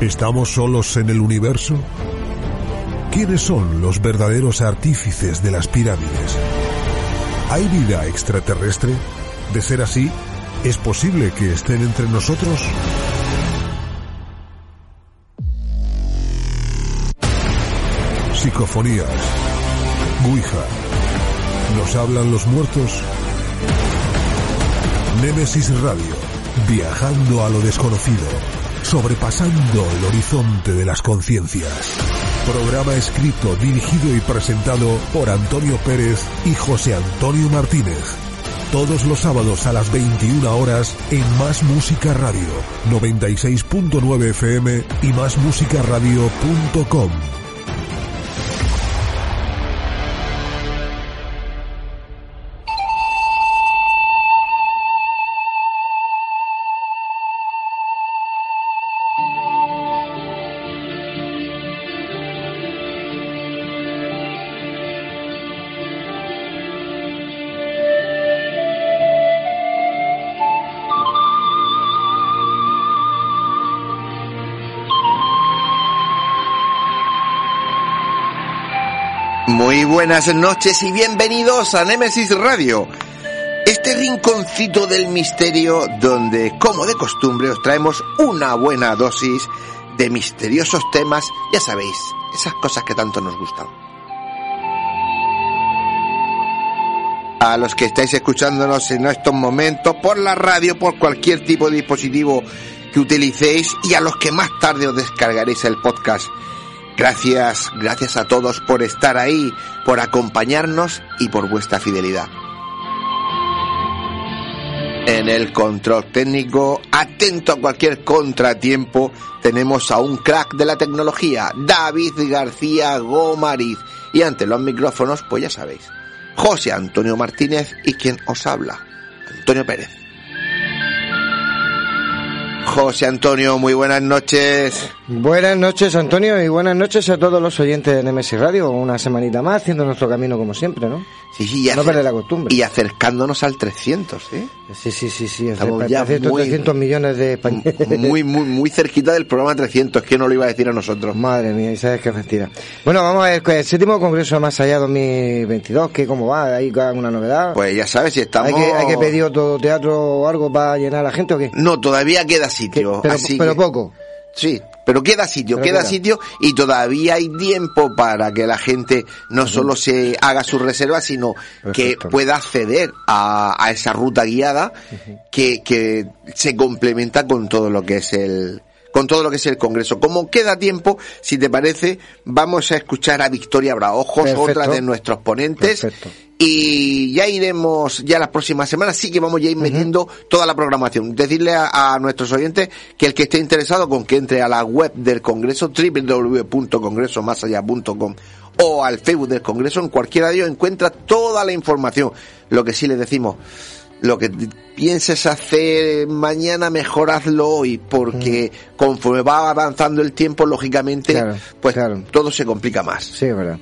¿Estamos solos en el universo? ¿Quiénes son los verdaderos artífices de las pirámides? ¿Hay vida extraterrestre? De ser así, ¿es posible que estén entre nosotros? Psicofonías. Ouija. ¿Nos hablan los muertos? Némesis Radio. Viajando a lo desconocido. Sobrepasando el horizonte de las conciencias. Programa escrito, dirigido y presentado por Antonio Pérez y José Antonio Martínez. Todos los sábados a las 21 horas en Más Música Radio, 96.9 FM y másmusicaradio.com. buenas noches y bienvenidos a Nemesis Radio. Este rinconcito del misterio donde, como de costumbre, os traemos una buena dosis de misteriosos temas, ya sabéis, esas cosas que tanto nos gustan. A los que estáis escuchándonos en estos momentos por la radio, por cualquier tipo de dispositivo que utilicéis y a los que más tarde os descargaréis el podcast Gracias, gracias a todos por estar ahí, por acompañarnos y por vuestra fidelidad. En el control técnico, atento a cualquier contratiempo, tenemos a un crack de la tecnología, David García Gomariz. Y ante los micrófonos, pues ya sabéis, José Antonio Martínez y quien os habla, Antonio Pérez. José Antonio, muy buenas noches. Buenas noches, Antonio, y buenas noches a todos los oyentes de Nemesis Radio. Una semanita más haciendo nuestro camino como siempre, ¿no? Sí, sí, y no perder la costumbre. Y acercándonos al 300, ¿eh? Sí, sí, sí, sí. Estamos ya hace estos muy- 300 millones de españoles. Muy, muy, muy cerquita del programa 300, que no lo iba a decir a nosotros. Madre mía, y sabes qué mentira. Bueno, vamos a ver, el séptimo Congreso de Más Allá 2022, ¿qué, ¿cómo va? ¿Hay alguna novedad? Pues ya sabes, si estamos... ¿Hay, que, ¿Hay que pedir otro teatro o algo para llenar a la gente o qué? No, todavía queda Sitio. Pero, así pero que- poco. Sí, pero queda sitio, Pero queda queda. sitio y todavía hay tiempo para que la gente no solo se haga su reserva, sino que pueda acceder a, a esa ruta guiada que, que se complementa con todo lo que es el con todo lo que es el Congreso. Como queda tiempo, si te parece, vamos a escuchar a Victoria Braojos, Perfecto. otra de nuestros ponentes, Perfecto. Y ya iremos, ya las próximas semanas, sí que vamos ya a ir metiendo toda la programación. Decirle a, a nuestros oyentes que el que esté interesado con que entre a la web del Congreso, www.congresomasallá.com o al Facebook del Congreso, en cualquiera de ellos encuentra toda la información. Lo que sí les decimos, lo que pienses hacer mañana, mejor hazlo hoy, porque conforme va avanzando el tiempo, lógicamente, Claro, pues claro. todo se complica más. Sí, es verdad.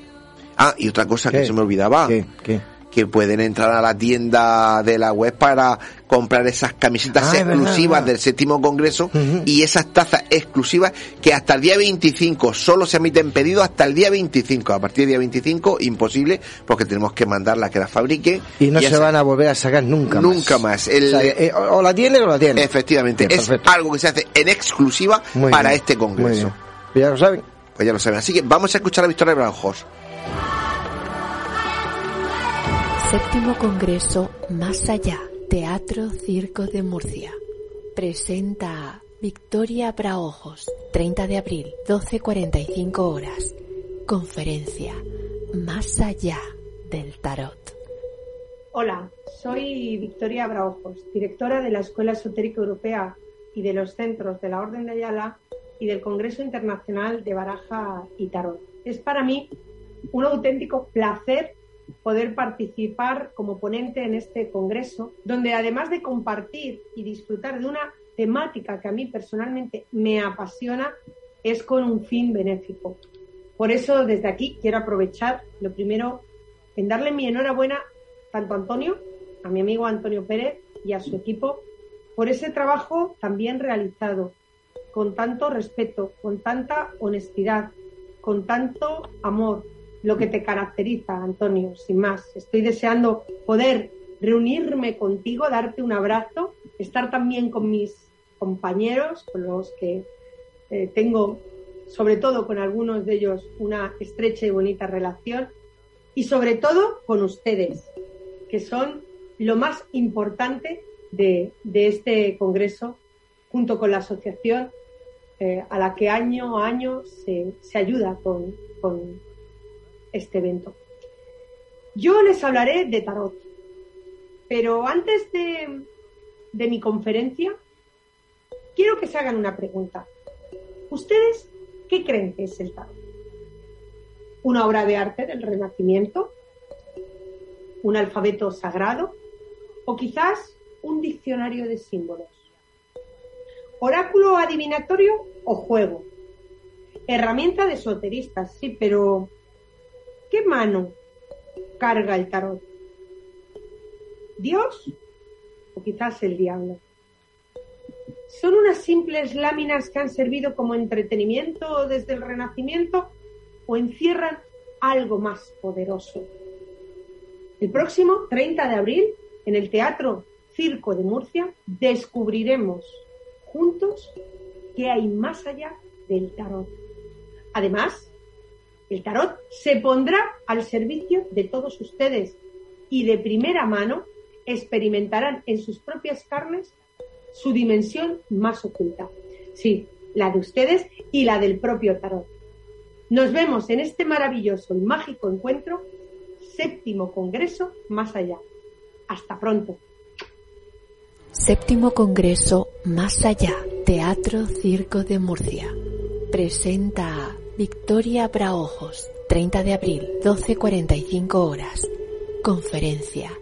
Ah, y otra cosa que se me olvidaba ¿Qué? ¿Qué? que pueden entrar a la tienda de la web para comprar esas camisetas Ah, verdad, exclusivas verdad. del séptimo congreso y esas tazas exclusivas que hasta el día 25 solo se emiten pedidos hasta el día 25. A partir del día 25 imposible porque tenemos que mandarla a que la fabrique Y no se van a volver a sacar nunca más. Nunca más. El- O, sea, eh, o- o la tienen o la tienen. Efectivamente, Bien, es algo que se hace en exclusiva Muy para bien, este congreso. Pues ya lo saben. Pues ya lo saben. Así que vamos a escuchar a Victoria Branjos. Séptimo Congreso Más Allá, Teatro Circo de Murcia. Presenta Victoria Braojos, 30 de abril, 12.45 horas. Conferencia Más Allá del Tarot. Hola, soy Victoria Braojos, directora de la Escuela Esotérica Europea y de los centros de la Orden de Ayala y del Congreso Internacional de Baraja y Tarot. Es para mí un auténtico placer poder participar como ponente en este congreso, donde además de compartir y disfrutar de una temática que a mí personalmente me apasiona, es con un fin benéfico. Por eso desde aquí quiero aprovechar lo primero en darle mi enhorabuena tanto a Antonio, a mi amigo Antonio Pérez y a su equipo por ese trabajo también realizado con tanto respeto, con tanta honestidad, con tanto amor, lo que te caracteriza, Antonio, sin más. Estoy deseando poder reunirme contigo, darte un abrazo, estar también con mis compañeros, con los que eh, tengo, sobre todo con algunos de ellos, una estrecha y bonita relación, y sobre todo con ustedes, que son lo más importante de, este Congreso, junto con la asociación eh, a la que año a año se, ayuda con, con este evento. Yo les hablaré de tarot, pero antes de, de mi conferencia, quiero que se hagan una pregunta. ¿Ustedes qué creen que es el tarot? ¿Una obra de arte del Renacimiento? ¿Un alfabeto sagrado? ¿O quizás un diccionario de símbolos? ¿Oráculo adivinatorio o juego? Herramienta de esoteristas, sí, pero ¿qué mano carga el tarot? ¿Dios o quizás el diablo? ¿Son unas simples láminas que han servido como entretenimiento desde el Renacimiento o encierran algo más poderoso? El próximo 30 de abril, en el Teatro Circo de Murcia, descubriremos juntos qué hay más allá del tarot. Además, el tarot se pondrá al servicio de todos ustedes y de primera mano experimentarán en sus propias carnes su dimensión más oculta. Sí, la de ustedes y la del propio tarot. Nos vemos en este maravilloso y mágico encuentro, séptimo Congreso Más Allá. Hasta pronto. Séptimo Congreso Más Allá, Teatro Circo de Murcia. Presenta Victoria Braojos, 30 de abril, 12.45 horas. Conferencia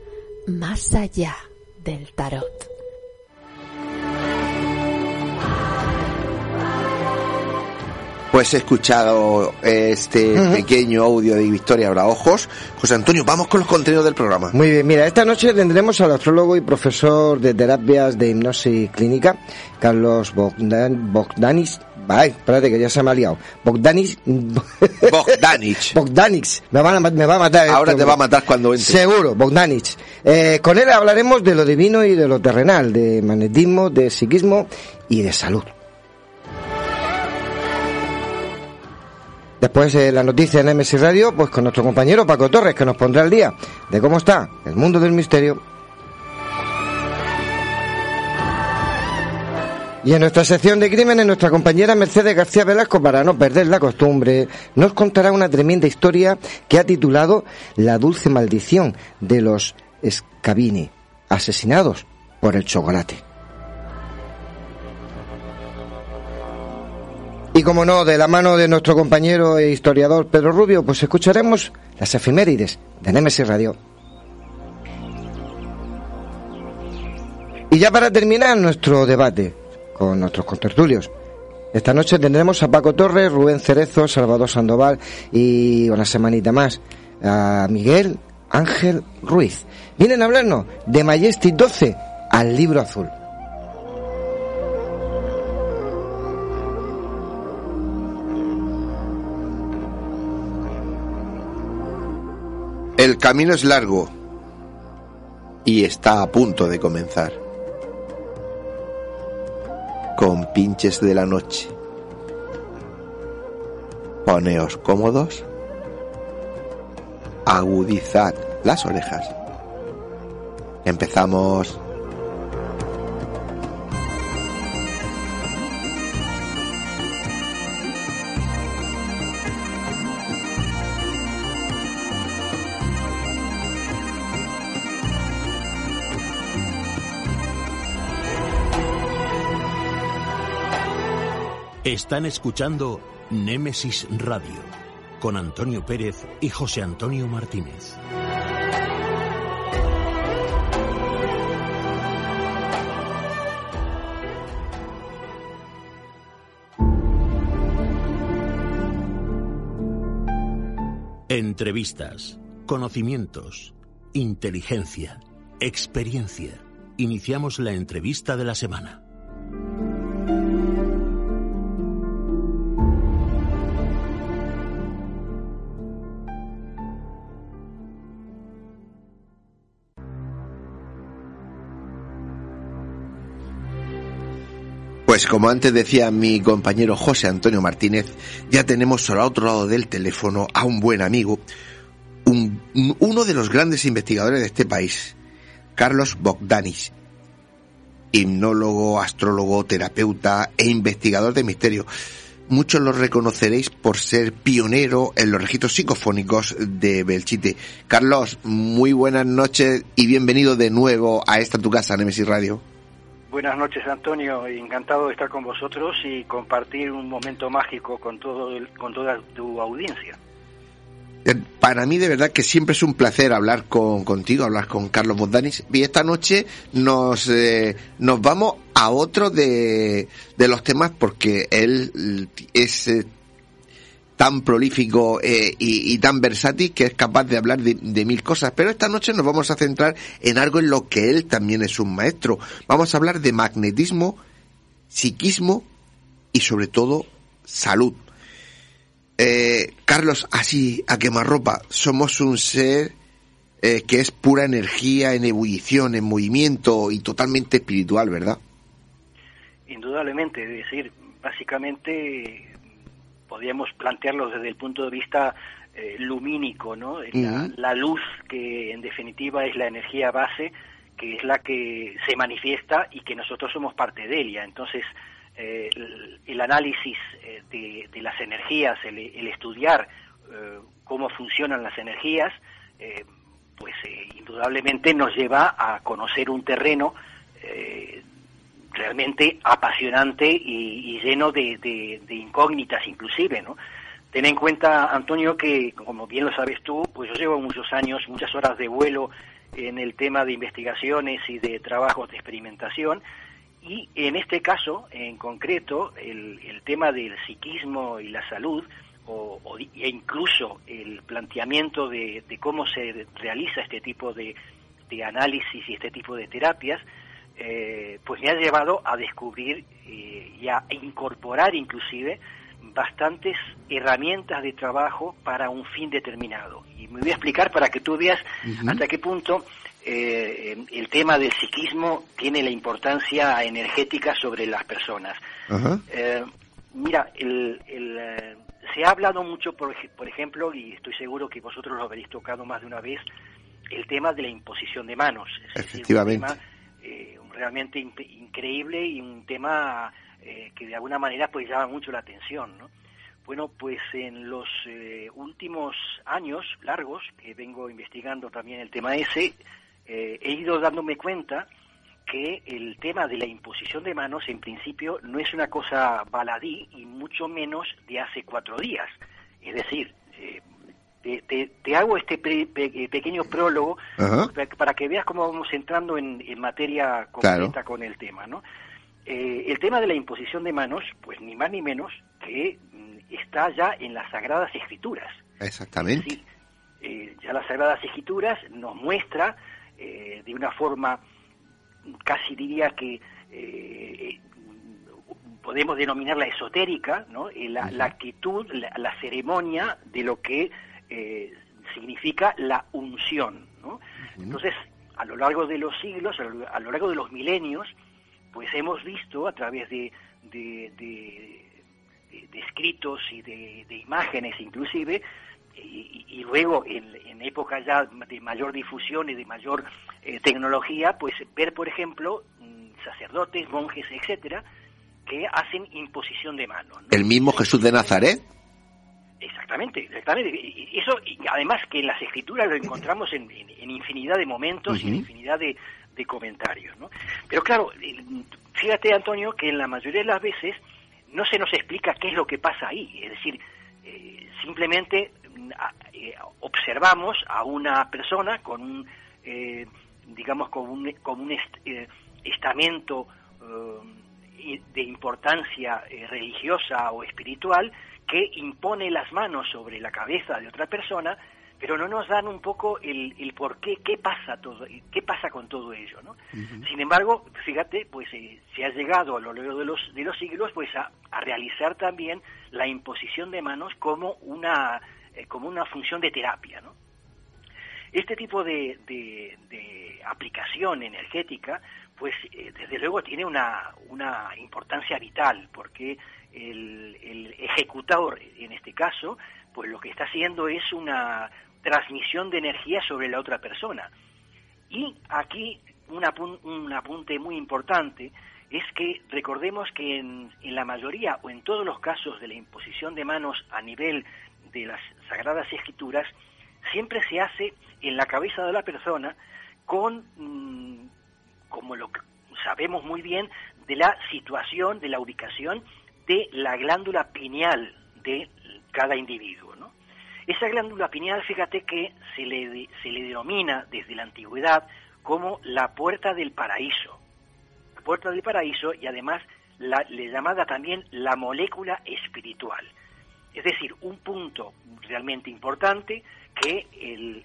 Más Allá del Tarot. Pues he escuchado este pequeño audio de Victoria Braojos. José Antonio, vamos con los contenidos del programa. Muy bien, mira, esta noche tendremos al astrólogo y profesor de terapias de hipnosis clínica, Carlos Bogdan, Bogdanis. Ay, espérate que ya se me ha liado. Bogdanis. Bogdanich. Bogdanich. Me, va a matar. Ahora te va a matar cuando entre. Seguro, Bogdanich. Eh, con él hablaremos de lo divino y de lo terrenal, de magnetismo, de psiquismo y de salud. Después de la noticia en MS Radio, pues con nuestro compañero Paco Torres, que nos pondrá al día de cómo está el mundo del misterio. Y en nuestra sección de crímenes, nuestra compañera Mercedes García Velasco, para no perder la costumbre, nos contará una tremenda historia que ha titulado La dulce maldición de los Scabini, asesinados por el chocolate. Y como no, de la mano de nuestro compañero e historiador Pedro Rubio, pues escucharemos las efemérides de Nemesis Radio. Y ya para terminar nuestro debate con nuestros contertulios, esta noche tendremos a Paco Torres, Rubén Cerezo, Salvador Sandoval y una semanita más a Miguel Ángel Ruiz. Vienen a hablarnos de Majestic 12 al libro azul. El camino es largo y está a punto de comenzar. Con pinches de la noche. Poneos cómodos. Agudizad las orejas. Empezamos. Están escuchando Némesis Radio con Antonio Pérez y José Antonio Martínez. Entrevistas, conocimientos, inteligencia, experiencia. Iniciamos la entrevista de la semana. Pues como antes decía mi compañero José Antonio Martínez, ya tenemos al otro lado del teléfono a un buen amigo, un, uno de los grandes investigadores de este país, Carlos Bogdanis, hipnólogo, astrólogo, terapeuta e investigador de misterio. Muchos lo reconoceréis por ser pionero en los registros psicofónicos de Belchite. Carlos, muy buenas noches y bienvenido de nuevo a esta tu casa, Nemesis Radio. Buenas noches, Antonio. Encantado de estar con vosotros y compartir un momento mágico con todo con toda tu audiencia. Eh, para mí de verdad que siempre es un placer hablar con, contigo, hablar con Carlos Bogdanis. Y esta noche nos, eh, nos vamos a otro de, de los temas porque él es eh, tan prolífico y, tan versátil que es capaz de hablar de, de, mil cosas. Pero esta noche nos vamos a centrar en algo en lo que él también es un maestro. Vamos a hablar de magnetismo, psiquismo y sobre todo salud. Eh, Carlos, así a quemarropa, somos un ser eh, que es pura energía en ebullición, en movimiento y totalmente espiritual, ¿verdad? Indudablemente, es decir, básicamente podríamos plantearlo desde el punto de vista eh, lumínico, ¿no? La, la, luz que en definitiva es la energía base, que es la que se manifiesta y que nosotros somos parte de ella. Entonces, eh, el, análisis eh, de, las energías, el, estudiar eh, cómo funcionan las energías, pues indudablemente nos lleva a conocer un terreno realmente apasionante y, lleno de, incógnitas inclusive, ¿no? Ten en cuenta, Antonio, que como bien lo sabes tú, pues yo llevo muchos años, muchas horas de vuelo en el tema de investigaciones y de trabajos de experimentación, y en este caso, en concreto, el, tema del psiquismo y la salud, o, e incluso el planteamiento de, cómo se realiza este tipo de, análisis y este tipo de terapias, eh, pues me ha llevado a descubrir eh, y a incorporar inclusive bastantes herramientas de trabajo para un fin determinado. Y me voy a explicar para que tú veas hasta qué punto eh, el tema del psiquismo tiene la importancia energética sobre las personas. Eh, mira, el, eh, se ha hablado mucho, por, por, ejemplo, y estoy seguro que vosotros lo habréis tocado más de una vez, el tema de la imposición de manos. Efectivamente. un tema realmente increíble y un tema que de alguna manera pues llama mucho la atención, ¿no? Bueno, pues en los últimos años largos, que vengo investigando también el tema ese, eh, he ido dándome cuenta que el tema de la imposición de manos en principio no es una cosa baladí y mucho menos de hace cuatro días. Es decir, eh, te, hago este eh, pequeño prólogo para que veas cómo vamos entrando en, materia concreta con el tema. ¿no? el tema de la imposición de manos, pues ni más ni menos que mm, está ya en las Sagradas Escrituras. Exactamente. ya las Sagradas Escrituras nos muestra eh, de una forma casi diría que eh, podemos denominarla esotérica, ¿no? Eh, la, actitud, la, ceremonia de lo que significa la unción. ¿no? Entonces, a lo largo de los siglos, a lo, largo de los milenios, pues hemos visto a través de, de, escritos y de, imágenes inclusive, y, luego en, en épocas ya de mayor difusión y de mayor eh, tecnología, pues ver, por ejemplo, mm, sacerdotes, monjes, etcétera, que hacen imposición de manos. ¿El mismo Jesús de Nazaret? Exactamente, exactamente. Y eso, y además que en las escrituras lo encontramos en, infinidad de momentos y en infinidad de, comentarios, ¿no? Pero claro, fíjate, Antonio, que en la mayoría de las veces no se nos explica qué es lo que pasa ahí. Es decir, eh, simplemente eh, observamos a una persona con un, eh, digamos, con un, con un eh, estamento de importancia religiosa o espiritual que impone las manos sobre la cabeza de otra persona pero no nos dan un poco el, el por qué, qué pasa todo, qué pasa con todo ello, ¿no? Sin embargo, fíjate, pues se ha llegado a lo largo de los, de los siglos, pues a, a realizar también la imposición de manos como una eh, como una función de terapia. ¿no? Este tipo de, de, aplicación energética pues eh, desde luego tiene una, una importancia vital, porque el, el ejecutador, en este caso, pues lo que está haciendo es una transmisión de energía sobre la otra persona. Y aquí un, un apunte muy importante es que recordemos que en, en, la mayoría o en todos los casos de la imposición de manos a nivel de las Sagradas Escrituras, siempre se hace en la cabeza de la persona con, mm, como lo sabemos muy bien, de la situación, de la ubicación de la glándula pineal de cada individuo. Esa glándula pineal, fíjate que se le, se le denomina desde la antigüedad como la puerta del paraíso. La puerta del paraíso y además la, le llamada también la molécula espiritual. Es decir, un punto realmente importante que el,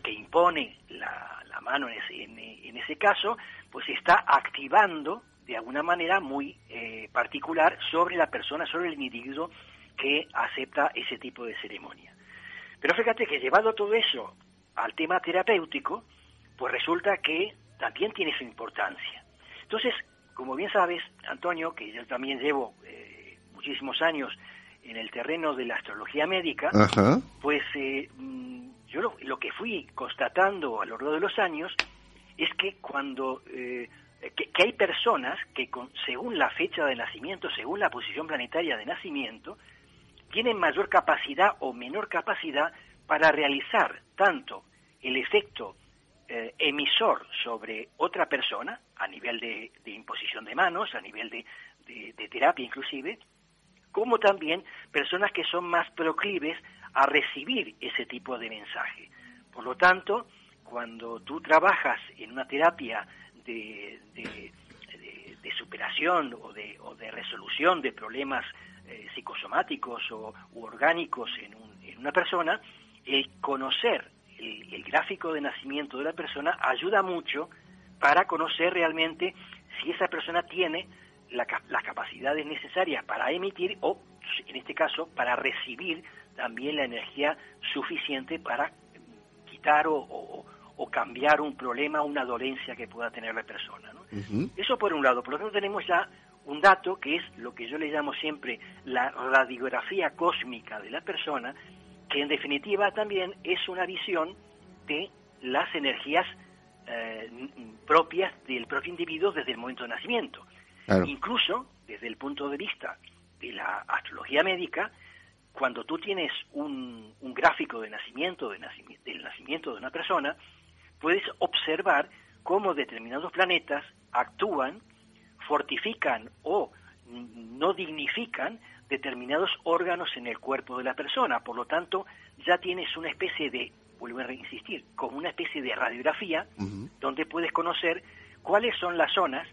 que impone la, mano en ese, en, en ese, caso, pues está activando de alguna manera muy eh, particular sobre la persona, sobre el individuo que acepta ese tipo de ceremonia. Pero fíjate que llevado todo eso al tema terapéutico, pues resulta que también tiene su importancia. Entonces, como bien sabes, Antonio, que yo también llevo eh, muchísimos años en el terreno de la astrología médica, Ajá. pues eh, yo lo, lo, que fui constatando a lo largo de los años es que cuando eh, que, que, hay personas que con, según la fecha de nacimiento, según la posición planetaria de nacimiento, tienen mayor capacidad o menor capacidad para realizar tanto el efecto eh, emisor sobre otra persona, a nivel de, de, imposición de manos, a nivel de, de, de, terapia inclusive, como también personas que son más proclives a recibir ese tipo de mensaje. Por lo tanto, cuando tú trabajas en una terapia de, superación o de, o de resolución de problemas eh, psicosomáticos o u orgánicos en, un, en una persona, el conocer el, gráfico de nacimiento de la persona ayuda mucho para conocer realmente si esa persona tiene la, las capacidades necesarias para emitir o, en este caso, para recibir también la energía suficiente para quitar o, o, o cambiar un problema, una dolencia que pueda tener la persona. ¿no? Uh -huh. Eso por un lado. Por lo tanto, tenemos ya un dato que es lo que yo le llamo siempre la radiografía cósmica de la persona, que en definitiva también es una visión de las energías eh, propias del propio individuo desde el momento de nacimiento. Claro. Incluso desde el punto de vista de la astrología médica, cuando tú tienes un, un gráfico de nacimiento, de nacimiento, del nacimiento de una persona, puedes observar cómo determinados planetas actúan, fortifican o no dignifican determinados órganos en el cuerpo de la persona. Por lo tanto, ya tienes una especie de, vuelvo a insistir, como una especie de radiografía uh -huh. donde puedes conocer cuáles son las zonas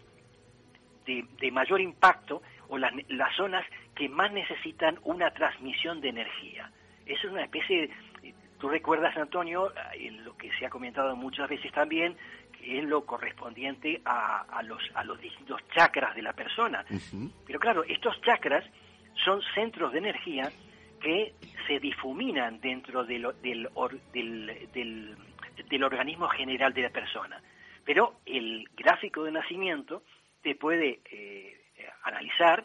de, de mayor impacto o las, las, zonas que más necesitan una transmisión de energía. Eso es una especie tú recuerdas, Antonio, en lo que se ha comentado muchas veces también, que es lo correspondiente a, a los, a los distintos chakras de la persona. Uh -huh. Pero claro, estos chakras son centros de energía que se difuminan dentro de lo, del, or, del, del, del, organismo general de la persona. Pero el gráfico de nacimiento te puede eh, analizar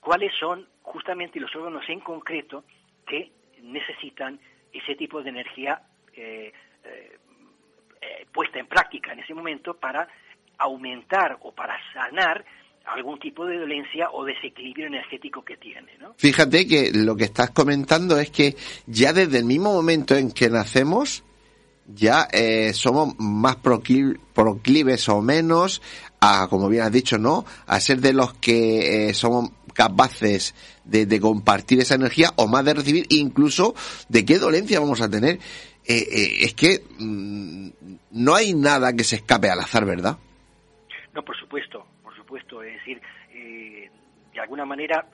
cuáles son justamente los órganos en concreto que necesitan ese tipo de energía eh, eh, puesta en práctica en ese momento para aumentar o para sanar algún tipo de dolencia o desequilibrio energético que tiene. Fíjate que lo que estás comentando es que ya desde el mismo momento en que nacemos, ya eh, somos más proclives o menos a, como bien has dicho, ¿no? A ser de los que eh, somos capaces de, de, compartir esa energía o más de recibir, incluso de qué dolencia vamos a tener. Eh, eh, es que mmm, no hay nada que se escape al azar, ¿verdad? No, por supuesto, por supuesto. Es decir, eh, de alguna manera,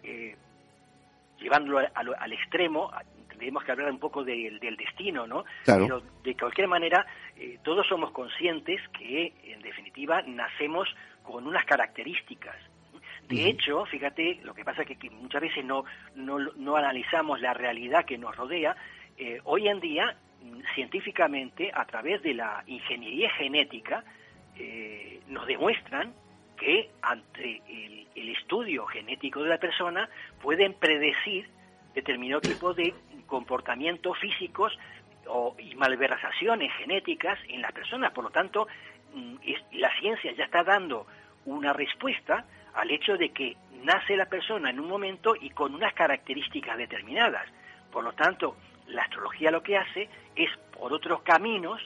llevándolo al, al extremo, tenemos que hablar un poco de, del destino, ¿no? Claro. Pero de cualquier manera, eh, todos somos conscientes que, en definitiva, nacemos con unas características. De uh -huh. hecho, fíjate, lo que pasa es que, que muchas veces no, no, no, analizamos la realidad que nos rodea. Eh, hoy en día, científicamente, a través de la ingeniería genética, eh, nos demuestran que ante el, el, estudio genético de la persona pueden predecir determinado tipo de comportamientos físicos o, y malversaciones genéticas en las personas. Por lo tanto, mm, la ciencia ya está dando una respuesta al hecho de que nace la persona en un momento y con unas características determinadas. Por lo tanto, la astrología lo que hace es, por otros caminos,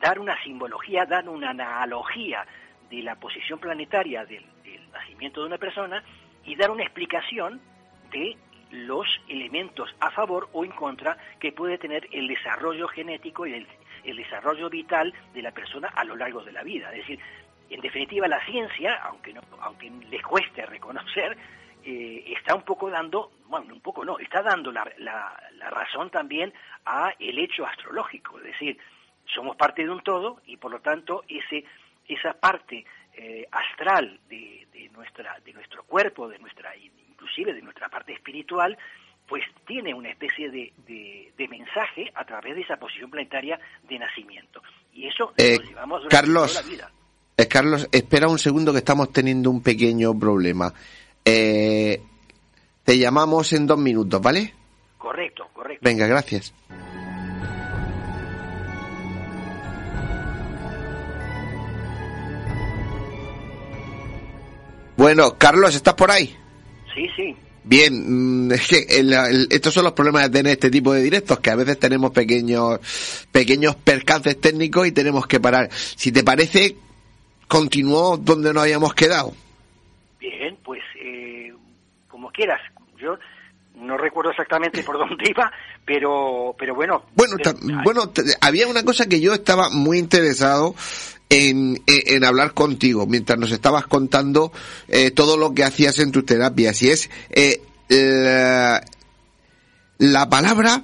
dar una simbología, dar una analogía de la posición planetaria del, nacimiento de una persona y dar una explicación de los elementos a favor o en contra que puede tener el desarrollo genético y el, el, desarrollo vital de la persona a lo largo de la vida. Es decir, en definitiva la ciencia, aunque, no, aunque les cueste reconocer, eh, está un poco dando, bueno, un poco no, está dando la, la, la razón también a el hecho astrológico, es decir, somos parte de un todo y por lo tanto ese, esa parte eh, astral de, de, nuestra, de nuestro cuerpo, de nuestra, inclusive de nuestra parte espiritual, pues tiene una especie de, de, de, mensaje a través de esa posición planetaria de nacimiento. Y eso eh, lo llevamos durante Carlos, toda la vida. Eh, Carlos, espera un segundo que estamos teniendo un pequeño problema. Eh, te llamamos en dos minutos, ¿vale? Correcto, correcto. Venga, gracias. Bueno, Carlos, ¿estás por ahí? Sí, sí. Bien, mm, es que el, el, estos son los problemas de tener este tipo de directos, que a veces tenemos pequeños, pequeños percances técnicos y tenemos que parar. Si te parece, continuó donde nos habíamos quedado. Bien, pues eh, como quieras. Yo no recuerdo exactamente por dónde iba, pero, pero bueno. Bueno, pero, bueno, había una cosa que yo estaba muy interesado en, en, en, hablar contigo mientras nos estabas contando eh, todo lo que hacías en tus terapias y es eh, la, la, palabra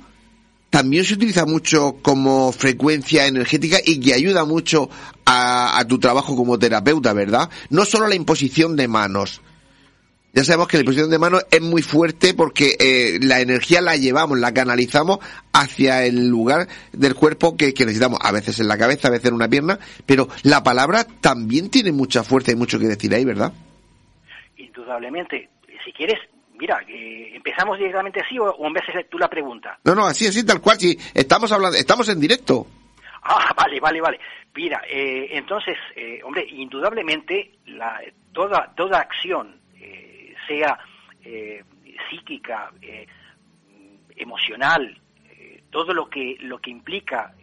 también se utiliza mucho como frecuencia energética y que ayuda mucho a, a tu trabajo como terapeuta, ¿verdad? No solo la imposición de manos, ya sabemos que la imposición de manos es muy fuerte porque eh, la energía la llevamos, la canalizamos hacia el lugar del cuerpo que, que, necesitamos, a veces en la cabeza, a veces en una pierna, pero la palabra también tiene mucha fuerza y mucho que decir ahí, ¿verdad? Indudablemente. Si quieres, mira, eh, empezamos directamente así o, o en vez de tú la pregunta. No, no, así, así, tal cual, sí, estamos hablando, estamos en directo. Ah, vale, vale, vale. Mira, eh, entonces, eh, hombre, indudablemente la, toda, toda acción sea eh, psíquica, eh, emocional, eh, todo lo que, lo que implica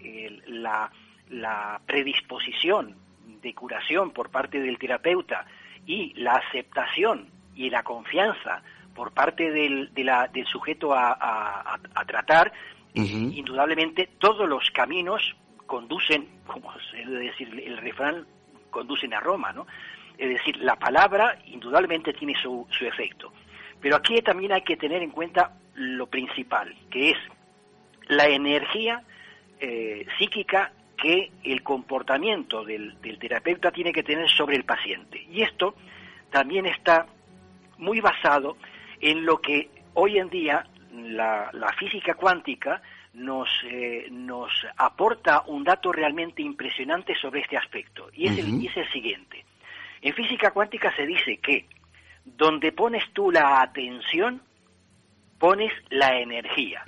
la, la, predisposición de curación por parte del terapeuta y la aceptación y la confianza por parte del, de la, del sujeto a, a, a tratar, uh -huh. indudablemente todos los caminos conducen, como se debe decir el refrán, conducen a Roma, ¿no? Es decir, la palabra indudablemente tiene su, su efecto. Pero aquí también hay que tener en cuenta lo principal, que es la energía eh, psíquica que el comportamiento del, del, terapeuta tiene que tener sobre el paciente. Y esto también está muy basado en lo que hoy en día la, la física cuántica nos, eh, nos aporta un dato realmente impresionante sobre este aspecto. Y es, uh -huh. el, y es el siguiente. En física cuántica se dice que donde pones tú la atención, pones la energía.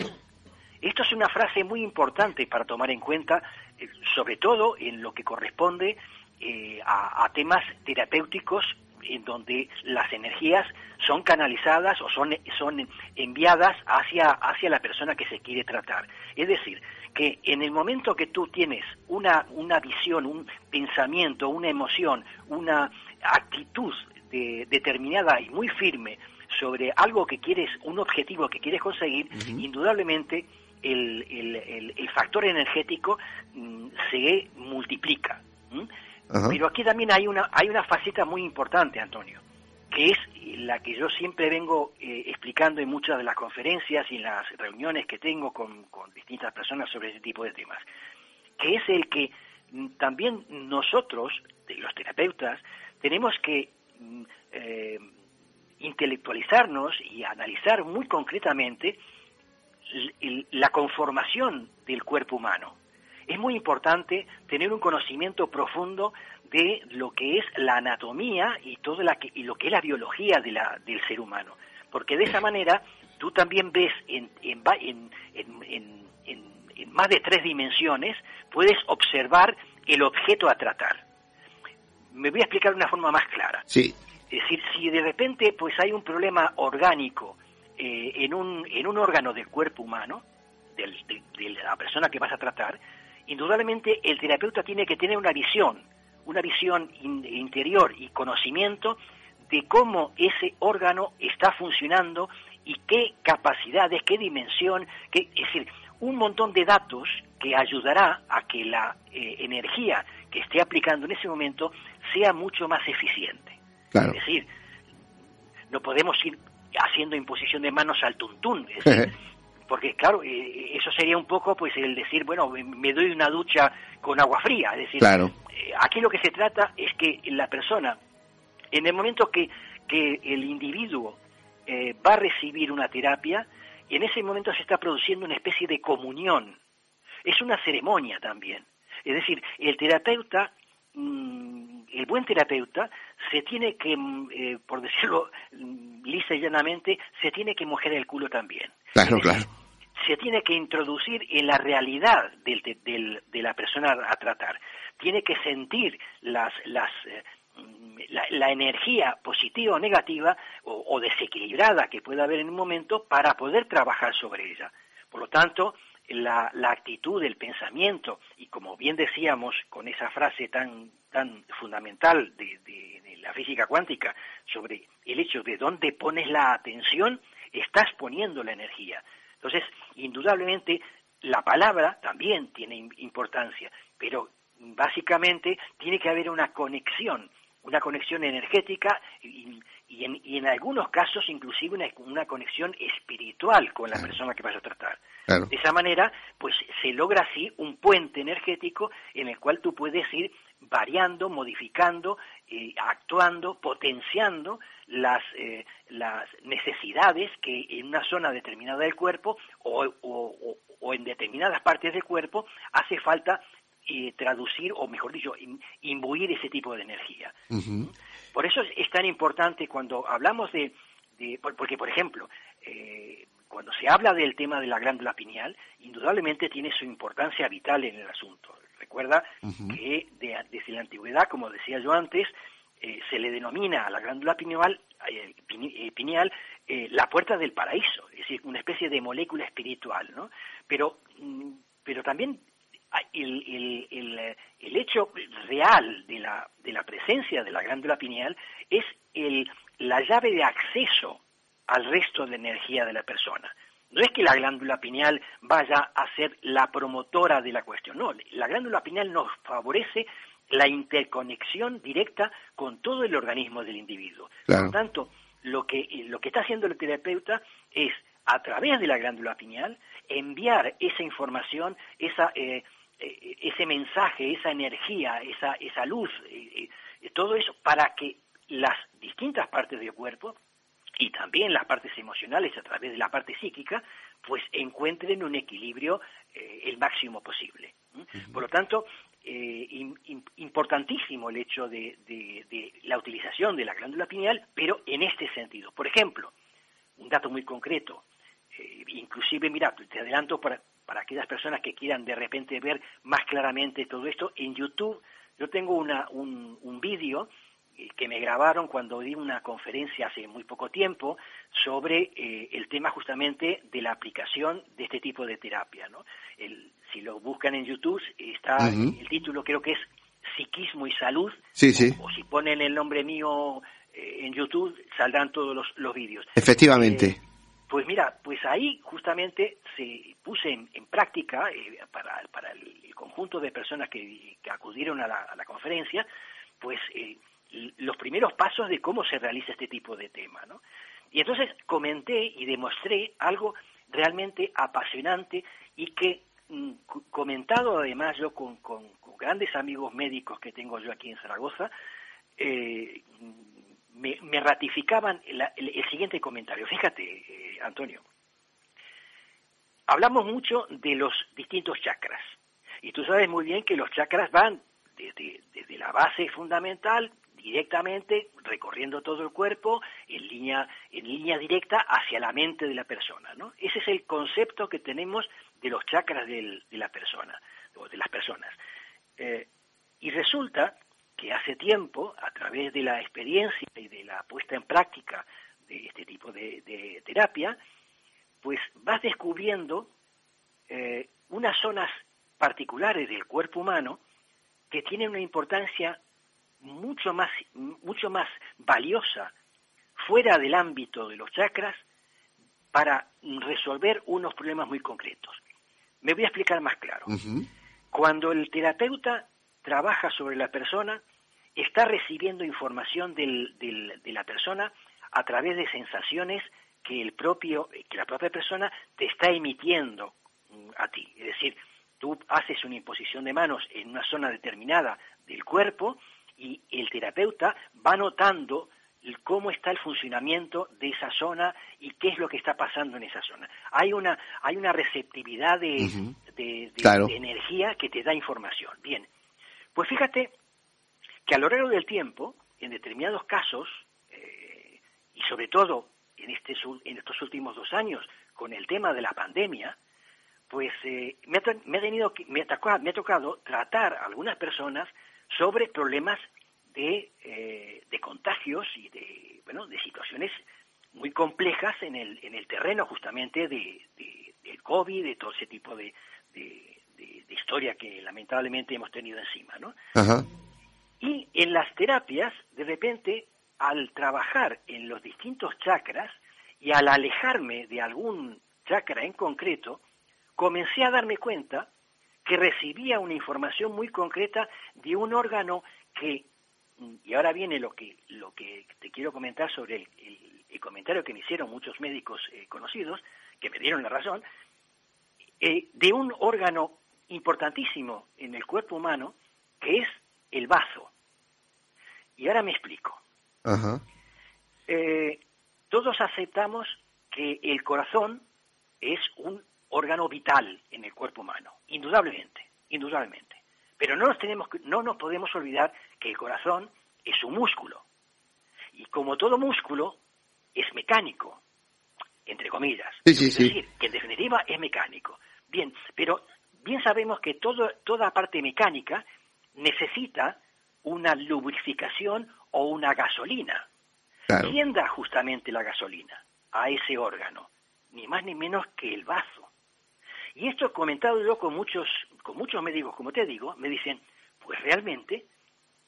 Esto es una frase muy importante para tomar en cuenta, eh, sobre todo en lo que corresponde eh, a, a, temas terapéuticos en donde las energías son canalizadas o son, son enviadas hacia, hacia la persona que se quiere tratar. Es decir, que en el momento que tú tienes una, una visión, un pensamiento, una emoción, una actitud de, determinada y muy firme sobre algo que quieres, un objetivo que quieres conseguir, uh -huh. indudablemente el, el, el, el, factor energético mm, se multiplica. Uh -huh. Pero aquí también hay una, hay una faceta muy importante, Antonio, que es la que yo siempre vengo eh, explicando en muchas de las conferencias y en las reuniones que tengo con, distintas personas sobre ese tipo de temas, que es el que también nosotros, los terapeutas, tenemos que mm, eh, intelectualizarnos y analizar muy concretamente la conformación del cuerpo humano. Es muy importante tener un conocimiento profundo de lo que es la anatomía y todo la que, y lo que es la biología de la, del ser humano. Porque de esa manera tú también ves en, en, en, en más de tres dimensiones, puedes observar el objeto a tratar. Me voy a explicar de una forma más clara. Sí. Es decir, si de repente pues hay un problema orgánico eh, en, un, en un órgano del cuerpo humano, del, de, la persona que vas a tratar, indudablemente el terapeuta tiene que tener una visión, una visión interior y conocimiento de cómo ese órgano está funcionando y qué capacidades, qué dimensión, qué, es decir, un montón de datos que ayudará a que la eh, energía que esté aplicando en ese momento sea mucho más eficiente. Es decir, no podemos ir haciendo imposición de manos al tuntún, porque claro, eh, eso sería un poco pues el decir, bueno, me doy una ducha con agua fría, es decir, eh, aquí lo que se trata es que la persona, en el momento que, que el individuo va a recibir una terapia, y en ese momento se está produciendo una especie de comunión. Es una ceremonia también. Es decir, el terapeuta, mm, el buen terapeuta, se tiene que, mm, eh, por decirlo lisa y llanamente, se tiene que mojar el culo también. Claro, claro. Se tiene que introducir en la realidad del, de la persona a tratar. Tiene que sentir las, las eh, la, energía positiva o negativa o, desequilibrada que pueda haber en un momento para poder trabajar sobre ella. Por lo tanto, la, actitud, el pensamiento, y como bien decíamos con esa frase tan, tan fundamental de, la física cuántica sobre el hecho de dónde pones la atención, estás poniendo la energía. Entonces, indudablemente, la palabra también tiene importancia, pero básicamente tiene que haber una conexión una conexión energética y, en, algunos casos inclusive una, conexión espiritual con la persona que vas a tratar. De esa manera, pues se logra así un puente energético en el cual tú puedes ir variando, modificando, eh, actuando, potenciando las, eh, las necesidades que en una zona determinada del cuerpo o, o en determinadas partes del cuerpo hace falta eh, traducir, o mejor dicho, imbuir ese tipo de energía. Por eso es, tan importante cuando hablamos de, porque por ejemplo, eh, cuando se habla del tema de la glándula pineal, indudablemente tiene su importancia vital en el asunto. Recuerda que desde la antigüedad, como decía yo antes, eh, se le denomina a la glándula pineal, pineal la puerta del paraíso, es decir, una especie de molécula espiritual, ¿no? Pero, mm, pero también Ah, el, el, el, hecho real de la, de la presencia de la glándula pineal es el, la llave de acceso al resto de energía de la persona. No es que la glándula pineal vaya a ser la promotora de la cuestión, no, la glándula pineal nos favorece la interconexión directa con todo el organismo del individuo. Por lo tanto, lo que, lo que está haciendo el terapeuta es, a través de la glándula pineal, enviar esa información, esa, eh, eh, ese mensaje, esa energía, esa, esa luz, eh, eh, todo eso para que las distintas partes del cuerpo y también las partes emocionales a través de la parte psíquica, pues encuentren un equilibrio el máximo posible. Por lo tanto, importantísimo el hecho de, la utilización de la glándula pineal, pero en este sentido. Por ejemplo, un dato muy concreto, inclusive, mira, te adelanto para, aquellas personas que quieran de repente ver más claramente todo esto, en YouTube yo tengo una, un, un vídeo eh, que me grabaron cuando di una conferencia hace muy poco tiempo sobre eh, el tema justamente de la aplicación de este tipo de terapia. ¿no? Si lo buscan en YouTube, está el título creo que es Psiquismo y Salud, sí, sí. O, si ponen el nombre mío eh, en YouTube, saldrán todos los, los vídeos. Efectivamente. Pues mira, pues ahí justamente se puse en, práctica eh, para, para el, conjunto de personas que, acudieron a la, conferencia, pues eh, los primeros pasos de cómo se realiza este tipo de tema, ¿no? Y entonces comenté y demostré algo realmente apasionante y que comentado además yo con, con, grandes amigos médicos que tengo yo aquí en Zaragoza, eh, me, ratificaban el, siguiente comentario. Fíjate, eh, Antonio, hablamos mucho de los distintos chakras. Y tú sabes muy bien que los chakras van desde, desde la base fundamental directamente recorriendo todo el cuerpo en línea en línea directa hacia la mente de la persona ¿no? ese es el concepto que tenemos de los chakras de la persona o de las personas eh, y resulta que hace tiempo a través de la experiencia y de la puesta en práctica de este tipo de, de terapia pues vas descubriendo eh, unas zonas particulares del cuerpo humano que tienen una importancia mucho más, mucho más valiosa fuera del ámbito de los chakras para resolver unos problemas muy concretos. Me voy a explicar más claro. Cuando el terapeuta trabaja sobre la persona, está recibiendo información del, de la persona a través de sensaciones que el propio, que la propia persona te está emitiendo mm, a ti. Es decir, tú haces una imposición de manos en una zona determinada del cuerpo y el terapeuta va notando cómo está el funcionamiento de esa zona y qué es lo que está pasando en esa zona. Hay una, hay una receptividad de, de, energía que te da información. Bien, pues fíjate que a lo largo del tiempo, en determinados casos, eh, y sobre todo en, este, en estos últimos dos años con el tema de la pandemia, pues eh, me, ha, me, ha tenido, me, ha me ha tocado tratar a algunas personas sobre problemas de, eh, de contagios y de, bueno, de situaciones muy complejas en el, en el terreno justamente de, de, del COVID, de todo ese tipo de, de, de, historia que lamentablemente hemos tenido encima, ¿no? Y en las terapias, de repente, al trabajar en los distintos chakras y al alejarme de algún chakra en concreto, comencé a darme cuenta que recibía una información muy concreta de un órgano que, y ahora viene lo que, lo que te quiero comentar sobre el, comentario que me hicieron muchos médicos eh, conocidos, que me dieron la razón, eh, de un órgano importantísimo en el cuerpo humano, que es el bazo. Y ahora me explico. Eh, todos aceptamos que el corazón es un órgano vital en el cuerpo humano, indudablemente, indudablemente. Pero no nos, tenemos, no nos podemos olvidar que el corazón es un músculo. Y como todo músculo, es mecánico, entre comillas. es decir, que en definitiva es mecánico. Bien, pero bien sabemos que todo, toda parte mecánica necesita una lubrificación o una gasolina. ¿Quién da justamente la gasolina a ese órgano? Ni más ni menos que el bazo. Y esto comentado yo con muchos, con muchos médicos, como te digo, me dicen, pues realmente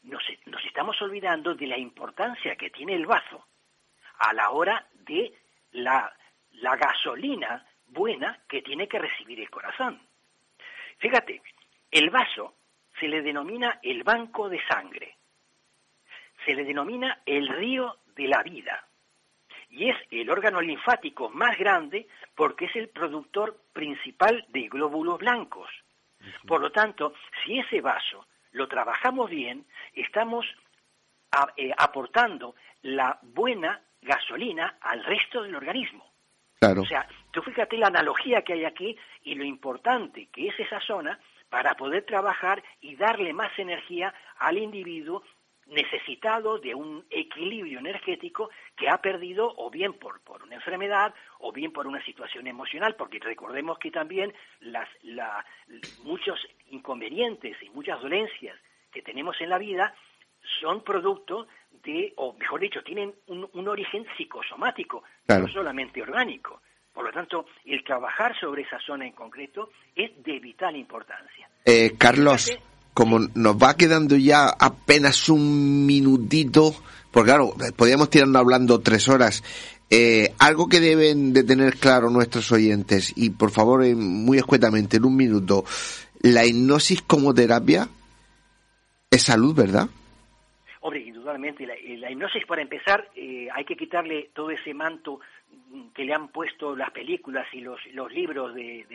nos, nos estamos olvidando de la importancia que tiene el bazo a la hora de la, la gasolina buena que tiene que recibir el corazón. Fíjate, el vaso se le denomina el banco de sangre, se le denomina el río de la vida y es el órgano linfático más grande porque es el productor principal de glóbulos blancos. Por lo tanto, si ese vaso lo trabajamos bien, estamos eh, aportando la buena gasolina al resto del organismo. O sea, tú fíjate la analogía que hay aquí y lo importante que es esa zona para poder trabajar y darle más energía al individuo necesitado de un equilibrio energético que ha perdido o bien por, por una enfermedad o bien por una situación emocional, porque recordemos que también las, la, muchos inconvenientes y muchas dolencias que tenemos en la vida son producto de, o mejor dicho, tienen un, un origen psicosomático, no solamente orgánico. Por lo tanto, el trabajar sobre esa zona en concreto es de vital importancia. Eh, Carlos, como nos va quedando ya apenas un minutito, porque claro, podríamos tirarnos hablando tres horas. Eh, algo que deben de tener claro nuestros oyentes, y por favor, muy escuetamente, en un minuto, la hipnosis como terapia es salud, ¿verdad? Hombre, indudablemente, la, hipnosis, para empezar, eh, hay que quitarle todo ese manto que le han puesto las películas y los, los libros de,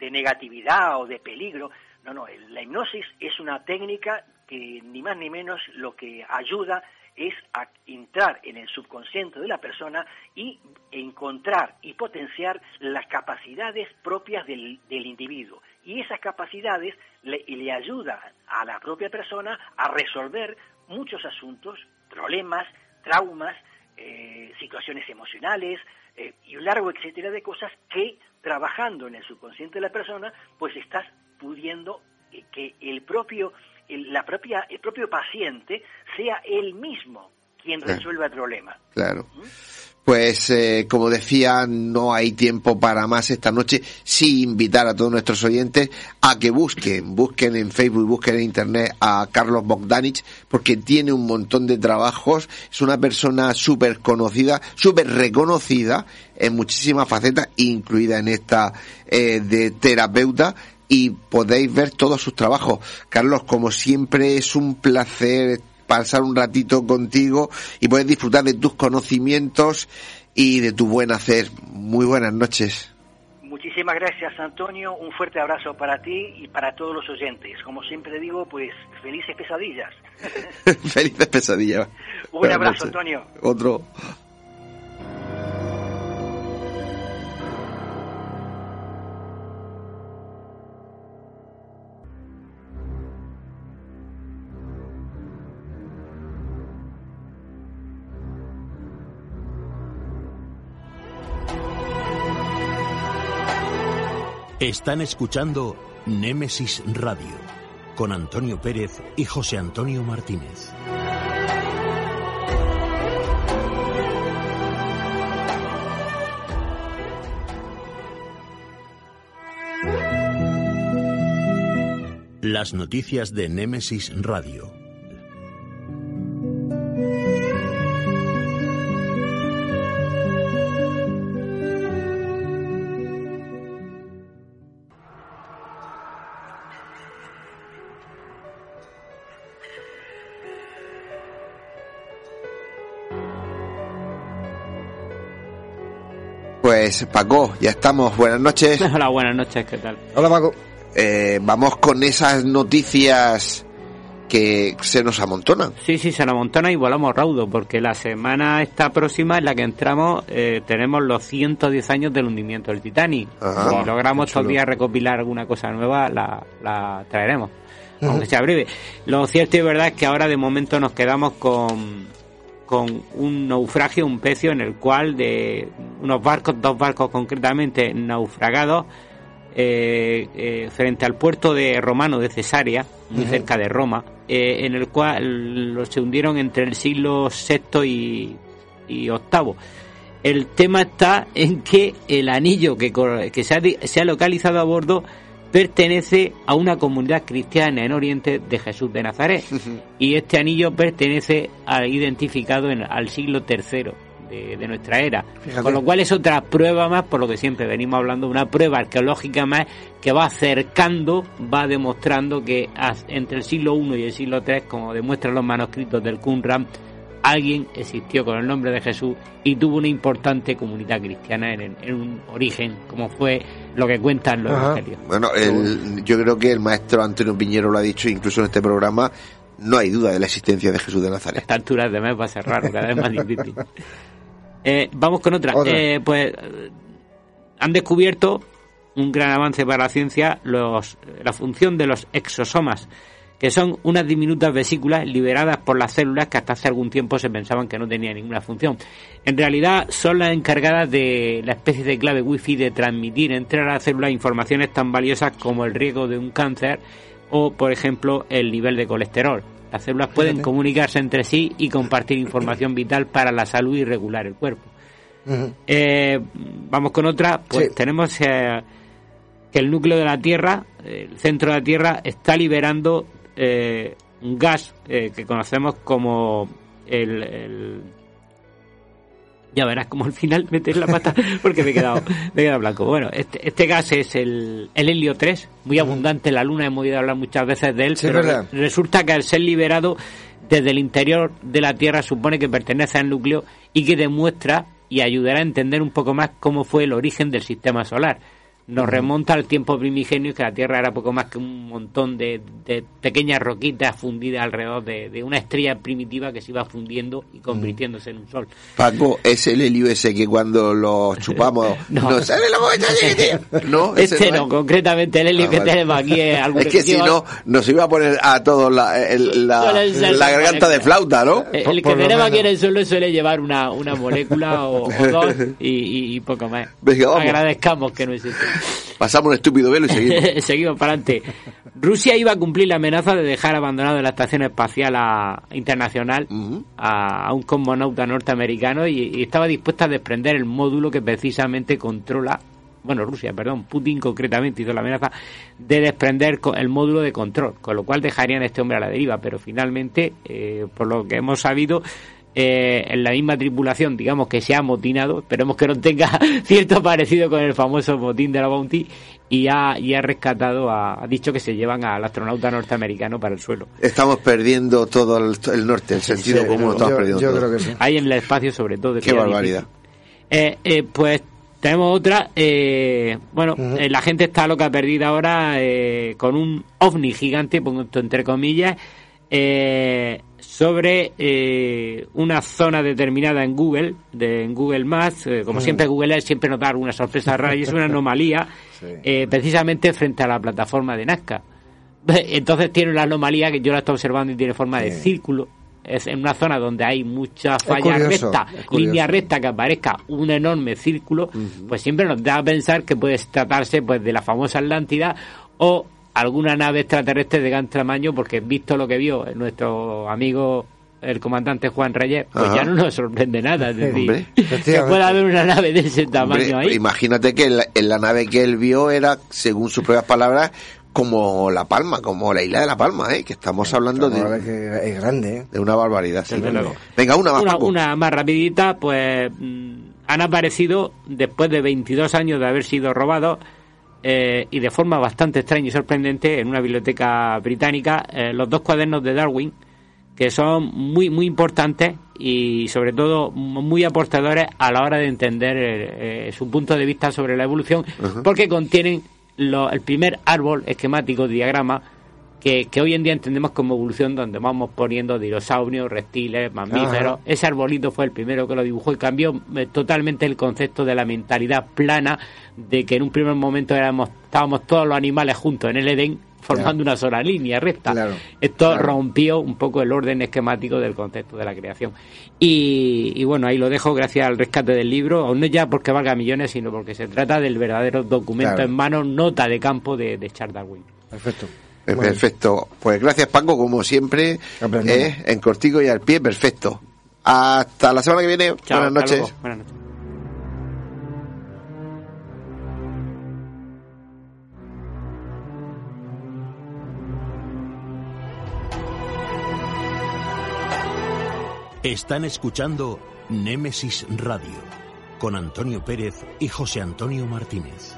de negatividad o de peligro no, no, la hipnosis es una técnica que ni más ni menos lo que ayuda es a entrar en el subconsciente de la persona y encontrar y potenciar las capacidades propias del, individuo, y esas capacidades le, le ayudan a la propia persona a resolver muchos asuntos, problemas, traumas, eh, situaciones emocionales eh, y un largo etcétera de cosas que trabajando en el subconsciente de la persona, pues estás pudiendo eh, que el propio, el, la propia, el propio paciente sea él mismo quien resuelva el problema. Claro. ¿Mm? Pues eh, como decía, no hay tiempo para más esta noche, sí invitar a todos nuestros oyentes a que busquen, busquen en Facebook, busquen en Internet a Carlos Bogdanich, porque tiene un montón de trabajos, es una persona súper conocida, súper reconocida en muchísimas facetas, incluida en esta eh, de terapeuta, y podéis ver todos sus trabajos. Carlos, como siempre, es un placer pasar un ratito contigo y poder disfrutar de tus conocimientos y de tu buen hacer. Muy buenas noches. Muchísimas gracias, Antonio. Un fuerte abrazo para ti y para todos los oyentes. Como siempre digo, pues felices pesadillas. felices pesadillas. Un abrazo, Antonio. Otro. Están escuchando Némesis Radio con Antonio Pérez y José Antonio Martínez. Las noticias de Némesis Radio Pues Paco, ya estamos. Buenas noches. Hola, buenas noches, ¿qué tal? Hola Paco. Eh, vamos con esas noticias que se nos amontonan. Sí, sí, se nos amontona y volamos raudo, porque la semana esta próxima en la que entramos eh, tenemos los 110 años del hundimiento del Titanic. si logramos todavía recopilar alguna cosa nueva, la, la traeremos, aunque sea breve. Lo cierto y verdad es que ahora de momento nos quedamos con con un naufragio, un pecio en el cual de unos barcos, dos barcos concretamente naufragados eh, eh, frente al puerto de Romano de Cesarea, muy cerca de Roma, eh, en el cual los se hundieron entre el siglo VI y, y VIII. El tema está en que el anillo que, que se, ha, se ha localizado a bordo pertenece a una comunidad cristiana en Oriente de Jesús de Nazaret. y este anillo pertenece a, identificado en, al siglo III de, nuestra era. Con lo cual es otra prueba más, por lo que siempre venimos hablando, una prueba arqueológica más que va acercando, va demostrando que entre el siglo I y el siglo III, como demuestran los manuscritos del Qumran, alguien existió con el nombre de Jesús y tuvo una importante comunidad cristiana en, un origen, como fue lo que cuentan los evangelios. Bueno, yo creo que el maestro Antonio Piñero lo ha dicho incluso en este programa, no hay duda de la existencia de Jesús de Nazaret. A esta altura de mes va a ser raro, cada vez más difícil. Eh, vamos con otra. Eh, pues han descubierto un gran avance para la ciencia los, la función de los exosomas que son unas diminutas vesículas liberadas por las células que hasta hace algún tiempo se pensaban que no tenían ninguna función. En realidad son las encargadas de la especie de clave wifi de transmitir entre las células informaciones tan valiosas como el riesgo de un cáncer o, por ejemplo, el nivel de colesterol. Las células pueden comunicarse entre sí y compartir información vital para la salud y regular el cuerpo. Eh, vamos con otra. Pues tenemos eh, que el núcleo de la Tierra, el centro de la Tierra, está liberando eh, un gas que conocemos como el, ya verás como al final meter la pata porque me he quedado, me he quedado blanco. Bueno, este, este gas es el, el helio 3, muy abundante en la Luna, hemos oído hablar muchas veces de él, pero resulta que al ser liberado desde el interior de la Tierra supone que pertenece al núcleo y que demuestra y ayudará a entender un poco más cómo fue el origen del sistema solar nos remonta al tiempo primigenio que la Tierra era poco más que un montón de, pequeñas roquitas fundidas alrededor de, una estrella primitiva que se iba fundiendo y convirtiéndose en un sol. Paco, es el helio ese que cuando lo chupamos no. nos sale la boca No, este no, concretamente el helio ah, que tenemos aquí es algo Es que si no, nos iba a poner a todos la, la, garganta de flauta, ¿no? El, que tenemos aquí en el suelo suele llevar una, una molécula o, dos y, poco más. Agradezcamos que no existe. Pasamos un estúpido velo y seguimos. seguimos para adelante. Rusia iba a cumplir la amenaza de dejar abandonado la Estación Espacial Internacional a, un cosmonauta norteamericano y, estaba dispuesta a desprender el módulo que precisamente controla bueno, Rusia, perdón, Putin concretamente hizo la amenaza de desprender el módulo de control, con lo cual dejarían a este hombre a la deriva, pero finalmente, eh, por lo que hemos sabido, eh, en la misma tripulación, digamos que se ha motinado, esperemos que no tenga cierto parecido con el famoso motín de la Bounty, y ha, y ha rescatado, ha, dicho que se llevan al astronauta norteamericano para el suelo. Estamos perdiendo todo el, norte, el sentido común, estamos perdiendo Creo que sí. Ahí en el espacio sobre todo. Qué barbaridad. Eh, eh, pues tenemos otra, bueno, la gente está loca perdida ahora con un ovni gigante, pongo esto entre comillas, eh, sobre eh, una zona determinada en Google, de, en Google Maps, eh, como mm. siempre Google siempre nos da alguna sorpresa rara y es una anomalía eh, precisamente frente a la plataforma de Nazca. Entonces tiene una anomalía que yo la estoy observando y tiene forma de círculo. Es en una zona donde hay mucha falla recta, línea recta que aparezca un enorme círculo, pues siempre nos da a pensar que puede tratarse pues de la famosa Atlántida o alguna nave extraterrestre de gran tamaño, porque visto lo que vio nuestro amigo el comandante Juan Reyes, pues ya no nos sorprende nada. Es decir, que pueda haber una nave de ese tamaño ahí. Imagínate que en la, nave que él vio era, según sus propias palabras, como La Palma, como la isla de La Palma, ¿eh? que estamos hablando de... es grande, ¿eh? De una barbaridad. Venga, una más. Una, más rapidita, pues mm, han aparecido, después de 22 años de haber sido robados, eh, y de forma bastante extraña y sorprendente en una biblioteca británica eh, los dos cuadernos de Darwin que son muy muy importantes y sobre todo muy aportadores a la hora de entender eh, su punto de vista sobre la evolución porque contienen el primer árbol esquemático diagrama que, hoy en día entendemos como evolución, donde vamos poniendo dinosaurios, reptiles, mamíferos. Ese arbolito fue el primero que lo dibujó y cambió eh, totalmente el concepto de la mentalidad plana, de que en un primer momento éramos, estábamos todos los animales juntos en el Edén, formando una sola línea recta. Esto rompió un poco el orden esquemático del concepto de la creación. Y, bueno, ahí lo dejo gracias al rescate del libro, no ya porque valga millones, sino porque se trata del verdadero documento en mano, nota de campo de, de Charles Darwin. Perfecto. Perfecto. Pues gracias Paco, como siempre, eh, en cortico y al pie, perfecto. Hasta la semana que viene. Buenas noches. Buenas noches. Están escuchando Némesis Radio con Antonio Pérez y José Antonio Martínez.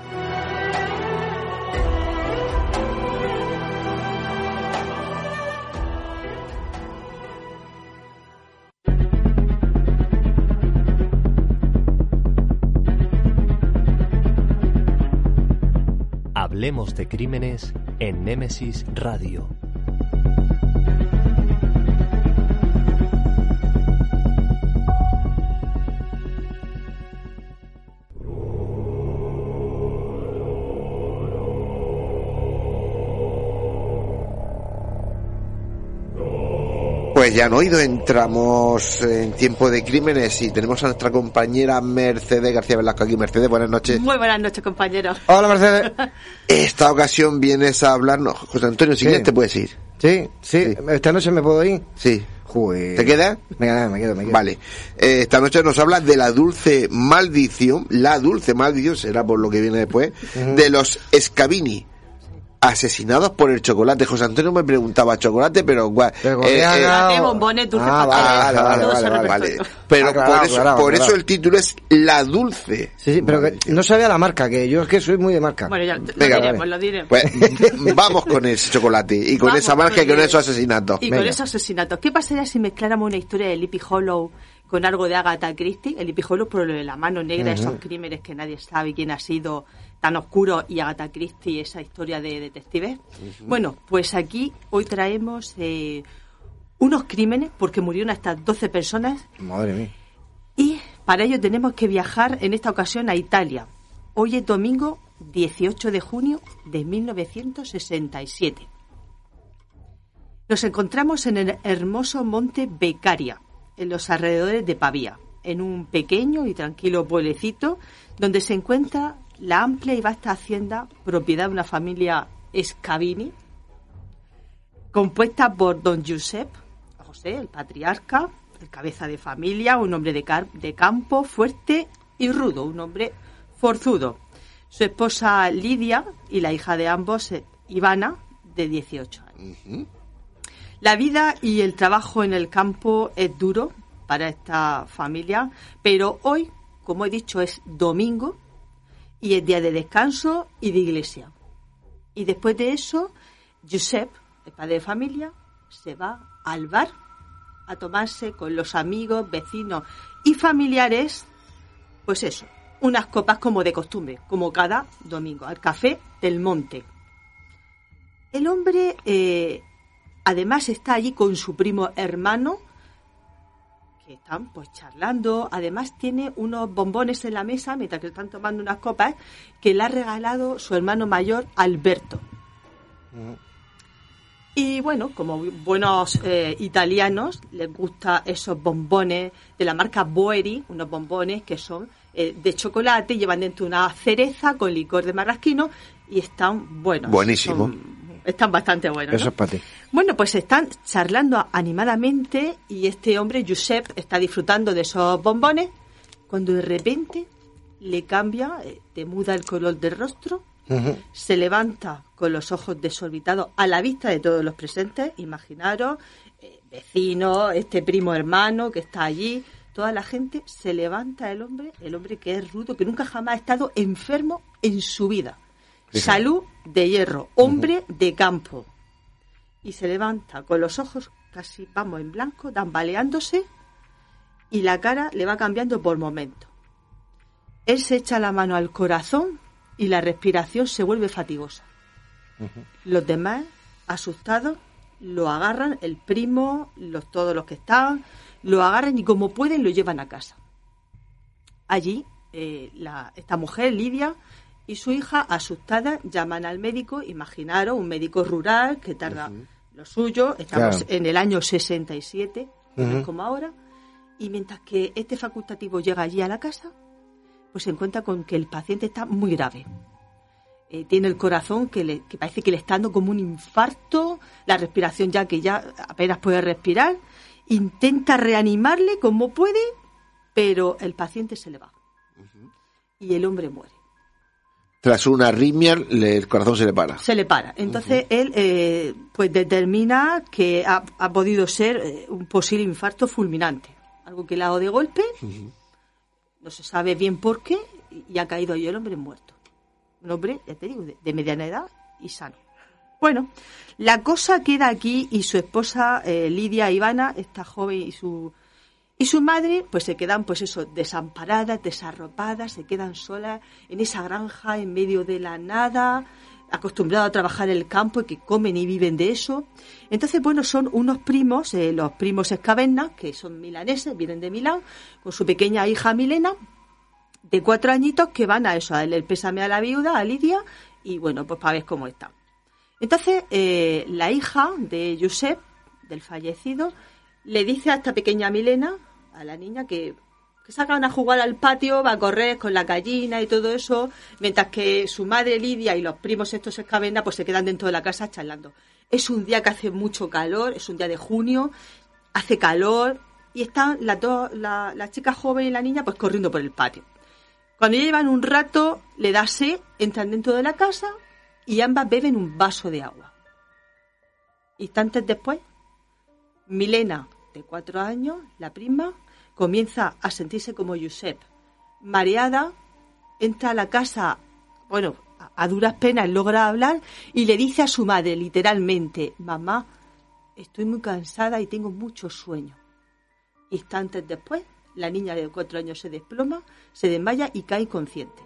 Hablemos de crímenes en Némesis Radio. Pues ya han oído, entramos en tiempo de crímenes y tenemos a nuestra compañera Mercedes García Velasco aquí. Mercedes, buenas noches. Muy buenas noches, compañero. Hola, Mercedes. Esta ocasión vienes a hablarnos. José Antonio, si te puedes ir. Sí, sí, esta noche me puedo ir. Sí. ¿Te queda? Me quedo, me quedo, me quedo. Vale. Eh, esta noche nos habla de la dulce maldición, la dulce maldición, será por lo que viene después, de los Scavini asesinados por el chocolate. José Antonio me preguntaba chocolate, pero pero eh, eh, ah, vale, vale, vale, vale, Pero ah, por, eso, por eso el título es La Dulce. Sí, sí, pero que no sabía la marca, que yo es que soy muy de marca. Bueno, ya lo diremos, lo diremos. Pues, vamos con ese chocolate y con esa marca y con esos asesinatos. Y con esos asesinatos. ¿Qué pasaría si mezcláramos una historia de Lippy Hollow con algo de Agatha Christie, el hipijuelo por lo de la mano negra, esos crímenes que nadie sabe quién ha sido tan oscuro y Agatha Christie, esa historia de detectives. Bueno, pues aquí hoy traemos eh, unos crímenes porque murieron hasta 12 personas. Madre mía. Y para ello tenemos que viajar en esta ocasión a Italia. Hoy es domingo 18 de junio de 1967. Nos encontramos en el hermoso monte Beccaria, en los alrededores de Pavía, en un pequeño y tranquilo pueblecito donde se encuentra la amplia y vasta hacienda propiedad de una familia Scavini, compuesta por don Giuseppe, José, el patriarca, el cabeza de familia, un hombre de, de campo fuerte y rudo, un hombre forzudo, su esposa Lidia y la hija de ambos, eh, Ivana, de 18 años. La vida y el trabajo en el campo es duro para esta familia, pero hoy, como he dicho, es domingo y es día de descanso y de iglesia. Y después de eso, Josep, el padre de familia, se va al bar a tomarse con los amigos, vecinos y familiares, pues eso, unas copas como de costumbre, como cada domingo, al café del monte. El hombre eh, Además está allí con su primo hermano, que están pues charlando. Además tiene unos bombones en la mesa mientras que están tomando unas copas que le ha regalado su hermano mayor Alberto. Y bueno, como buenos eh, italianos, les gusta esos bombones de la marca Boeri, unos bombones que son eh, de chocolate, llevan dentro una cereza con licor de marrasquino y están buenos. Buenísimo. Están bastante buenos. Eso es para ti. Bueno, pues están charlando animadamente y este hombre, Josep, está disfrutando de esos bombones cuando de repente le cambia, eh, te muda el color del rostro, se levanta con los ojos desorbitados a la vista de todos los presentes, imaginaros, eh, vecinos, este primo hermano que está allí, toda la gente, se levanta el hombre, el hombre que es rudo, que nunca jamás ha estado enfermo en su vida. Salud de hierro, hombre de campo. Y se levanta con los ojos casi, vamos, en blanco, tambaleándose, y la cara le va cambiando por momentos. Él se echa la mano al corazón y la respiración se vuelve fatigosa. Los demás, asustados, lo agarran, el primo, los, todos los que están, lo agarran y como pueden lo llevan a casa. Allí, eh, la, esta mujer, Lidia, y su hija, asustada, llaman al médico, imaginaros, un médico rural que tarda lo suyo, estamos en el año 67, como ahora, y mientras que este facultativo llega allí a la casa, pues se encuentra con que el paciente está muy grave. Eh, tiene el corazón que, le, que parece que le está dando como un infarto, la respiración ya que ya apenas puede respirar, intenta reanimarle como puede, pero el paciente se le va. Y el hombre muere tras una arritmia el corazón se le para. Se le para. Entonces él eh, pues determina que ha, podido ser eh, un posible infarto fulminante. Algo que le ha dado de golpe, no se sabe bien por qué, y ha caído ahí el hombre muerto. Un hombre, ya te digo, de, mediana edad y sano. Bueno, la cosa queda aquí y su esposa eh, Lidia Ivana, esta joven y su y su madre, pues se quedan, pues eso, desamparadas, desarropadas, se quedan solas en esa granja en medio de la nada, acostumbradas a trabajar en el campo y que comen y viven de eso. Entonces, bueno, son unos primos, eh, los primos Escavenna, que son milaneses, vienen de Milán, con su pequeña hija Milena, de cuatro añitos, que van a eso, a darle el pésame a la viuda, a Lidia, y bueno, pues para ver cómo está. Entonces, eh, la hija de Josep, del fallecido, le dice a esta pequeña Milena, a la niña que, que salgan a jugar al patio, va a correr con la gallina y todo eso, mientras que su madre Lidia y los primos estos escabena pues se quedan dentro de la casa charlando. Es un día que hace mucho calor, es un día de junio, hace calor y están las dos, la, la chica joven y la niña pues corriendo por el patio. Cuando llevan un rato, le da sed, entran dentro de la casa y ambas beben un vaso de agua. Instantes después, Milena de cuatro años, la prima, comienza a sentirse como Josep. Mareada, entra a la casa, bueno, a duras penas logra hablar y le dice a su madre literalmente, mamá, estoy muy cansada y tengo mucho sueño. Instantes después, La niña de cuatro años se desploma, se desmaya y cae inconsciente.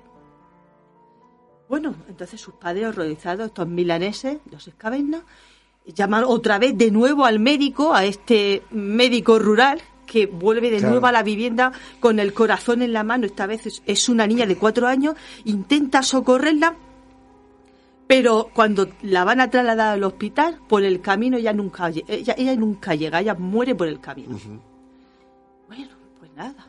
Bueno, entonces sus padres horrorizados, estos milaneses, los escabenas, llaman otra vez de nuevo al médico, a este médico rural, que vuelve de nuevo a la vivienda con el corazón en la mano. Esta vez es, una niña de cuatro años, intenta socorrerla, pero cuando la van a trasladar al hospital, por el camino ella nunca, ella, nunca llega, ella muere por el camino. Bueno, pues nada.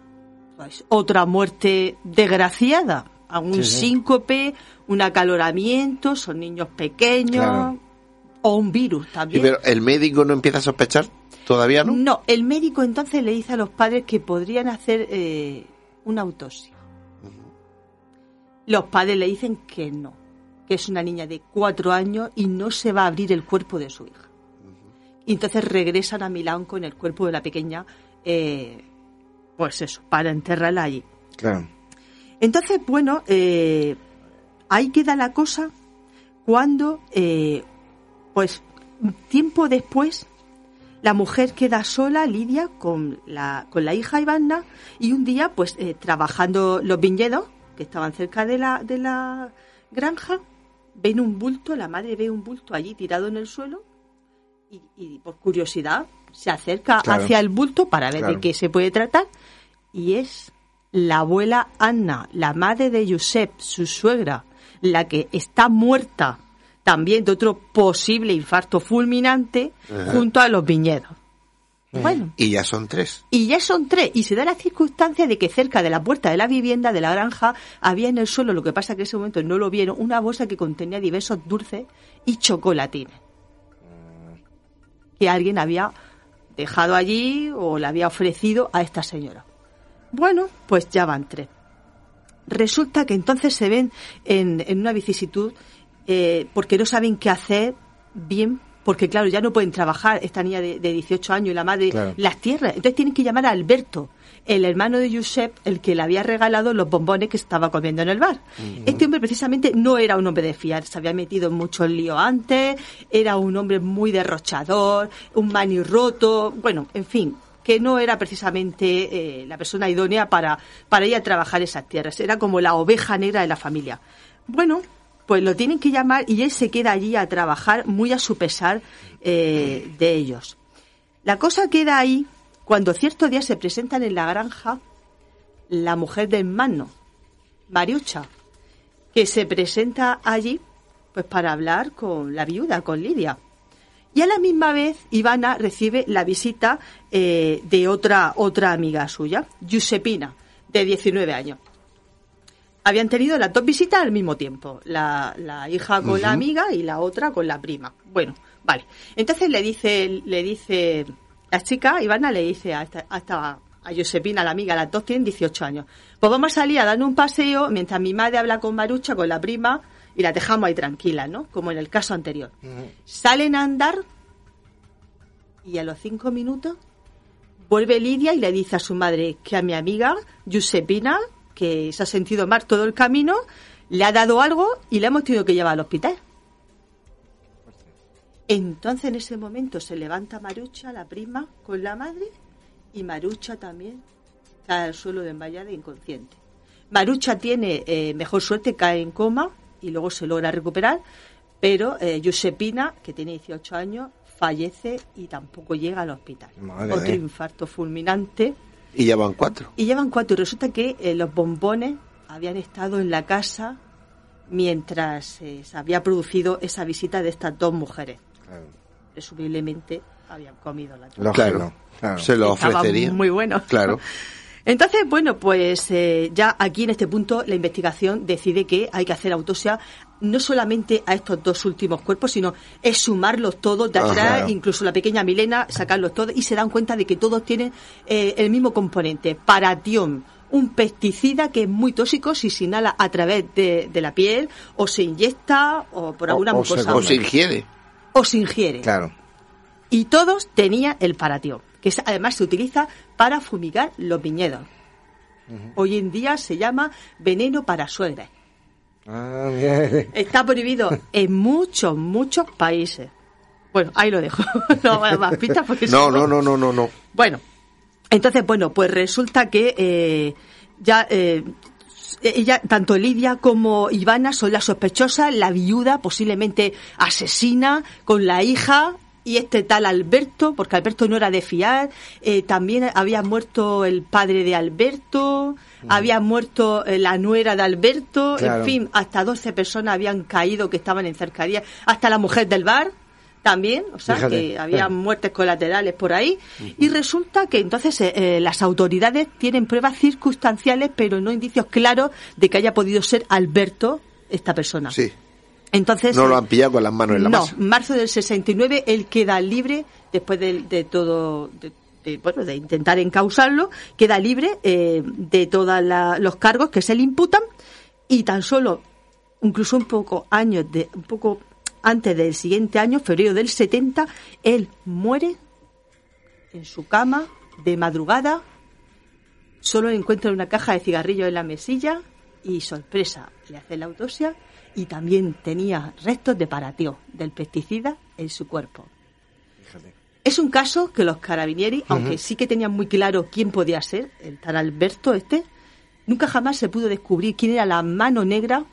Pues otra muerte desgraciada. A un síncope, un acaloramiento, son niños pequeños. O un virus también. pero el médico no empieza a sospechar todavía, ¿no? No, el médico entonces le dice a los padres que podrían hacer eh, una autopsia. Los padres le dicen que no, que es una niña de cuatro años y no se va a abrir el cuerpo de su hija. Y entonces regresan a Milán con el cuerpo de la pequeña, eh, pues eso, para enterrarla allí. Claro. Entonces, bueno, eh, ahí queda la cosa cuando pues tiempo después, la mujer queda sola, Lidia, con la, con la hija Ivana, y un día, pues eh, trabajando los viñedos, que estaban cerca de la, de la granja, ven un bulto, la madre ve un bulto allí tirado en el suelo, y, por curiosidad se acerca hacia el bulto para ver de qué se puede tratar, y es la abuela Anna, la madre de Josep, su suegra, la que está muerta también de otro posible infarto fulminante junto a los viñedos. Bueno. Y ya son tres. Y ya son tres. Y se da la circunstancia de que cerca de la puerta de la vivienda, de la granja, había en el suelo, lo que pasa que en ese momento no lo vieron, una bolsa que contenía diversos dulces y chocolatines. Que alguien había dejado allí o le había ofrecido a esta señora. Bueno, pues ya van tres. Resulta que entonces se ven en, en una vicisitud eh, porque no saben qué hacer bien porque claro, ya no pueden trabajar esta niña de, 18 años y la madre las tierras. Entonces tienen que llamar a Alberto, el hermano de Josep, el que le había regalado los bombones que estaba comiendo en el bar. Este hombre precisamente no era un hombre de fiar, se había metido en mucho lío antes, era un hombre muy derrochador, un roto bueno, en fin, que no era precisamente eh, la persona idónea para, para ir a trabajar esas tierras. Era como la oveja negra de la familia. Bueno, pues lo tienen que llamar y él se queda allí a trabajar muy a su pesar eh, de ellos. La cosa queda ahí cuando cierto día se presentan en la granja la mujer del mano, Mariucha, que se presenta allí pues para hablar con la viuda, con Lidia. Y a la misma vez Ivana recibe la visita eh, de otra, otra amiga suya, Giuseppina, de 19 años habían tenido las dos visitas al mismo tiempo, la, hija con la amiga y la otra con la prima. Bueno, vale. Entonces le dice, le dice, la chica, Ivana le dice a esta, a, a Josepina, la amiga, las dos tienen 18 años. Pues vamos a salir a dar un paseo mientras mi madre habla con Marucha, con la prima, y la dejamos ahí tranquila, ¿no? Como en el caso anterior. Salen a andar y a los cinco minutos vuelve Lidia y le dice a su madre que a mi amiga Josepina que se ha sentido mal todo el camino, le ha dado algo y le hemos tenido que llevar al hospital. Entonces en ese momento se levanta Marucha, la prima, con la madre, y Marucha también cae al suelo de envallada inconsciente. Marucha tiene eh, mejor suerte, cae en coma y luego se logra recuperar, pero eh, Giuseppina, que tiene 18 años, fallece y tampoco llega al hospital. Otro infarto fulminante y llevan cuatro. Y llevan cuatro. Y resulta que eh, los bombones habían estado en la casa mientras eh, se había producido esa visita de estas dos mujeres. Presumiblemente habían comido la Claro, se lo ofrecerían. Muy bueno. Claro. Entonces, bueno, pues eh, ya aquí en este punto la investigación decide que hay que hacer autopsia no solamente a estos dos últimos cuerpos, sino es sumarlos todos de atrás, incluso la pequeña Milena, sacarlos todos y se dan cuenta de que todos tienen eh, el mismo componente, paratión, un pesticida que es muy tóxico si se inhala a través de, la piel o se inyecta o por alguna o, O se ingiere. O se ingiere. Claro. Y todos tenían el paratión que además se utiliza para fumigar los viñedos. Hoy en día se llama veneno para suegras. Ah, Está prohibido en muchos, muchos países. Bueno, ahí lo dejo. no no, no, no, no, no, Bueno, Entonces, bueno, pues resulta que eh, ya eh, ella, tanto Lidia como Ivana son las sospechosas, la viuda posiblemente asesina con la hija y este tal Alberto, porque Alberto no era de fiar, eh, también había muerto el padre de Alberto, había muerto eh, la nuera de Alberto, en fin, hasta 12 personas habían caído que estaban en cercanía, hasta la mujer del bar también, o sea, que había muertes colaterales por ahí, y resulta que entonces eh, las autoridades tienen pruebas circunstanciales, pero no indicios claros de que haya podido ser Alberto esta persona. Sí. Entonces, no lo han pillado con las manos en la no, masa. marzo del 69 él queda libre después de, todo, de, bueno, de intentar encausarlo, queda libre eh, de todos los cargos que se le imputan y tan solo, incluso un poco años de, un poco antes del siguiente año, febrero del 70, él muere en su cama de madrugada, solo encuentra una caja de cigarrillos en la mesilla y sorpresa, le hace la autopsia y también tenía restos de parateo del pesticida en su cuerpo. Es un caso que los carabinieri, aunque sí que tenían muy claro quién podía ser, el tal Alberto este, nunca jamás se pudo descubrir quién era la mano negra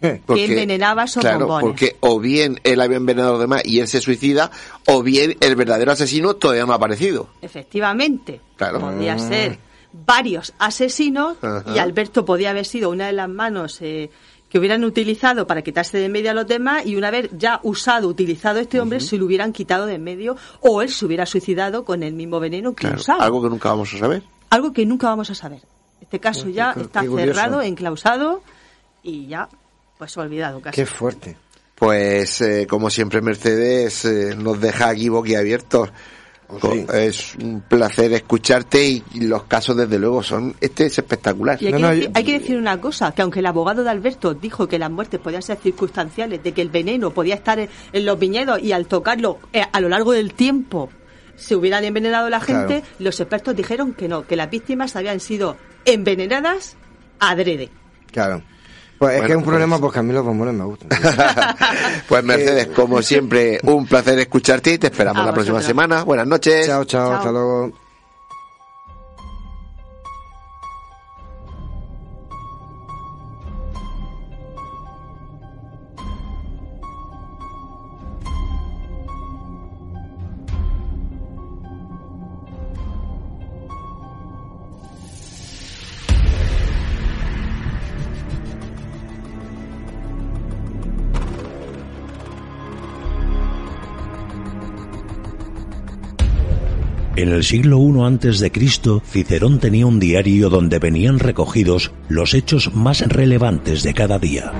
que envenenaba a esos claro, porque o bien él había envenenado a los demás y él se suicida, o bien el verdadero asesino todavía no ha aparecido. Efectivamente. Claro. Podía ser varios asesinos y Alberto podía haber sido una de las manos eh, que hubieran utilizado para quitarse de en medio a los demás y una vez ya usado, utilizado este hombre, se lo hubieran quitado de en medio o él se hubiera suicidado con el mismo veneno que usaba. Algo que nunca vamos a saber. Algo que nunca vamos a saber. Este caso ya está cerrado, enclausado y ya, pues olvidado casi. Qué fuerte. Pues, eh, como siempre, Mercedes eh, nos deja aquí boquiabiertos. Es un placer escucharte y los casos desde luego son este es espectacular. Y hay, que decir, una cosa, que aunque el abogado de Alberto dijo que las muertes podían ser circunstanciales, de que el veneno podía estar en, los viñedos y al tocarlo eh, a lo largo del tiempo se hubieran envenenado la gente, los expertos dijeron que no, que las víctimas habían sido envenenadas adrede. Claro. Pues es que es un problema pues- porque a mí los bombones me gustan. pues Mercedes, como siempre, un placer escucharte y te esperamos la próxima semana. Buenas noches. chao, chao. hasta luego. En el siglo I antes de Cristo, Cicerón tenía un diario donde venían recogidos los hechos más relevantes de cada día.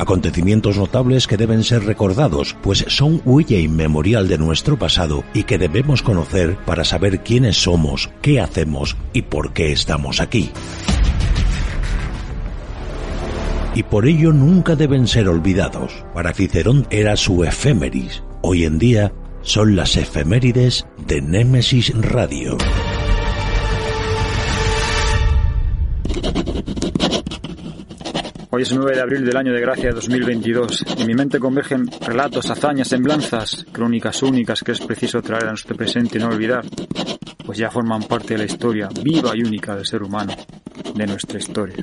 Acontecimientos notables que deben ser recordados, pues son huella inmemorial de nuestro pasado y que debemos conocer para saber quiénes somos, qué hacemos y por qué estamos aquí. Y por ello nunca deben ser olvidados. Para Cicerón era su efémeris. Hoy en día son las efemérides de Némesis Radio. Hoy es 9 de abril del año de gracia de 2022 y en mi mente convergen relatos, hazañas, semblanzas, crónicas únicas que es preciso traer a nuestro presente y no olvidar, pues ya forman parte de la historia viva y única del ser humano, de nuestra historia.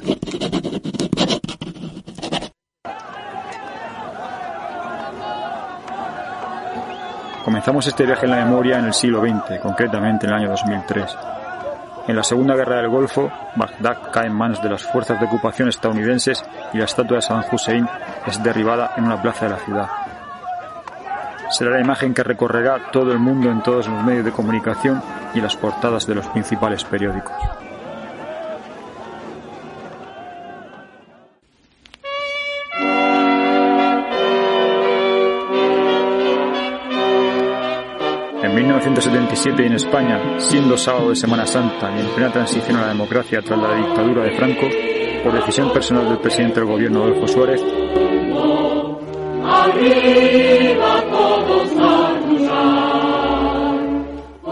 Comenzamos este viaje en la memoria en el siglo XX, concretamente en el año 2003. En la Segunda Guerra del Golfo, Bagdad cae en manos de las fuerzas de ocupación estadounidenses y la estatua de Saddam Hussein es derribada en una plaza de la ciudad. Será la imagen que recorrerá todo el mundo en todos los medios de comunicación y las portadas de los principales periódicos. 1977 en España, siendo sábado de Semana Santa y en plena transición a la democracia tras la dictadura de Franco, por decisión personal del presidente del gobierno Adolfo Suárez,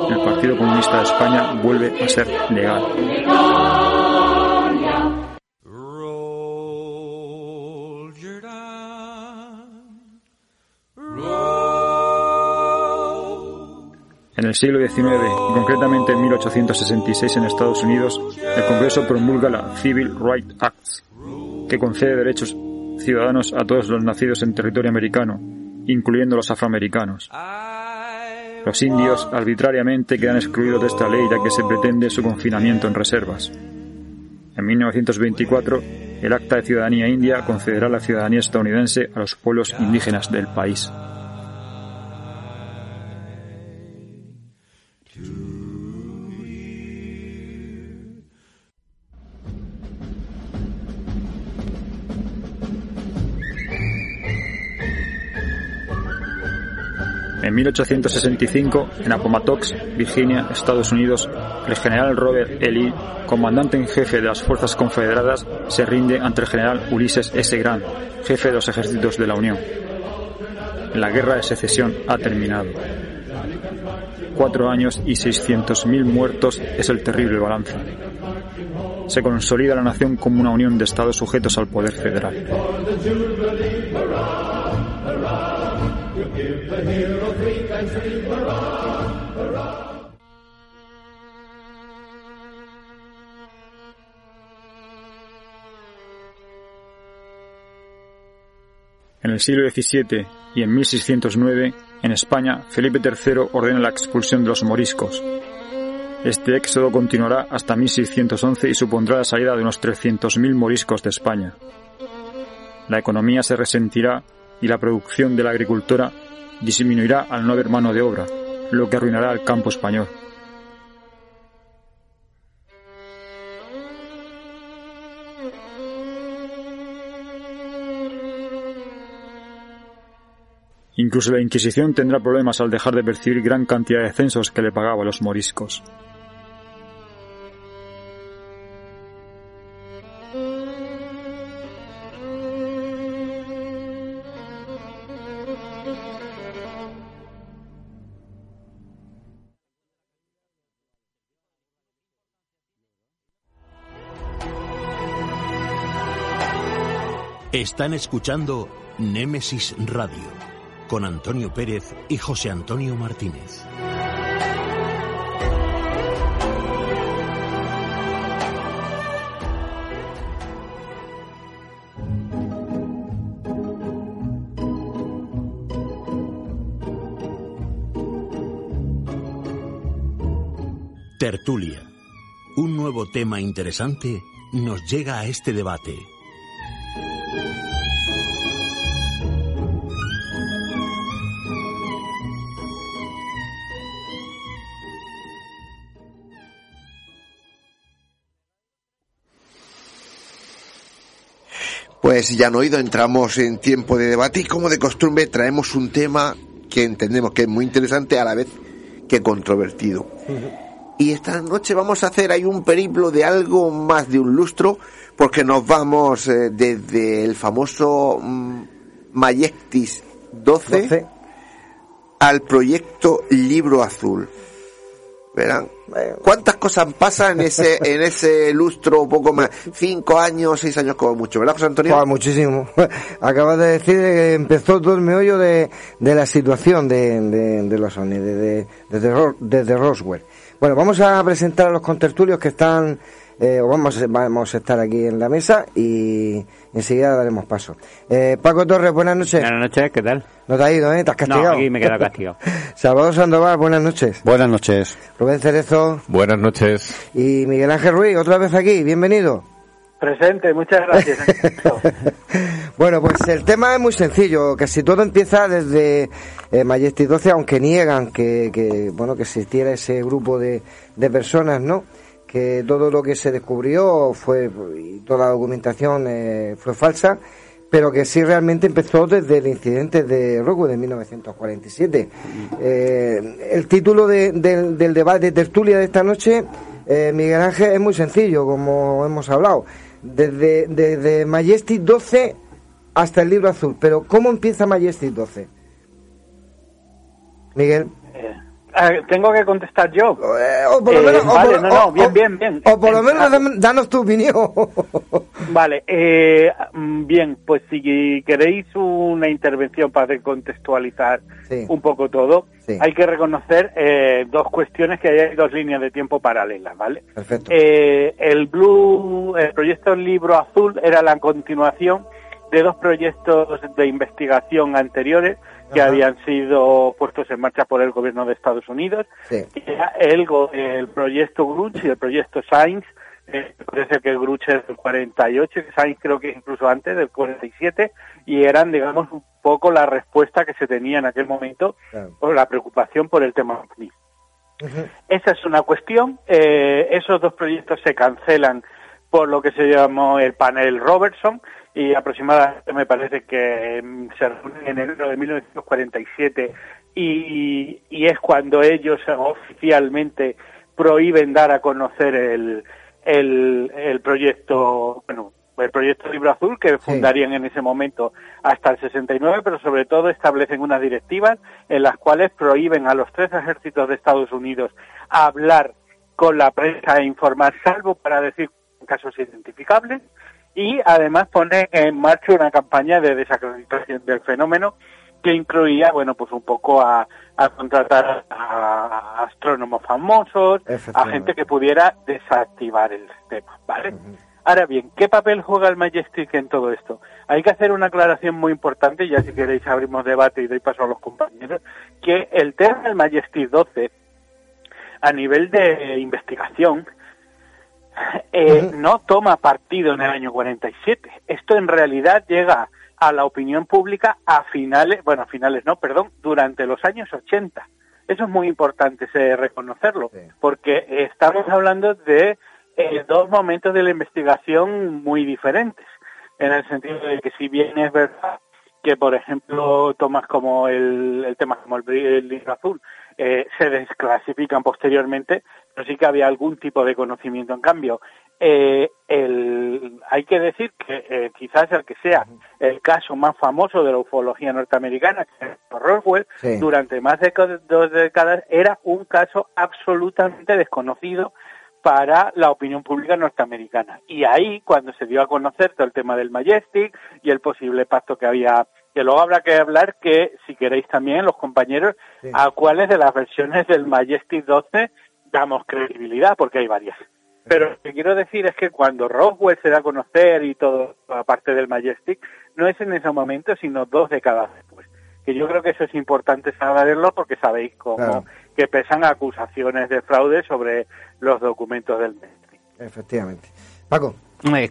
el Partido Comunista de España vuelve a ser legal. En el siglo XIX, y concretamente en 1866 en Estados Unidos, el Congreso promulga la Civil Rights Act, que concede derechos ciudadanos a todos los nacidos en territorio americano, incluyendo los afroamericanos. Los indios arbitrariamente quedan excluidos de esta ley ya que se pretende su confinamiento en reservas. En 1924, el Acta de Ciudadanía India concederá la ciudadanía estadounidense a los pueblos indígenas del país. En 1865, en Appomattox, Virginia, Estados Unidos, el general Robert E. Lee, comandante en jefe de las fuerzas confederadas, se rinde ante el general Ulysses S. Grant, jefe de los ejércitos de la Unión. La guerra de secesión ha terminado. Cuatro años y 600.000 muertos es el terrible balance. Se consolida la nación como una unión de estados sujetos al poder federal. En el siglo XVII y en 1609, en España, Felipe III ordena la expulsión de los moriscos. Este éxodo continuará hasta 1611 y supondrá la salida de unos 300.000 moriscos de España. La economía se resentirá y la producción de la agricultura disminuirá al no haber mano de obra, lo que arruinará al campo español. Incluso la Inquisición tendrá problemas al dejar de percibir gran cantidad de censos que le pagaba a los moriscos. Están escuchando Némesis Radio con Antonio Pérez y José Antonio Martínez. Tertulia. Un nuevo tema interesante nos llega a este debate. Pues ya no oído, entramos en tiempo de debate y como de costumbre traemos un tema que entendemos que es muy interesante a la vez que controvertido. Y esta noche vamos a hacer ahí un periplo de algo más de un lustro porque nos vamos eh, desde el famoso mm, Majestis 12, 12 al proyecto Libro Azul. Verán, ¿cuántas cosas pasan en ese, en ese lustro poco más? Cinco años, seis años como mucho, ¿verdad, José Antonio? Muchísimo. Acabas de decir que empezó todo el meollo de, de la situación de, de, los ONI, desde, desde, desde Roswell. Bueno, vamos a presentar a los contertulios que están eh, vamos, vamos a estar aquí en la mesa y enseguida daremos paso. Eh, Paco Torres, buenas noches. Buenas noches, ¿qué tal? No te has ido, ¿eh? ¿Te has castigado? No, aquí me he quedado castigado. Salvador Sandoval, buenas noches. Buenas noches. Rubén Cerezo. Buenas noches. Y Miguel Ángel Ruiz, otra vez aquí, bienvenido. Presente, muchas gracias. bueno, pues el tema es muy sencillo, que si todo empieza desde eh, Majestic 12, aunque niegan que, que, bueno, que existiera ese grupo de, de personas, ¿no? que todo lo que se descubrió fue y toda la documentación eh, fue falsa, pero que sí realmente empezó desde el incidente de Rockwell de 1947. Eh, el título del, debate de tertulia de esta noche, eh, Miguel Ángel, es muy sencillo, como hemos hablado. Desde, desde Majestic 12 hasta el libro azul. Pero ¿cómo empieza Majestic 12? Miguel. Eh, tengo que contestar yo. Eh, o por lo menos, vale, no, no, bien, bien, bien. O por lo menos danos tu opinión. Vale, eh, mm, bien, pues si queréis una intervención para contextualizar un poco todo, hay que reconocer dos cuestiones que hay dos líneas de tiempo paralelas, ¿vale? Perfecto. el Blue, el proyecto Libro Azul era la continuación de dos proyectos de investigación anteriores que habían sido puestos en marcha por el gobierno de Estados Unidos. el, el proyecto Gruch y el proyecto Science. Eh, parece que Gruch es del 48, que Science creo que incluso antes, del 47, y eran, digamos, un poco la respuesta que se tenía en aquel momento por la preocupación por el tema ovni. Esa es una cuestión. Eh, esos dos proyectos se cancelan por lo que se llamó el panel Robertson, y aproximadamente me parece que mm, se reúnen en enero de 1947 y, y es cuando ellos oficialmente prohíben dar a conocer el, el, el proyecto, bueno, el proyecto Libro Azul que fundarían en ese momento hasta el 69, pero sobre todo establecen unas directivas en las cuales prohíben a los tres ejércitos de Estados Unidos hablar con la prensa e informar, salvo para decir casos identificables, y además pone en marcha una campaña de desacreditación del fenómeno que incluía, bueno, pues un poco a, contratar a, astrónomos famosos, a gente que pudiera desactivar el sistema, ¿vale? Ahora bien, ¿qué papel juega el Majestic en todo esto? Hay que hacer una aclaración muy importante, ya si queréis abrimos debate y doy paso a los compañeros, que el tema del Majestic 12, a nivel de investigación, eh, no toma partido en el año 47. Esto en realidad llega a la opinión pública a finales, bueno, a finales no, perdón, durante los años 80. Eso es muy importante reconocerlo, porque estamos hablando de eh, dos momentos de la investigación muy diferentes, en el sentido de que si bien es verdad que, por ejemplo, tomas como el, el tema como el, libro azul, eh, se desclasifican posteriormente, pero sí que había algún tipo de conocimiento. En cambio, eh, el, hay que decir que eh, quizás el que sea el caso más famoso de la ufología norteamericana, que es Roswell, durante más de dos décadas era un caso absolutamente desconocido para la opinión pública norteamericana. Y ahí, cuando se dio a conocer todo el tema del Majestic y el posible pacto que había, que luego habrá que hablar que, si queréis también, los compañeros, a cuáles de las versiones del Majestic 12 damos credibilidad, porque hay varias. Pero lo que quiero decir es que cuando Roswell se da a conocer y todo, aparte del Majestic, no es en ese momento, sino dos décadas después. Que yo creo que eso es importante saberlo porque sabéis cómo que pesan acusaciones de fraude sobre los documentos del Majestic. Efectivamente. Paco.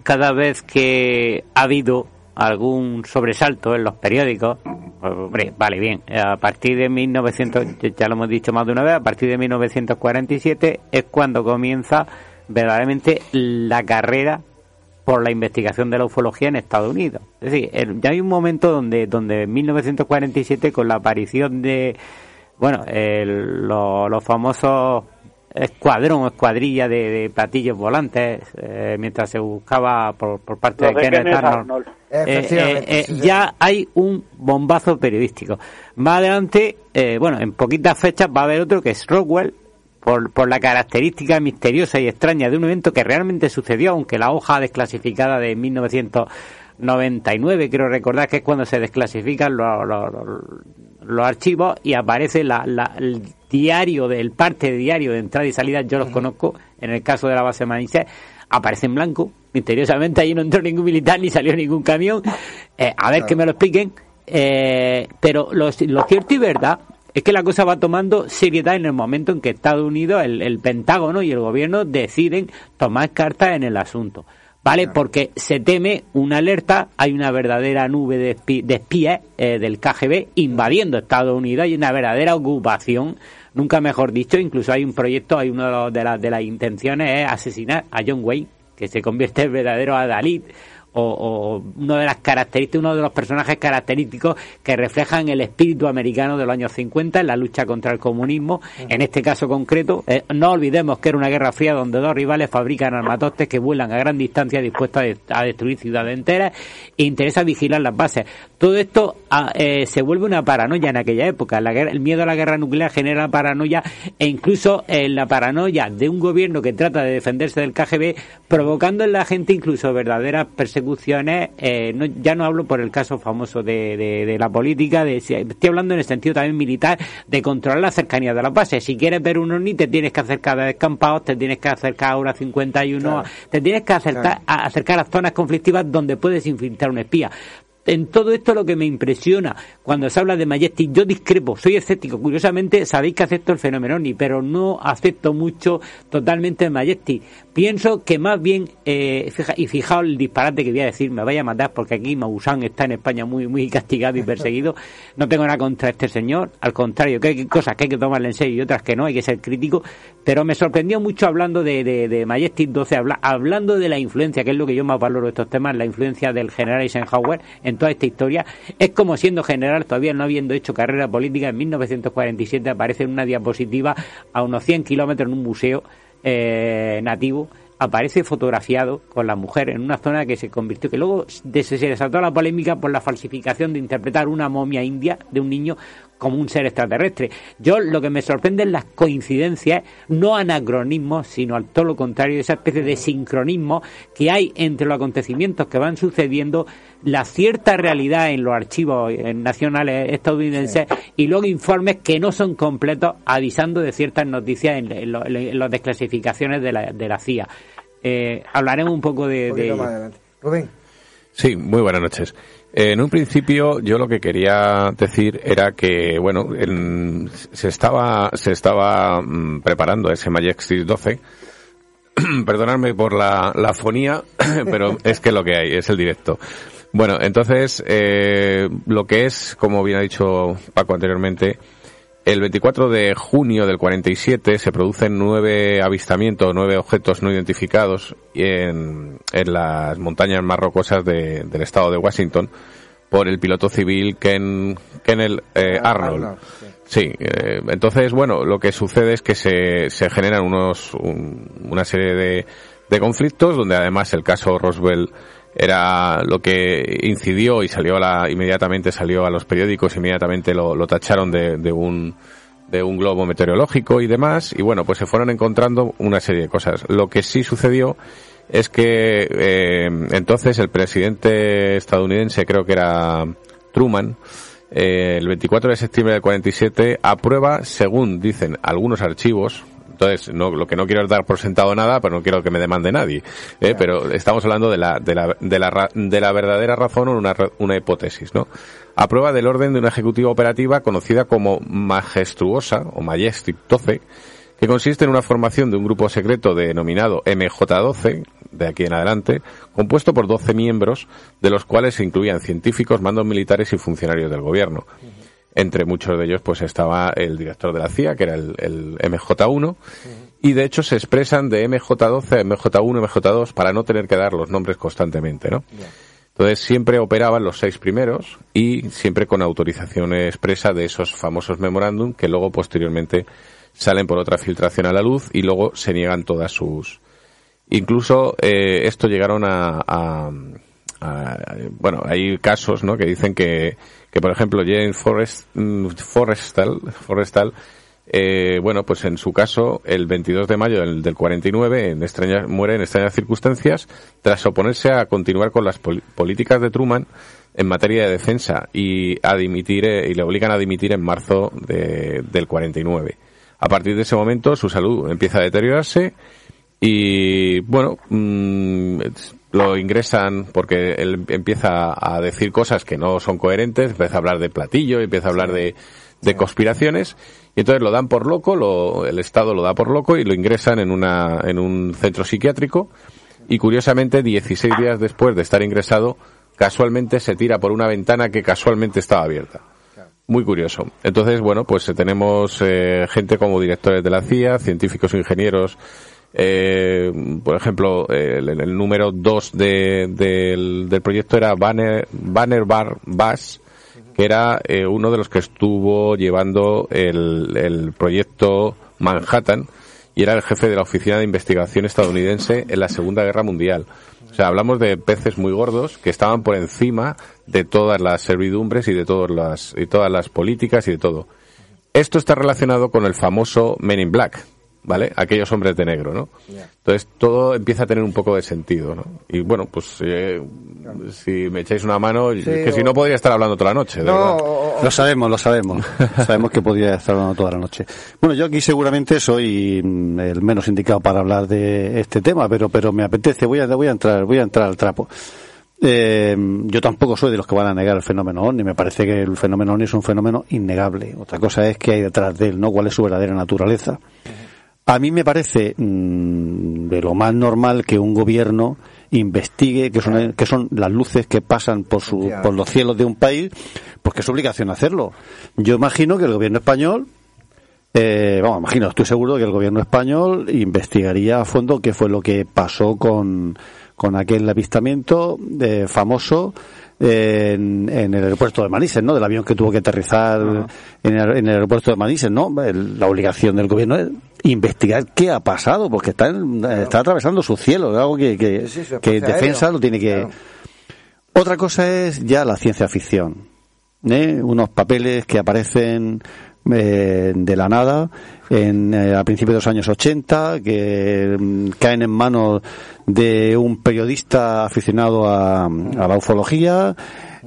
Cada vez que ha habido algún sobresalto en los periódicos, pues, hombre, vale, bien, a partir de 1900, ya lo hemos dicho más de una vez, a partir de 1947 es cuando comienza verdaderamente la carrera por la investigación de la ufología en Estados Unidos. Es decir, ya hay un momento donde, donde en 1947, con la aparición de, bueno, los famosos escuadrón o escuadrilla de, platillos volantes eh, mientras se buscaba por, parte de, Kenneth Arnold, eh, eh, ya hay un bombazo periodístico. Más adelante bueno en poquitas fechas va a haber otro que es Rockwell por, por la característica misteriosa y extraña de un evento que realmente sucedió aunque la hoja desclasificada de 1999 quiero recordar que es cuando se desclasifican los, los, archivos y aparece la, la, el diario, del parte de diario de entrada y salida, yo los conozco, en el caso de la base Manises, aparece en blanco, misteriosamente ahí no entró ningún militar ni salió ningún camión, eh, a ver que me lo expliquen, eh, pero lo, cierto y verdad es que la cosa va tomando seriedad en el momento en que Estados Unidos, el, el Pentágono y el gobierno deciden tomar cartas en el asunto. ¿Vale? Porque se teme una alerta, hay una verdadera nube de, espías eh, del KGB invadiendo Estados Unidos, hay una verdadera ocupación, nunca mejor dicho, incluso hay un proyecto, hay una de las, de las intenciones es asesinar a John Wayne, que se convierte en verdadero adalid o, uno de las características, uno de los personajes característicos que reflejan el espíritu americano de los años 50 en la lucha contra el comunismo. En este caso concreto, eh, no olvidemos que era una guerra fría donde dos rivales fabrican armatostes que vuelan a gran distancia dispuestos a, destruir ciudades enteras e interesa vigilar las bases. Todo esto ah, eh, se vuelve una paranoia en aquella época. La el miedo a la guerra nuclear genera paranoia e incluso en la paranoia de un gobierno que trata de defenderse del KGB, provocando en la gente incluso verdaderas persecuciones. Eh, no, ya no hablo por el caso famoso de, de, la política, de, estoy hablando en el sentido también militar, de controlar la cercanía de las bases. Si quieres ver un OVNI, te tienes que acercar a descampados, te tienes que acercar a Hora 51, te tienes que acercar, a acercar a zonas conflictivas donde puedes infiltrar un espía en todo esto lo que me impresiona cuando se habla de Majestic, yo discrepo, soy escéptico. Curiosamente, sabéis que acepto el fenómeno pero no acepto mucho totalmente Majestic. Pienso que más bien, eh, y fijaos el disparate que voy a decir, me vaya a matar porque aquí Maussan está en España muy muy castigado y perseguido. No tengo nada contra este señor, al contrario, que hay cosas que hay que tomarle en serio y otras que no, hay que ser crítico. Pero me sorprendió mucho hablando de, de, Majestic 12, hablando de la influencia, que es lo que yo más valoro de estos temas, la influencia del general Eisenhower en toda esta historia. Es como siendo general, todavía no habiendo hecho carrera política, en 1947 aparece en una diapositiva a unos 100 kilómetros en un museo eh, nativo aparece fotografiado con la mujer en una zona que se convirtió, que luego se desató la polémica por la falsificación de interpretar una momia india de un niño como un ser extraterrestre. Yo lo que me sorprende es las coincidencias, no anacronismos, sino al todo lo contrario, esa especie de sincronismo que hay entre los acontecimientos que van sucediendo, la cierta realidad en los archivos nacionales estadounidenses y luego informes que no son completos avisando de ciertas noticias en, las desclasificaciones de la, de la CIA. Eh, hablaremos un poco de... Rubén. Sí, muy buenas noches. En un principio yo lo que quería decir era que, bueno, se estaba, se estaba mm, preparando ese Majestic 12. Perdonadme por la, la fonía, pero es que lo que hay, es el directo. Bueno, entonces, eh, lo que es, como bien ha dicho Paco anteriormente, el 24 de junio del 47 se producen nueve avistamientos, nueve objetos no identificados en, en las montañas más rocosas del estado de Washington por el piloto civil Ken, Kennel eh, ah, Arnold. Sí, eh, entonces, bueno, lo que sucede es que se, se generan unos, una serie de, de conflictos donde además el caso Roswell era lo que incidió y salió a la, inmediatamente salió a los periódicos, inmediatamente lo, lo tacharon de, de un de un globo meteorológico y demás, y bueno, pues se fueron encontrando una serie de cosas. Lo que sí sucedió es que eh, entonces el presidente estadounidense, creo que era Truman, eh, el 24 de septiembre del 47 aprueba, según dicen algunos archivos, entonces, no, lo que no quiero es dar por sentado nada, pero no quiero que me demande nadie. ¿eh? Pero estamos hablando de la, de la, de la, de la verdadera razón o una, una hipótesis, ¿no? Aprueba del orden de una ejecutiva operativa conocida como Majestuosa o Majestic 12, que consiste en una formación de un grupo secreto denominado MJ12, de aquí en adelante, compuesto por 12 miembros, de los cuales se incluían científicos, mandos militares y funcionarios del gobierno. Entre muchos de ellos, pues estaba el director de la CIA, que era el, MJ1, y de hecho se expresan de MJ12 MJ1, MJ2 para no tener que dar los nombres constantemente, ¿no? Entonces siempre operaban los seis primeros y siempre con autorización expresa de esos famosos memorándum que luego posteriormente salen por otra filtración a la luz y luego se niegan todas sus. Incluso eh, esto llegaron a, a, bueno, hay casos, ¿no? Que dicen que que por ejemplo James Forrest, mm, Forrestal, Forrestal eh, bueno, pues en su caso, el 22 de mayo del, del 49, en extrañas, muere en extrañas circunstancias, tras oponerse a continuar con las políticas de Truman en materia de defensa y a dimitir, eh, y le obligan a dimitir en marzo de, del 49. A partir de ese momento, su salud empieza a deteriorarse y, bueno, mmm, lo ingresan porque él empieza a decir cosas que no son coherentes, empieza a hablar de platillo, empieza a hablar de, de conspiraciones, y entonces lo dan por loco, lo, el Estado lo da por loco y lo ingresan en, una, en un centro psiquiátrico, y curiosamente, 16 días después de estar ingresado, casualmente se tira por una ventana que casualmente estaba abierta. Muy curioso. Entonces, bueno, pues tenemos eh, gente como directores de la CIA, científicos, ingenieros, Eh, por ejemplo, el, número 2 de, del, del, proyecto era Banner, Banner Bar Bass, que era eh, uno de los que estuvo llevando el, el proyecto Manhattan y era el jefe de la Oficina de Investigación estadounidense en la Segunda Guerra Mundial. O sea, hablamos de peces muy gordos que estaban por encima de todas las servidumbres y de todas las, y todas las políticas y de todo. Esto está relacionado con el famoso Men in Black, ¿vale? Aquellos hombres de negro, ¿no? Entonces todo empieza a tener un poco de sentido, ¿no? Y bueno, pues eh, si me echáis una mano, que si no podría estar hablando toda la noche, Lo sabemos, lo sabemos. sabemos que podría estar hablando toda la noche. Bueno, yo aquí seguramente soy mm, el menos indicado para hablar de este tema, pero pero me apetece, voy a voy a entrar, voy a entrar al trapo. Eh, yo tampoco soy de los que van a negar el fenómeno OVNI. Me parece que el fenómeno OVNI es un fenómeno innegable. Otra cosa es que hay detrás de él, ¿no? ¿Cuál es su verdadera naturaleza? A mí me parece mm, de lo más normal que un gobierno investigue que son, que son las luces que pasan por, su, por los cielos de un país, pues que es obligación hacerlo. Yo imagino que el gobierno español, eh, vamos, imagino, estoy seguro que el gobierno español investigaría a fondo qué fue lo que pasó con, con aquel avistamiento eh, famoso en, el aeropuerto de Manises, ¿no? Del avión que tuvo que aterrizar en, el, aeropuerto de Manises, ¿no? la obligación del gobierno es investigar qué ha pasado, porque está, está atravesando su cielo, algo que, que, defensa lo tiene que... Otra cosa es ya la ciencia ficción, ¿eh? Unos papeles que aparecen eh, de la nada en, eh, a principios de los años 80 que mm, caen en manos de un periodista aficionado a, la ufología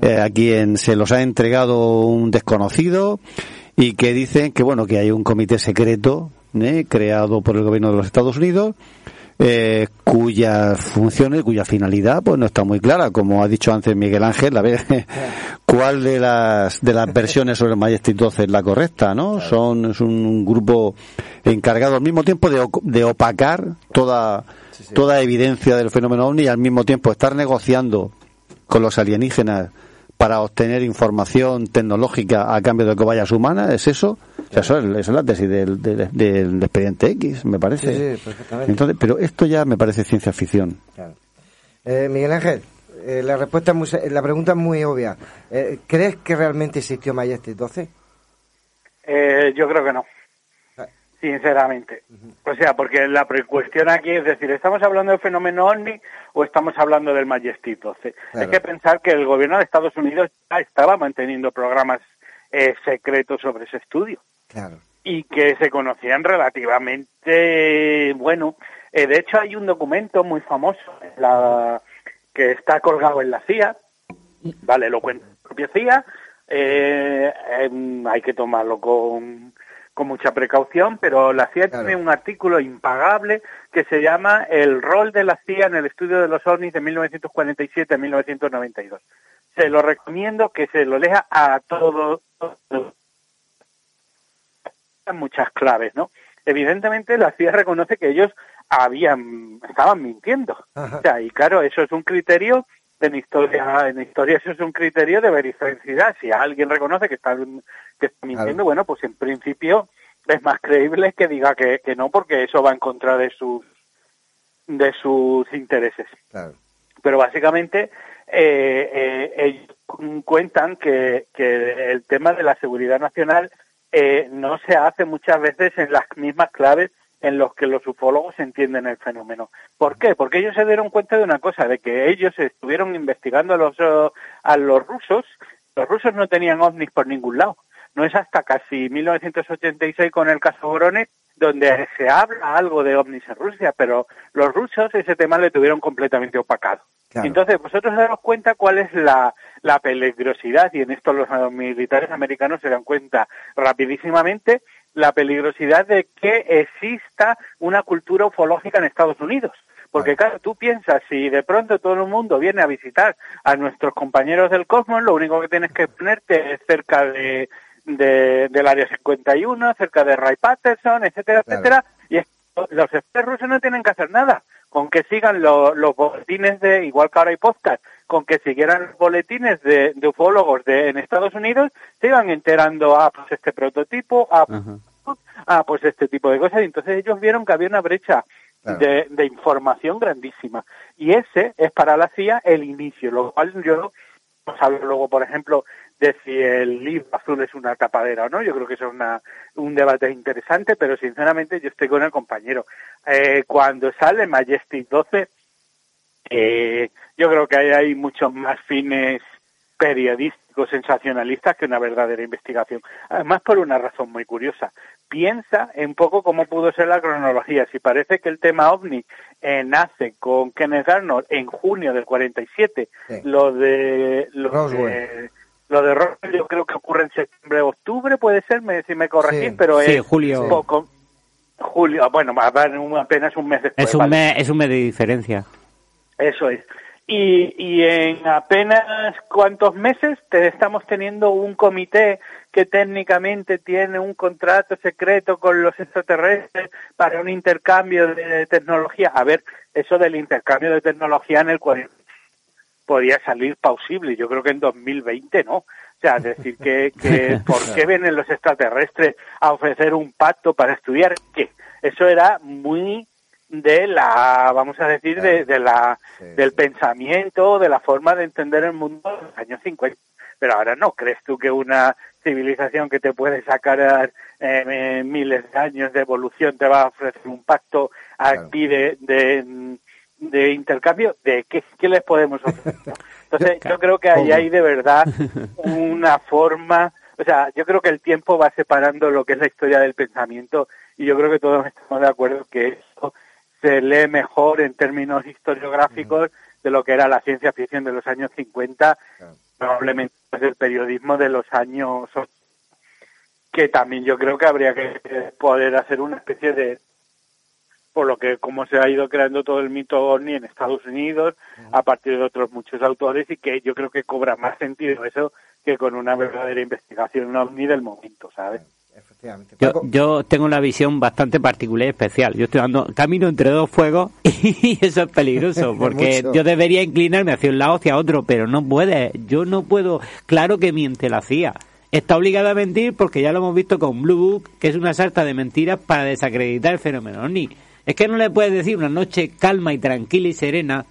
eh, a quien se los ha entregado un desconocido y que dicen que bueno que hay un comité secreto creado por el gobierno de los Estados Unidos eh, cuyas funciones, cuya finalidad, pues no está muy clara, como ha dicho antes Miguel Ángel, a ver cuál de las de las versiones sobre Majestic 12 es la correcta, ¿no? Son es un grupo encargado al mismo tiempo de, de opacar toda toda evidencia del fenómeno ovni y al mismo tiempo estar negociando con los alienígenas para obtener información tecnológica a cambio de cobayas humanas, ¿es eso? Eso es, la tesis del, del, expediente X, me parece. Sí, perfectamente. Entonces, pero esto ya me parece ciencia ficción. Eh, Miguel Ángel, eh, la respuesta la pregunta es muy obvia. Eh, ¿Crees que realmente existió Majestic 12? yo creo que no. Ah. Sinceramente. O sea, porque la cuestión aquí es decir, ¿estamos hablando del fenómeno OVNI o estamos hablando del Majestic 12? Hay que pensar que el gobierno de Estados Unidos ya estaba manteniendo programas secretos sobre ese estudio. Y que se conocían relativamente, bueno, eh, de hecho hay un documento muy famoso la, que está colgado en la CIA, vale, lo cuenta la propia CIA, eh, em, hay que tomarlo con, con mucha precaución, pero la CIA tiene un artículo impagable que se llama El rol de la CIA en el estudio de los ovnis de 1947-1992. Se lo recomiendo que se lo lea a todos muchas claves, ¿no? Evidentemente la CIA reconoce que ellos habían estaban mintiendo. O sea, y claro, eso es un criterio en historia, en historia eso es un criterio de verificidad. Si alguien reconoce que está, que está mintiendo, bueno, pues en principio es más creíble que diga que, que, no, porque eso va en contra de sus de sus intereses. Pero básicamente eh, eh, ellos cuentan que, que el tema de la seguridad nacional eh, no se hace muchas veces en las mismas claves en los que los ufólogos entienden el fenómeno. ¿Por qué? Porque ellos se dieron cuenta de una cosa, de que ellos estuvieron investigando a los, a los rusos, los rusos no tenían ovnis por ningún lado. No es hasta casi 1986 con el caso Voronezh donde se habla algo de ovnis en Rusia, pero los rusos ese tema le tuvieron completamente opacado. Entonces, vosotros daros cuenta cuál es la, la peligrosidad, y en esto los militares americanos se dan cuenta rapidísimamente, la peligrosidad de que exista una cultura ufológica en Estados Unidos. Porque claro, tú piensas, si de pronto todo el mundo viene a visitar a nuestros compañeros del cosmos, lo único que tienes que ponerte es cerca de, de, del Área 51, cerca de Ray Patterson, etcétera, etcétera, y los expertos rusos no tienen que hacer nada, con que sigan los boletines de, igual que ahora hay podcast, con que siguieran los boletines de, de ufólogos de, en Estados Unidos, se iban enterando, ah, pues este prototipo, ah, ah, pues este tipo de cosas, y entonces ellos vieron que había una brecha de, de, información grandísima. Y ese es para la CIA el inicio, lo cual yo no hablo luego, por ejemplo, de si el libro azul es una tapadera o no. Yo creo que eso es una, un debate interesante, pero sinceramente yo estoy con el compañero. Eh, cuando sale Majestic 12, eh, yo creo que hay, hay muchos más fines periodísticos sensacionalistas que una verdadera investigación. Además, por una razón muy curiosa. Piensa en poco cómo pudo ser la cronología. Si parece que el tema ovni eh, nace con Kenneth Arnold en junio del 47, lo de... Lo de lo de Roswell yo creo que ocurre en septiembre, octubre, puede ser, me, si me corregís, pero es julio. poco. Julio, bueno, apenas un mes después. Es un, mes, es un mes de diferencia. Eso es. Y, y en apenas cuantos meses te estamos teniendo un comité que técnicamente tiene un contrato secreto con los extraterrestres para un intercambio de tecnología. A ver, eso del intercambio de tecnología en el 40 podía salir pausible. Yo creo que en 2020 no. O sea, decir que, que ¿por qué vienen los extraterrestres a ofrecer un pacto para estudiar qué? Eso era muy de la, vamos a decir, de, de la, del pensamiento, de la forma de entender el mundo de los años 50. Pero ahora no, ¿crees tú que una civilización que te puede sacar eh, miles de años de evolución te va a ofrecer un pacto aquí de, de de intercambio de qué, qué les podemos ofrecer. Entonces, yo creo que ahí hay de verdad una forma, o sea, yo creo que el tiempo va separando lo que es la historia del pensamiento y yo creo que todos estamos de acuerdo que eso se lee mejor en términos historiográficos de lo que era la ciencia ficción de los años 50, probablemente del periodismo de los años que también yo creo que habría que poder hacer una especie de por lo que como se ha ido creando todo el mito ovni en Estados Unidos a partir de otros muchos autores y que yo creo que cobra más sentido eso que con una verdadera investigación ovni del momento, ¿sabes? Yo, yo, tengo una visión bastante particular y especial. Yo estoy dando camino entre dos fuegos y eso es peligroso porque yo debería inclinarme hacia un lado hacia otro, pero no puede. Yo no puedo. Claro que miente la CIA. Está obligada a mentir porque ya lo hemos visto con Blue Book, que es una sarta de mentiras para desacreditar el fenómeno ovni. Es que no le puedes decir una noche calma y tranquila y serena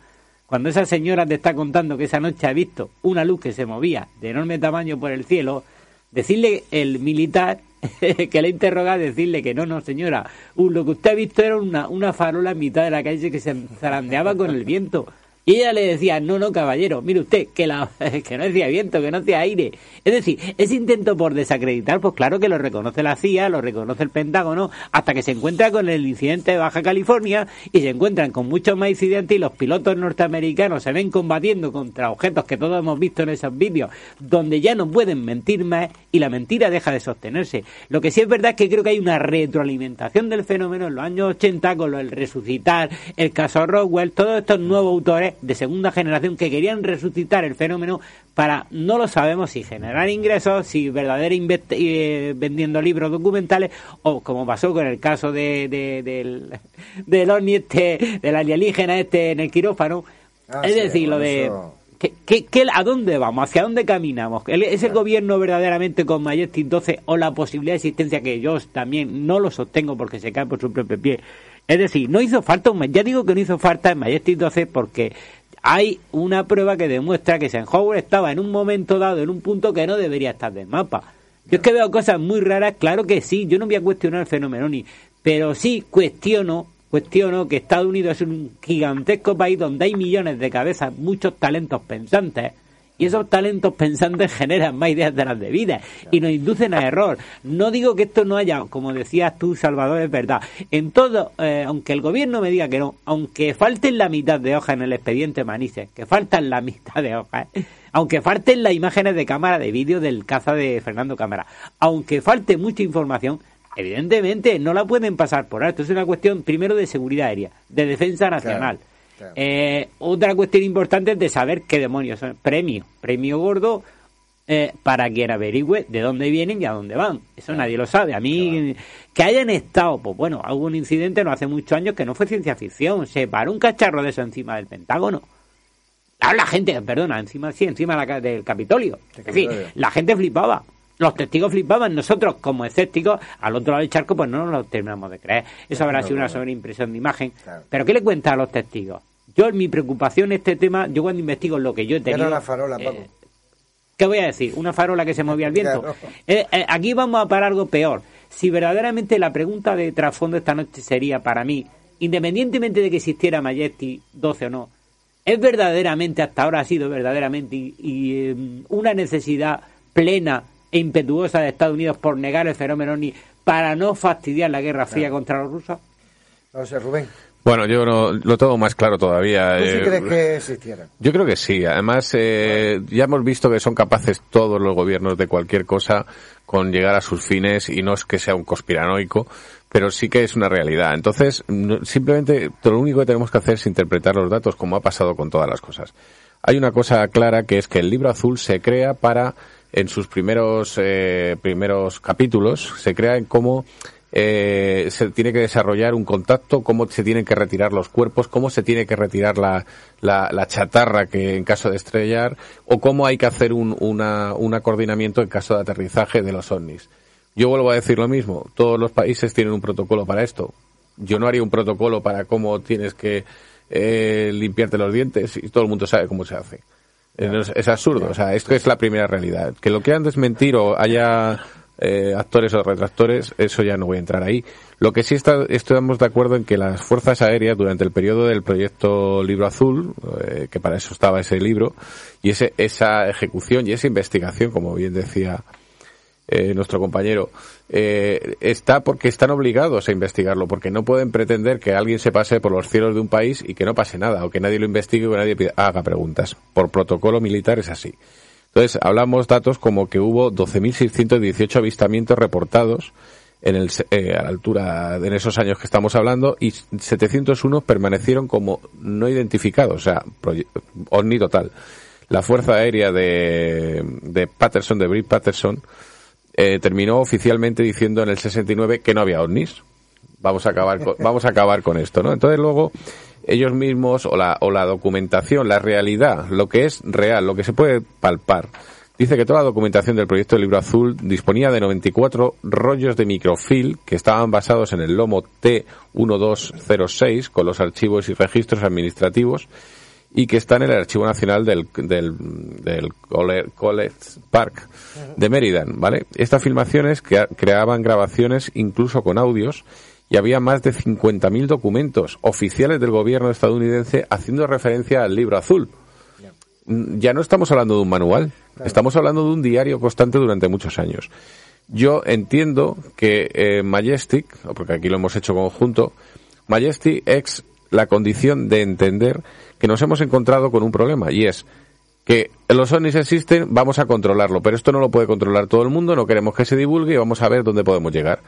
cuando esa señora te está contando que esa noche ha visto una luz que se movía de enorme tamaño por el cielo, decirle el militar que le interroga, decirle que no, no señora, lo que usted ha visto era una, una farola en mitad de la calle que se zarandeaba con el viento. Y ella le decía, no, no, caballero, mire usted, que, la, que no hacía viento, que no hacía aire. Es decir, ese intento por desacreditar, pues claro que lo reconoce la CIA, lo reconoce el Pentágono, hasta que se encuentra con el incidente de Baja California y se encuentran con muchos más incidentes y los pilotos norteamericanos se ven combatiendo contra objetos que todos hemos visto en esos vídeos, donde ya no pueden mentir más y la mentira deja de sostenerse. Lo que sí es verdad es que creo que hay una retroalimentación del fenómeno en los años 80 con del resucitar, el caso Roswell, todos estos nuevos autores de segunda generación que querían resucitar el fenómeno para, no lo sabemos, si generar ingresos, si verdaderamente eh, vendiendo libros documentales o como pasó con el caso de, del, del ovni este, del alienígena este en el quirófano. Ah, es decir, lo de... ¿Qué, a dónde vamos? ¿Hacia dónde caminamos? ¿Es el gobierno verdaderamente con Majestic 12 o la posibilidad de existencia que yo también no lo sostengo porque se cae por su propio pie? Es decir, no hizo falta un... Ya digo que no hizo falta en Majestic 12 porque hay una prueba que demuestra que Eisenhower estaba en un momento dado en un punto que no debería estar del mapa. Yo es que veo cosas muy raras, claro que sí, yo no voy a cuestionar el fenómeno ni, pero sí cuestiono, cuestiono que Estados Unidos es un gigantesco país donde hay millones de cabezas, muchos talentos pensantes, y esos talentos pensantes generan más ideas de las debidas y nos inducen a error. No digo que esto no haya, como decías tú, Salvador, es verdad. En todo, eh, aunque el gobierno me diga que no, aunque falten la mitad de hojas en el expediente Manises, que faltan la mitad de hojas, aunque falten las imágenes de cámara de vídeo del caza de Fernando Cámara, aunque falte mucha información, evidentemente no la pueden pasar por alto. Es una cuestión primero de seguridad aérea, de defensa nacional. Eh, otra cuestión importante es de saber qué demonios son. Premio, premio gordo eh, para quien averigüe de dónde vienen y a dónde van. Eso nadie lo sabe. A mí, que hayan estado, pues bueno, hubo un incidente no hace muchos años que no fue ciencia ficción. Se paró un cacharro de eso encima del Pentágono. la gente, perdona, encima sí, encima del Capitolio. En fin, la gente flipaba. los testigos flipaban, nosotros como escépticos, al otro lado del charco, pues no nos lo terminamos de creer. Eso habrá sido una sobreimpresión de imagen. Pero ¿qué le cuenta a los testigos? Yo, mi preocupación en este tema, yo cuando investigo lo que yo he tenido... Era la farola, eh, Paco. ¿Qué voy a decir? Una farola que se movía al viento. Eh, eh, aquí vamos a para algo peor. Si verdaderamente la pregunta de trasfondo esta noche sería para mí, independientemente de que existiera Majesty 12 o no, ¿es verdaderamente, hasta ahora ha sido verdaderamente, y, em, una necesidad plena e impetuosa de Estados Unidos por negar el fenómeno OVNI para no fastidiar la Guerra Fría contra los rusos? No sé, Rubén. Bueno, yo no, lo tengo más claro todavía. ¿Tú sí Eh, crees que? Yo creo que sí. Además, eh, ya hemos visto que son capaces todos los gobiernos de cualquier cosa con llegar a sus fines y no es que sea un conspiranoico, pero sí que es una realidad. Entonces, simplemente lo único que tenemos que hacer es interpretar los datos como ha pasado con todas las cosas. Hay una cosa clara que es que el libro azul se crea para, en sus primeros, eh, primeros capítulos, se crea en cómo eh, se tiene que desarrollar un contacto, cómo se tienen que retirar los cuerpos, cómo se tiene que retirar la, la, la chatarra que en caso de estrellar, o cómo hay que hacer un una, un acordinamiento en caso de aterrizaje de los ovnis. Yo vuelvo a decir lo mismo, todos los países tienen un protocolo para esto. Yo no haría un protocolo para cómo tienes que eh, limpiarte los dientes y todo el mundo sabe cómo se hace. Es, es absurdo, o sea, esto es la primera realidad. Que lo quieran desmentir o haya eh, actores o retractores, eso ya no voy a entrar ahí. Lo que sí está, estamos de acuerdo en que las fuerzas aéreas durante el periodo del proyecto Libro Azul, eh, que para eso estaba ese libro, y ese, esa ejecución y esa investigación, como bien decía eh, nuestro compañero, eh, está porque están obligados a investigarlo, porque no pueden pretender que alguien se pase por los cielos de un país y que no pase nada, o que nadie lo investigue o que nadie haga preguntas. Por protocolo militar es así. Entonces, hablamos datos como que hubo 12.618 avistamientos reportados en el, eh, a la altura de en esos años que estamos hablando y 701 permanecieron como no identificados, o sea, ovni total. La Fuerza Aérea de, de Patterson, de Britt Patterson, eh, terminó oficialmente diciendo en el 69 que no había ovnis. Vamos a acabar vamos a acabar con esto, ¿no? Entonces luego ellos mismos o la, o la documentación, la realidad, lo que es real, lo que se puede palpar. Dice que toda la documentación del proyecto del libro azul disponía de 94 rollos de microfilm que estaban basados en el lomo T1206 con los archivos y registros administrativos y que están en el Archivo Nacional del, del, College Park de Meriden, ¿vale? Estas filmaciones crea- creaban grabaciones incluso con audios y había más de 50.000 documentos oficiales del gobierno estadounidense haciendo referencia al libro azul. Mm, Ya no estamos hablando de un manual, estamos hablando de un diario constante durante muchos años. Yo entiendo que eh, Majestic, porque aquí lo hemos hecho conjunto, Majestic es la condición de entender que nos hemos encontrado con un problema y es que los ovnis existen, vamos a controlarlo, pero esto no lo puede controlar todo el mundo, no queremos que se divulgue y vamos a ver dónde podemos llegar.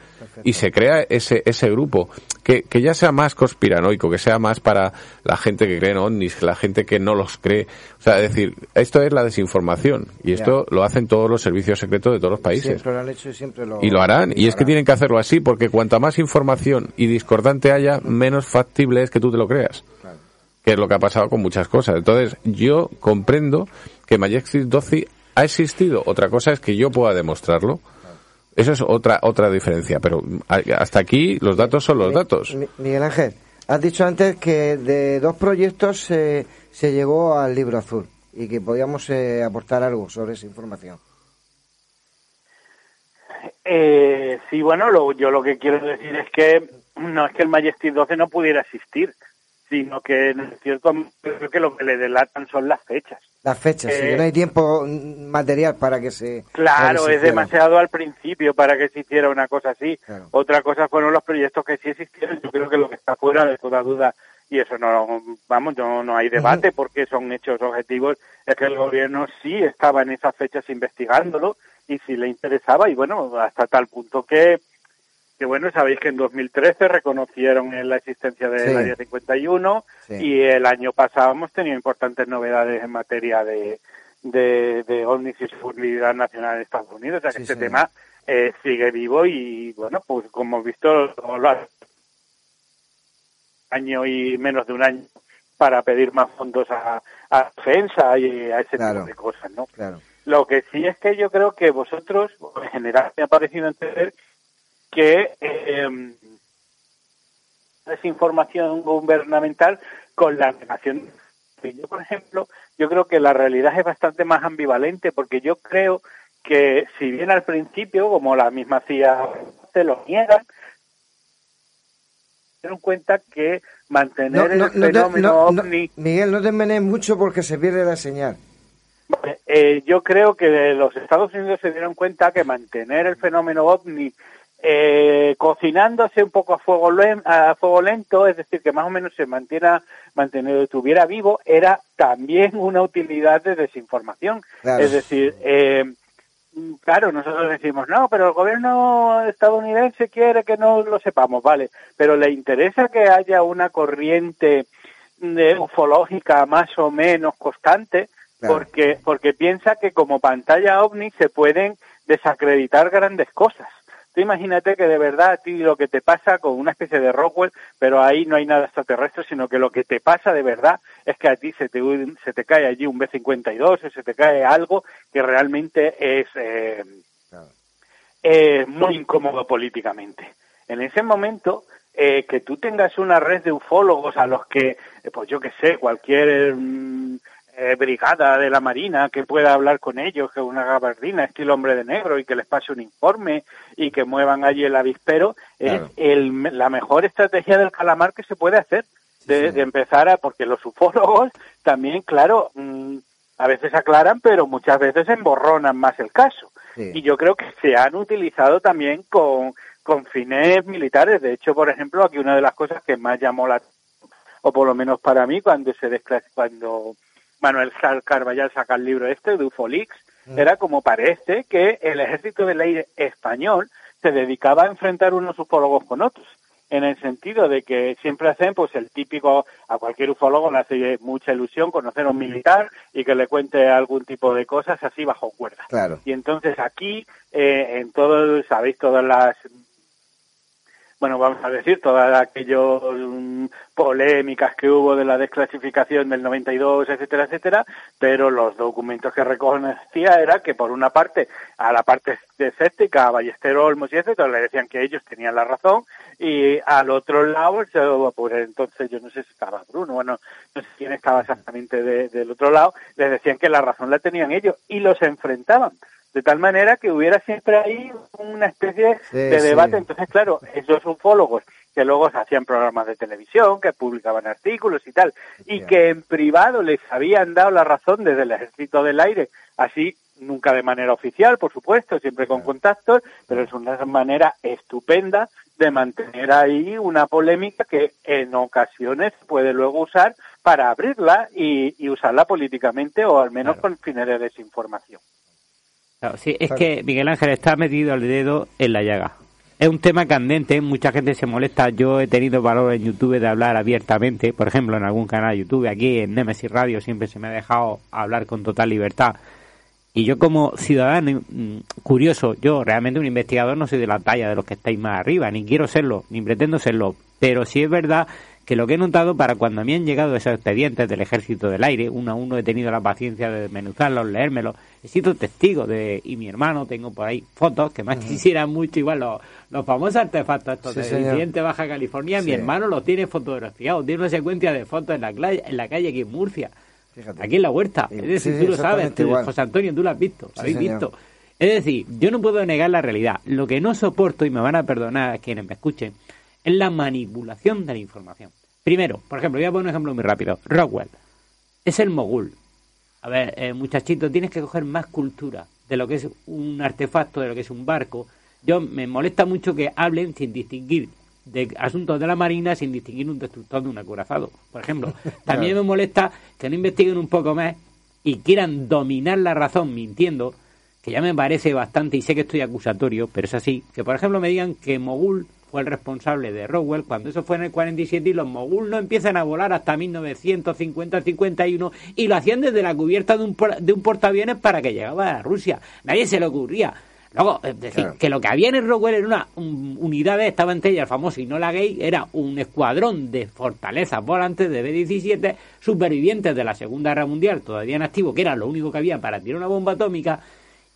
Y se crea ese, ese grupo, que, que ya sea más conspiranoico, que sea más para la gente que cree en ovnis, la gente que no los cree. O sea, es decir, esto es la desinformación y esto lo hacen todos los servicios secretos de todos los países. Siempre lo han hecho y siempre lo... Y lo harán, y es que tienen que hacerlo así, porque cuanta más información y discordante haya, menos factible es que tú te lo creas. Que es lo que ha pasado con muchas cosas. Entonces, yo comprendo que Majestic 12 ha existido. Otra cosa es que yo pueda demostrarlo. Eso es otra otra diferencia, pero a- hasta aquí los datos son los datos. Mi- Miguel Ángel, has dicho antes que de dos proyectos eh, se llegó al libro azul y que podíamos eh, aportar algo sobre esa información. Eh, sí, bueno, lo, yo lo que quiero decir es que no es que el Majestic 12 no pudiera existir, sino que en cierto creo que lo que le delatan son las fechas. Las fechas, sí, Eh, que no hay tiempo material para que se... Claro, para que se es demasiado al principio para que se hiciera una cosa así. Otra cosa fueron los proyectos que sí existieron. Yo creo que lo que está fuera de toda duda, y eso no, vamos, no, no hay debate porque son hechos objetivos, es que el gobierno sí estaba en esas fechas investigándolo y sí le interesaba y bueno, hasta tal punto que, que bueno, sabéis que en 2013 reconocieron en la existencia del Sí. Área 51 Sí. y el año pasado hemos tenido importantes novedades en materia de, de, de ovnis y seguridad nacional en Estados Unidos. O sea que Sí, este tema eh, sigue vivo y bueno, pues como hemos visto, lo ha- año y menos de un año para pedir más fondos a, a defensa y a ese Claro. tipo de cosas, ¿no? Claro. Lo que sí es que yo creo que vosotros, en general, me ha parecido entender que eh, desinformación gubernamental con la negación. Yo, por ejemplo, yo creo que la realidad es bastante más ambivalente porque yo creo que si bien al principio, como la misma CIA se lo niegan, dieron cuenta que mantener el fenómeno ovni... Miguel, no te mucho porque se pierde la señal. Eh, yo creo que los Estados Unidos se dieron cuenta que mantener el fenómeno ovni eh, cocinándose un poco a fuego, a fuego lento, es decir, que más o menos se mantiera, mantener, estuviera vivo, era también una utilidad de desinformación. Es decir, eh, claro, nosotros decimos, no, pero el gobierno estadounidense quiere que no lo sepamos, vale, pero le interesa que haya una corriente de ufológica más o menos constante, porque, porque piensa que como pantalla ovni se pueden desacreditar grandes cosas. Tú imagínate que de verdad a ti lo que te pasa con una especie de Rockwell, pero ahí no hay nada extraterrestre, sino que lo que te pasa de verdad es que a ti se te, se te cae allí un B-52 o se te cae algo que realmente es eh, eh, muy incómodo políticamente. En ese momento, eh, que tú tengas una red de ufólogos a los que, pues yo qué sé, cualquier mm, eh, brigada de la Marina que pueda hablar con ellos, que una gabardina estilo hombre de negro y que les pase un informe y que muevan allí el avispero, es el, la mejor estrategia del calamar que se puede hacer. De, empezar a, porque los ufólogos también, claro, mm, a veces aclaran, pero muchas veces emborronan más el caso. Y yo creo que se han utilizado también con, con fines militares. De hecho, por ejemplo, aquí una de las cosas que más llamó la o por lo menos para mí, cuando se cuando Manuel Carvallal saca el libro este de Ufolix, mm. era como parece que el ejército del aire español se dedicaba a enfrentar unos ufólogos con otros, en el sentido de que siempre hacen pues el típico, a cualquier ufólogo le hace mucha ilusión conocer a un militar y que le cuente algún tipo de cosas así bajo cuerda. Claro. Y entonces aquí, eh, en todo, sabéis, todas las bueno, vamos a decir, todas aquellas mm, polémicas que hubo de la desclasificación del 92, etcétera, etcétera, pero los documentos que reconocía era que, por una parte, a la parte escéptica, a Ballesteros, Olmos y etcétera, le decían que ellos tenían la razón, y al otro lado, pues entonces yo no sé si estaba Bruno, bueno, no sé quién estaba exactamente del otro lado, les decían que la razón la tenían ellos, y los enfrentaban de tal manera que hubiera siempre ahí una especie de debate. Entonces, claro, esos ufólogos que luego se hacían programas de televisión, que publicaban artículos y tal, y que en privado les habían dado la razón desde el ejército del aire, así nunca de manera oficial, por supuesto, siempre con contactos, pero es una manera estupenda de mantener ahí una polémica que en ocasiones puede luego usar para abrirla y, usarla políticamente o al menos con fines de desinformación sí, es que Miguel Ángel está metido el dedo en la llaga. Es un tema candente, mucha gente se molesta. Yo he tenido valor en YouTube de hablar abiertamente, por ejemplo, en algún canal de YouTube, aquí en Nemesis Radio siempre se me ha dejado hablar con total libertad. Y yo como ciudadano mm, curioso, yo realmente un investigador no soy de la talla de los que estáis más arriba, ni quiero serlo, ni pretendo serlo, pero sí es verdad que lo que he notado para cuando a mí han llegado esos expedientes del Ejército del Aire, uno a uno he tenido la paciencia de desmenuzarlos, leérmelos, he sido testigo de, y mi hermano, tengo por ahí fotos que más quisieran mucho, igual los, los famosos artefactos estos del presidente Baja California, mi hermano los tiene fotografiados, tiene una secuencia de fotos en la, calle, en la calle aquí en Murcia, aquí en la huerta, es decir, tú lo sabes, José Antonio, tú lo has visto, lo habéis visto. Es decir, yo no puedo negar la realidad. Lo que no soporto, y me van a perdonar quienes me escuchen, es la manipulación de la información. Primero, por ejemplo, voy a poner un ejemplo muy rápido. Rockwell es el mogul. A ver, eh, muchachito, tienes que coger más cultura de lo que es un artefacto, de lo que es un barco. Yo me molesta mucho que hablen sin distinguir de asuntos de la marina sin distinguir un destructor de un acorazado, por ejemplo. También me molesta que no investiguen un poco más y quieran dominar la razón mintiendo, que ya me parece bastante y sé que estoy acusatorio, pero es así, que por ejemplo me digan que Mogul fue el responsable de Rowell cuando eso fue en el 47 y los Mogul no empiezan a volar hasta 1950-51 y lo hacían desde la cubierta de un, de un portaaviones para que llegaba a Rusia. Nadie se le ocurría Luego, es decir, que lo que había en el Rockwell era una unidad, estaba entre ellas el famoso y no la Gay, era un escuadrón de fortalezas volantes de B-17 supervivientes de la Segunda Guerra Mundial, todavía en activo, que era lo único que había para tirar una bomba atómica,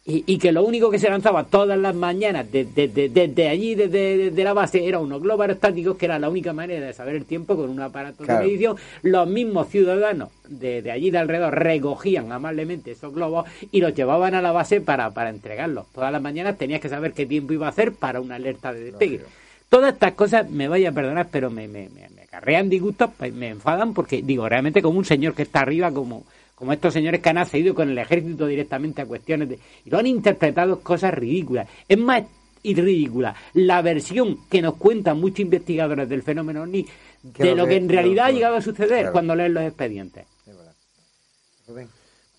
y, que lo único que se lanzaba todas las mañanas desde de, allí, desde la base, era unos globos aerostáticos, que era la única manera de saber el tiempo con un aparato de medición. Los mismos ciudadanos de, allí de alrededor recogían amablemente esos globos y los llevaban a la base para, para entregarlos. Todas las mañanas tenías que saber qué tiempo iba a hacer para una alerta de despegue. Todas estas cosas, me vaya a perdonar, pero me, me, me, me acarrean disgustos, pues, me enfadan porque, digo, realmente como un señor que está arriba, como como estos señores que han accedido con el ejército directamente a cuestiones de... y lo han interpretado cosas ridículas. Es más y ridícula la versión que nos cuentan muchos investigadores del fenómeno OVNI de lo que, en realidad ha llegado a suceder cuando leen los expedientes.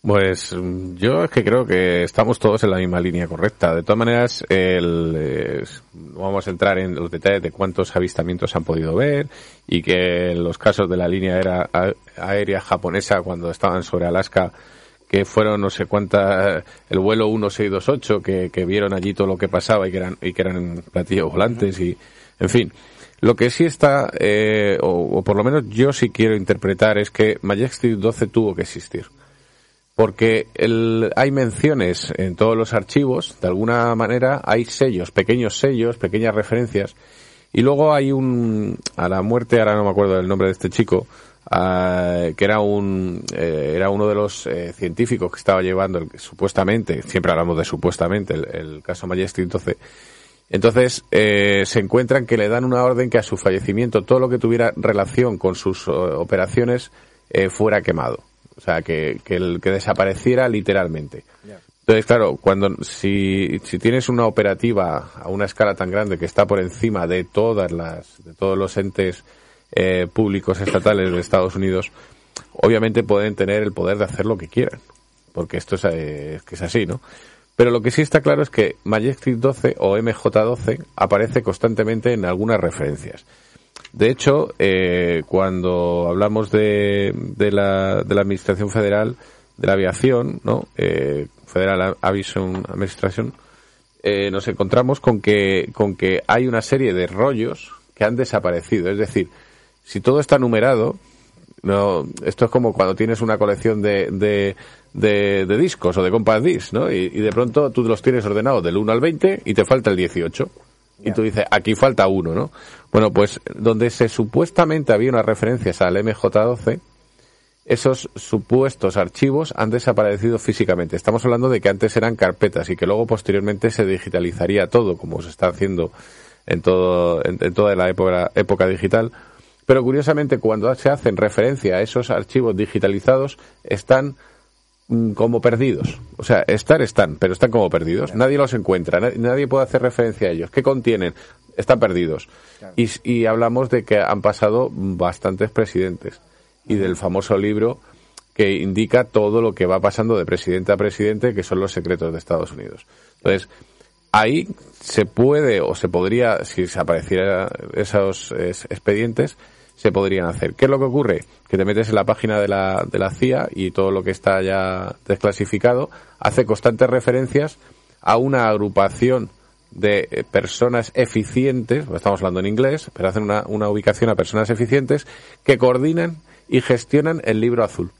Pues yo es que creo que estamos todos en la misma línea correcta. De todas maneras, el, vamos a entrar en los detalles de cuántos avistamientos han podido ver y que los casos de la línea aérea japonesa cuando estaban sobre Alaska que fueron no sé cuántas el vuelo 1628 que, que vieron allí todo lo que pasaba y que eran y que eran platillos volantes y en fin lo que sí está eh, o, o, por lo menos yo sí quiero interpretar es que Majestic 12 tuvo que existir porque el, hay menciones en todos los archivos, de alguna manera hay sellos, pequeños sellos, pequeñas referencias, y luego hay un, a la muerte, ahora no me acuerdo del nombre de este chico, que era un, eh, era uno de los eh, científicos que estaba llevando, el, supuestamente, siempre hablamos de supuestamente, el, caso Majestic 12, entonces, eh, se encuentran que le dan una orden que a su fallecimiento todo lo que tuviera relación con sus operaciones fuera quemado. O sea, que, que, el, que desapareciera literalmente. Entonces, claro, cuando, si, si tienes una operativa a una escala tan grande que está por encima de todas las, de todos los entes eh, públicos estatales de Estados Unidos, obviamente pueden tener el poder de hacer lo que quieran. Porque esto es, eh, que es así, ¿no? Pero lo que sí está claro es que Majestic 12 o MJ12 aparece constantemente en algunas referencias. De hecho, eh, cuando hablamos de, de, la, de la Administración Federal de la Aviación, ¿no? Eh, Federal Aviation Administration, eh, nos encontramos con que, con que hay una serie de rollos que han desaparecido. Es decir, si todo está numerado, no, esto es como cuando tienes una colección de, de, de, discos o de compact discs, ¿no? Y, y, de pronto tú los tienes ordenados del 1 al 20 y te falta el 18. Y tú dices, aquí falta uno, ¿no? Bueno, pues donde se supuestamente había unas referencias al MJ12, esos supuestos archivos han desaparecido físicamente. Estamos hablando de que antes eran carpetas y que luego posteriormente se digitalizaría todo, como se está haciendo en todo, en, toda la época, época digital. Pero curiosamente, cuando se hacen referencia a esos archivos digitalizados, están Mm, como perdidos. O sea, estar están, pero están como perdidos. Nadie los encuentra, nadie, puede hacer referencia a ellos. ¿Qué contienen? Están perdidos. Y, y, hablamos de que han pasado bastantes presidentes y del famoso libro que indica todo lo que va pasando de presidente a presidente, que son los secretos de Estados Unidos. Entonces, ahí se puede o se podría, si se aparecieran esos expedientes, se podrían hacer. ¿Qué es lo que ocurre? Que te metes en la página de la, de la CIA y todo lo que está ya desclasificado hace constantes referencias a una agrupación de eh, personas eficientes, estamos hablando en inglés, pero hacen una, una ubicación a personas eficientes que coordinan y gestionan el libro azul.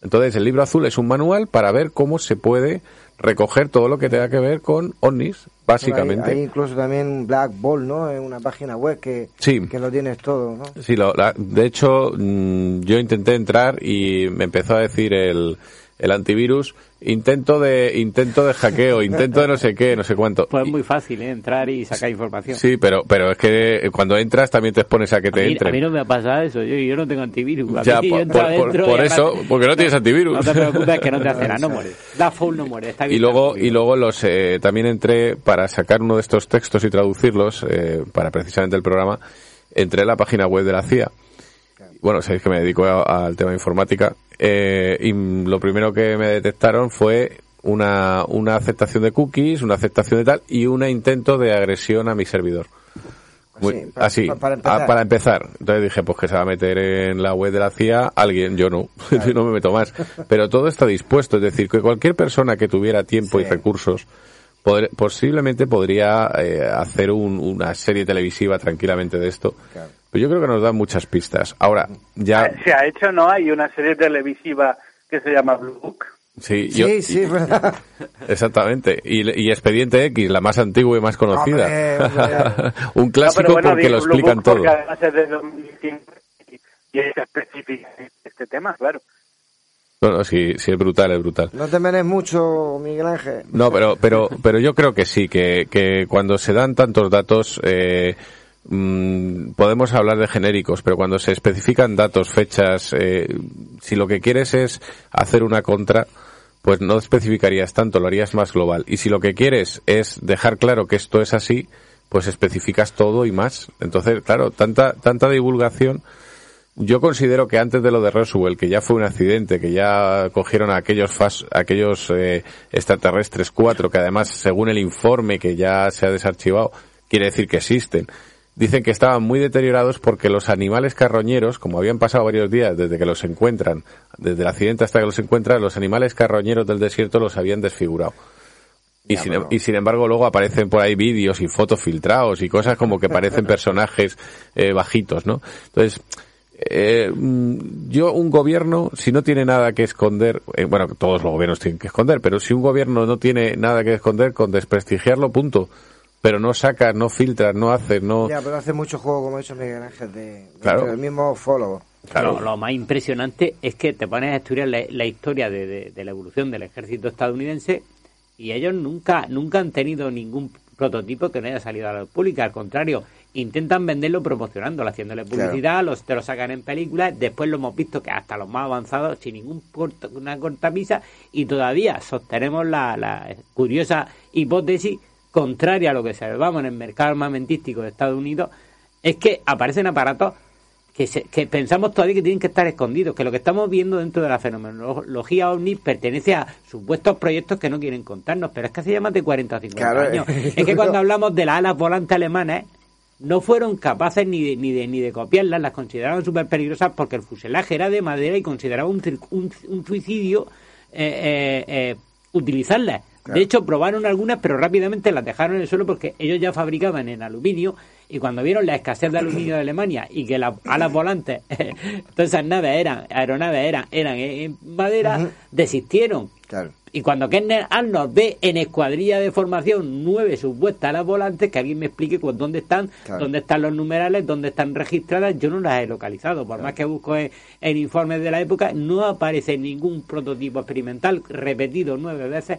Entonces, el libro azul es un manual para ver cómo se puede recoger todo lo que tenga que ver con ovnis, básicamente. hay, incluso también Black Ball, ¿no? En una página web que, que lo tienes todo, ¿no? Sí, de hecho, mm, yo intenté entrar y me empezó a decir el, el antivirus intento de intento de hackeo, intento de no sé qué, no sé cuánto. Pues es muy fácil ¿eh? entrar y sacar información. Sí, pero pero es que cuando entras también te expones a que te entre. A mí no me ha pasado eso, yo, yo no tengo antivirus. ya, por, eso, porque no tienes antivirus. No te preocupes que no te hace nada, no mueres. Da full no muere, está bien. Y luego y luego los eh, también entré para sacar uno de estos textos y traducirlos eh, para precisamente el programa, entré en la página web de la CIA. Bueno, sabéis que me dedico al tema de informática eh, y lo primero que me detectaron fue una, una aceptación de cookies, una aceptación de tal y un intento de agresión a mi servidor. así, para, empezar. Entonces dije, pues que se va a meter en la web de la CIA alguien, yo no, yo no me meto más. Pero todo está dispuesto, es decir, que cualquier persona que tuviera tiempo y recursos posiblemente podría eh, hacer una serie televisiva tranquilamente de esto. Pero yo creo que nos da muchas pistas. Ahora, ya... Ah, se ha hecho, ¿no? Hay una serie televisiva que se llama Blue Book. Sí, sí, Exactamente. Y, Expediente X, la más antigua y más conocida. Un clásico porque lo explican todo. además es de 2005 y es específico este tema, claro. No, sí, sí, es brutal, es brutal. No te menes mucho, Miguel Ángel. No, pero, pero, pero yo creo que sí, que, que cuando se dan tantos datos, eh, mm, podemos hablar de genéricos, pero cuando se especifican datos, fechas, eh, si lo que quieres es hacer una contra, pues no especificarías tanto, lo harías más global. Y si lo que quieres es dejar claro que esto es así, pues especificas todo y más. Entonces, claro, tanta, tanta divulgación yo considero que antes de lo de Roswell, que ya fue un accidente, que ya cogieron a aquellos fas, aquellos eh, extraterrestres cuatro, que además, según el informe que ya se ha desarchivado, quiere decir que existen. Dicen que estaban muy deteriorados porque los animales carroñeros, como habían pasado varios días desde que los encuentran, desde el accidente hasta que los encuentran, los animales carroñeros del desierto los habían desfigurado. Y, sin, em, y sin embargo luego aparecen por ahí vídeos y fotos filtrados y cosas como que parecen personajes eh, bajitos, ¿no? Entonces, eh, mm, yo, un gobierno, si no tiene nada que esconder, eh, bueno, todos los gobiernos tienen que esconder, pero si un gobierno no tiene nada que esconder, con desprestigiarlo, punto. Pero no saca, no filtra, no hace, no. Ya, pero hace mucho juego, como ha dicho Miguel Ángel, de, claro. el mismo follow. Claro. Lo, más impresionante es que te pones a estudiar la, historia de, de, la evolución del ejército estadounidense y ellos nunca, nunca han tenido ningún prototipo que no haya salido a la pública. Al contrario, intentan venderlo promocionándolo, haciéndole publicidad, los, te lo sacan en películas, después lo hemos visto que hasta los más avanzados, sin ningún una cortapisa, y todavía sostenemos la, la curiosa hipótesis contraria a lo que se vamos en el mercado armamentístico de Estados Unidos, es que aparecen aparatos que, que pensamos todavía que tienen que estar escondidos, que lo que estamos viendo dentro de la fenomenología OVNI pertenece a supuestos proyectos que no quieren contarnos, pero es que hace ya más de 40 o 50 años. Es que cuando hablamos de las alas volantes alemanas, no fueron capaces ni de, ni de, ni de copiarlas, las consideraban súper peligrosas porque el fuselaje era de madera y consideraban un, un, suicidio eh, eh, eh, De hecho, probaron algunas, pero rápidamente las dejaron en el suelo porque ellos ya fabricaban en aluminio y cuando vieron la escasez de aluminio de Alemania y que las alas volantes, todas esas naves eran, aeronaves eran, eran en madera, desistieron. Y cuando Kenneth Arnold ve en escuadrilla de formación nueve supuestas alas volantes, que alguien me explique pues, dónde están, dónde están los numerales, dónde están registradas, yo no las he localizado. Por más que busco en, en, informes de la época, no aparece ningún prototipo experimental repetido nueve veces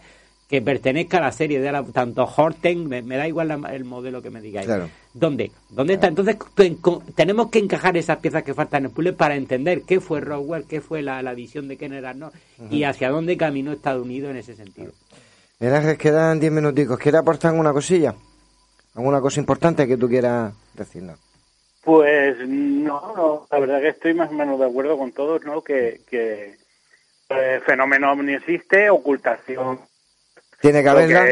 que pertenezca a la serie de tanto Horten, me, da igual el modelo que me digáis. ¿Dónde? ¿Dónde está? Entonces tenemos que encajar esas piezas que faltan en el puzzle para entender qué fue Roswell, qué fue la, visión de Kenneth Arnold y hacia dónde caminó Estados Unidos en ese sentido. Mira, quedan diez minuticos. ¿Quieres aportar alguna cosilla? ¿Alguna cosa importante que tú quieras decirnos? Pues no, no, la verdad que estoy más o menos de acuerdo con todos, ¿no? Que, que el fenómeno ni existe, ocultación tiene que haberla.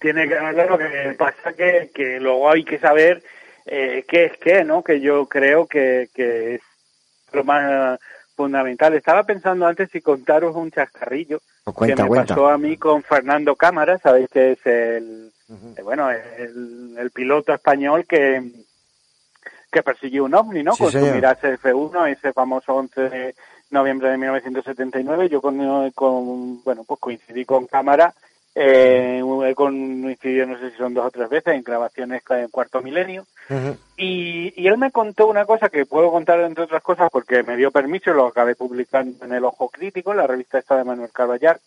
tiene que haberla, lo que pasa que, que luego hay que saber eh, qué es qué, ¿no? Que yo creo que, que es lo más fundamental. Estaba pensando antes si contaros un chascarrillo pues que me pasó a mí con Fernando Cámara, sabéis que es el, eh, bueno, el, el, piloto español que que persiguió un ovni, ¿no? con su Mirage F1, ese famoso 11 de noviembre de 1979. Yo con, con bueno, pues coincidí con cámara, eh, he coincidido no sé si son dos o tres veces en grabaciones en Cuarto Milenio. y, y él me contó una cosa que puedo contar entre otras cosas porque me dio permiso, lo acabé publicando en el Ojo Crítico, la revista esta de Manuel Carballar,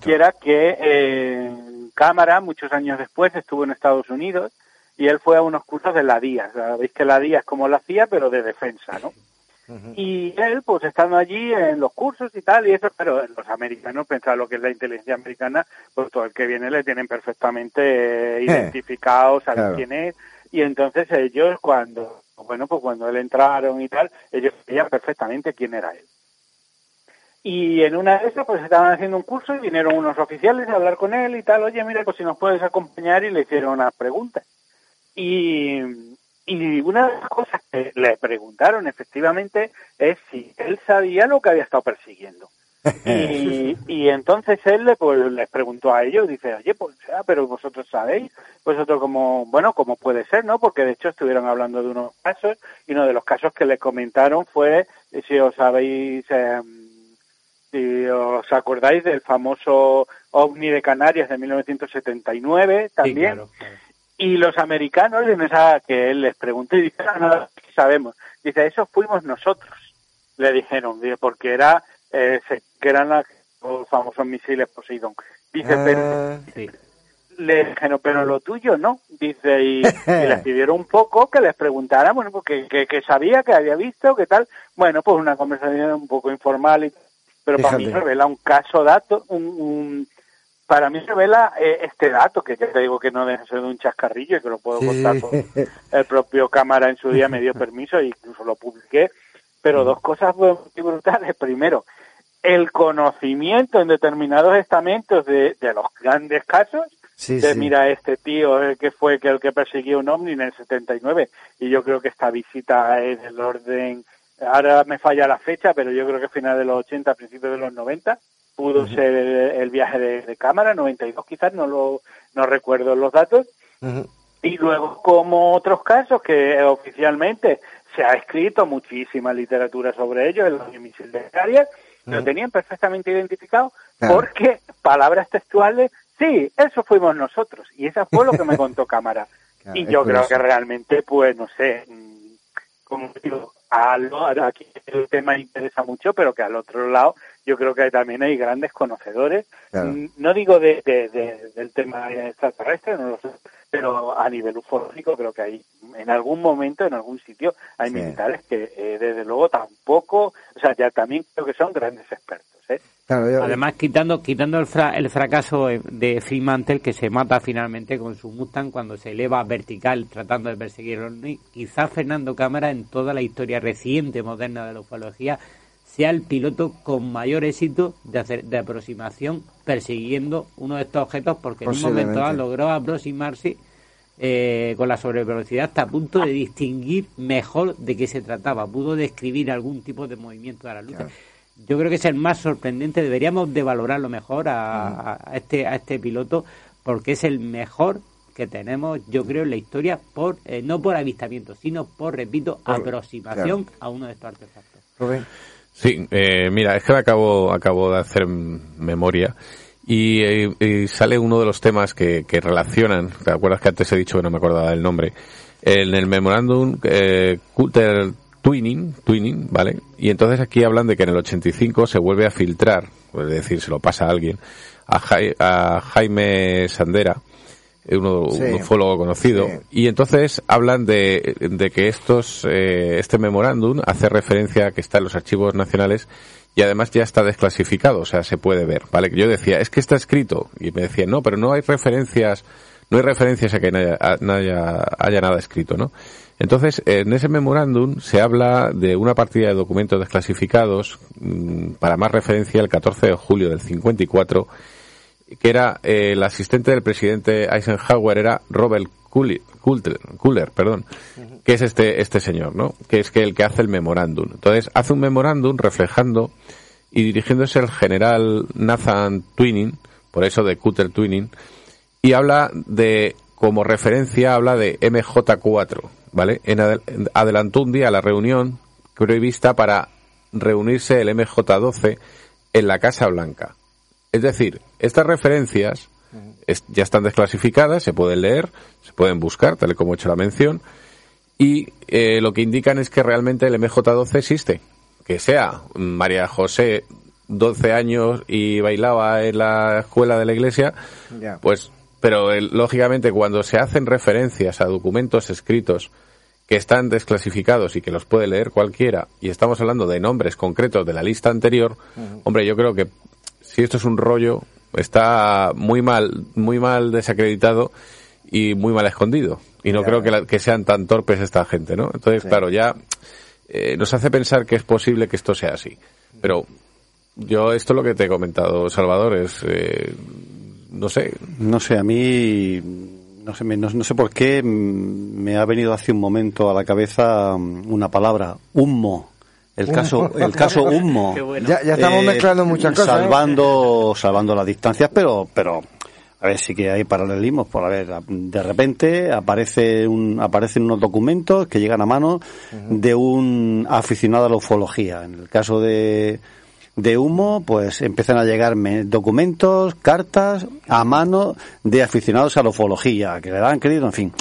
que era que eh, Cámara, muchos años después, estuvo en Estados Unidos y él fue a unos cursos de la DIA. Sabéis que la DIA es como la CIA, pero de defensa, ¿no? Y él, pues estando allí en los cursos y tal, y eso, pero los americanos, pensar lo que es la inteligencia americana, pues todo el que viene le tienen perfectamente eh, eh, identificado, saben quién es, y entonces ellos cuando, bueno, pues cuando él entraron y tal, ellos sabían perfectamente quién era él. Y en una de esas, pues estaban haciendo un curso y vinieron unos oficiales a hablar con él y tal, oye, mira, pues si nos puedes acompañar y le hicieron unas preguntas. Y, y una de las cosas que le preguntaron efectivamente es si él sabía lo que había estado persiguiendo. y, y, entonces él pues, les preguntó a ellos, dice, oye, pues, ah, pero vosotros sabéis, vosotros como, bueno, como puede ser, ¿no? Porque de hecho estuvieron hablando de unos casos y uno de los casos que le comentaron fue, si os sabéis, eh, si os acordáis del famoso ovni de Canarias de 1979 también. Y los americanos, en esa que él les preguntó y dice, ah, no, sabemos. Dice, eso fuimos nosotros, le dijeron, porque era, eh, que eran los famosos misiles Poseidón. Dice, ah, pero, le dijeron, pero lo tuyo no. Dice, y, les pidieron un poco que les preguntaran, bueno, porque que, sabía, que había visto, que tal. Bueno, pues una conversación un poco informal, y, pero para mí revela un caso dato, un para mí revela eh, este dato, que ya te digo que no deja ser de un chascarrillo y que lo puedo contar el propio cámara en su día me dio permiso e incluso lo publiqué, pero dos cosas muy brutales. Primero, el conocimiento en determinados estamentos de, los grandes casos, de mira, este tío el que fue que el que persiguió un ovni en el 79 y yo creo que esta visita es del orden, ahora me falla la fecha, pero yo creo que final de los 80, principios de los 90, pudo ser el, viaje de, cámara, 92 quizás, no lo no recuerdo los datos. Y luego, como otros casos que oficialmente se ha escrito muchísima literatura sobre ellos, el misil de Arias, lo tenían perfectamente identificado porque palabras textuales, sí, eso fuimos nosotros. Y eso fue lo que me contó cámara. y yo creo que realmente, pues, no sé, como digo, aquí el tema interesa mucho, pero que al otro lado yo creo que también hay grandes conocedores. Mm, no digo de, del tema extraterrestre, no lo sé, pero a nivel ufológico creo que hay en algún momento, en algún sitio, hay militares que eh, desde luego tampoco, o sea, ya también creo que son grandes expertos. ¿eh? Además, quitando quitando el, el fracaso de Fremantle, que se mata finalmente con su Mustang cuando se eleva vertical tratando de perseguir a quizás Fernando Cámara en toda la historia reciente, moderna de la ufología, sea el piloto con mayor éxito de, hacer, de aproximación persiguiendo uno de estos objetos porque en un momento logró aproximarse eh, con la sobrevelocidad hasta a punto de distinguir mejor de qué se trataba, pudo describir algún tipo de movimiento de la luz. Yo creo que es el más sorprendente, deberíamos de valorarlo mejor a, mm. este a este piloto porque es el mejor que tenemos, yo creo, en la historia por eh, no por avistamiento, sino por, repito, aproximación a uno de estos artefactos. Sí, eh, mira, es que acabo, acabo de hacer memoria y, sale uno de los temas que, que, relacionan, ¿te acuerdas que antes he dicho que no me acordaba del nombre? En el memorándum eh, Twinning, Twinning, ¿vale? Y entonces aquí hablan de que en el 85 se vuelve a filtrar, es decir, se lo pasa a alguien, a, a Jaime Sandera, uno, un ufólogo conocido, y entonces hablan de, de que estos, eh, este memorándum hace referencia a que está en los archivos nacionales y además ya está desclasificado, o sea, se puede ver, ¿vale? Yo decía, es que está escrito, y me decían, no, pero no hay referencias, no hay referencias a que haya, haya, haya nada escrito, ¿no? Entonces, en ese memorándum se habla de una partida de documentos desclasificados, mm, para más referencia, el 14 de julio del 54, que era eh, el asistente del presidente Eisenhower era Robert Kuller, perdón, que es este este señor, ¿no? Que es que el que hace el memorándum. Entonces hace un memorándum reflejando y dirigiéndose al general Nathan Twinning, por eso de Cutter Twinning, y habla de como referencia habla de MJ4, ¿vale? En adelantó un día la reunión prevista para reunirse el MJ12 en la Casa Blanca. Es decir, estas referencias ya están desclasificadas, se pueden leer, se pueden buscar, tal y como he hecho la mención, y eh, lo que indican es que realmente el MJ12 existe. Que sea María José 12 años y bailaba en la escuela de la iglesia, pues, pero lógicamente cuando se hacen referencias a documentos escritos que están desclasificados y que los puede leer cualquiera, y estamos hablando de nombres concretos de la lista anterior, hombre, yo creo que si esto es un rollo, está muy mal, muy mal desacreditado y muy mal escondido. Y no creo que, que, sean tan torpes esta gente, ¿no? Entonces, claro, ya eh, nos hace pensar que es posible que esto sea así. Pero yo esto es lo que te he comentado, Salvador, es, eh, no sé. No sé, a mí, no sé, no, sé por qué me ha venido hace un momento a la cabeza una palabra, humo el caso, el caso Humo. Ya, estamos mezclando muchas cosas. Salvando, salvando las distancias, pero, pero a ver, sí que hay paralelismos. Por a ver, de repente aparece un, aparecen unos documentos que llegan a mano de un aficionado a la ufología. En el caso de, de Humo, pues empiezan a llegar documentos, cartas a mano de aficionados a la ufología, que le dan crédito, en fin.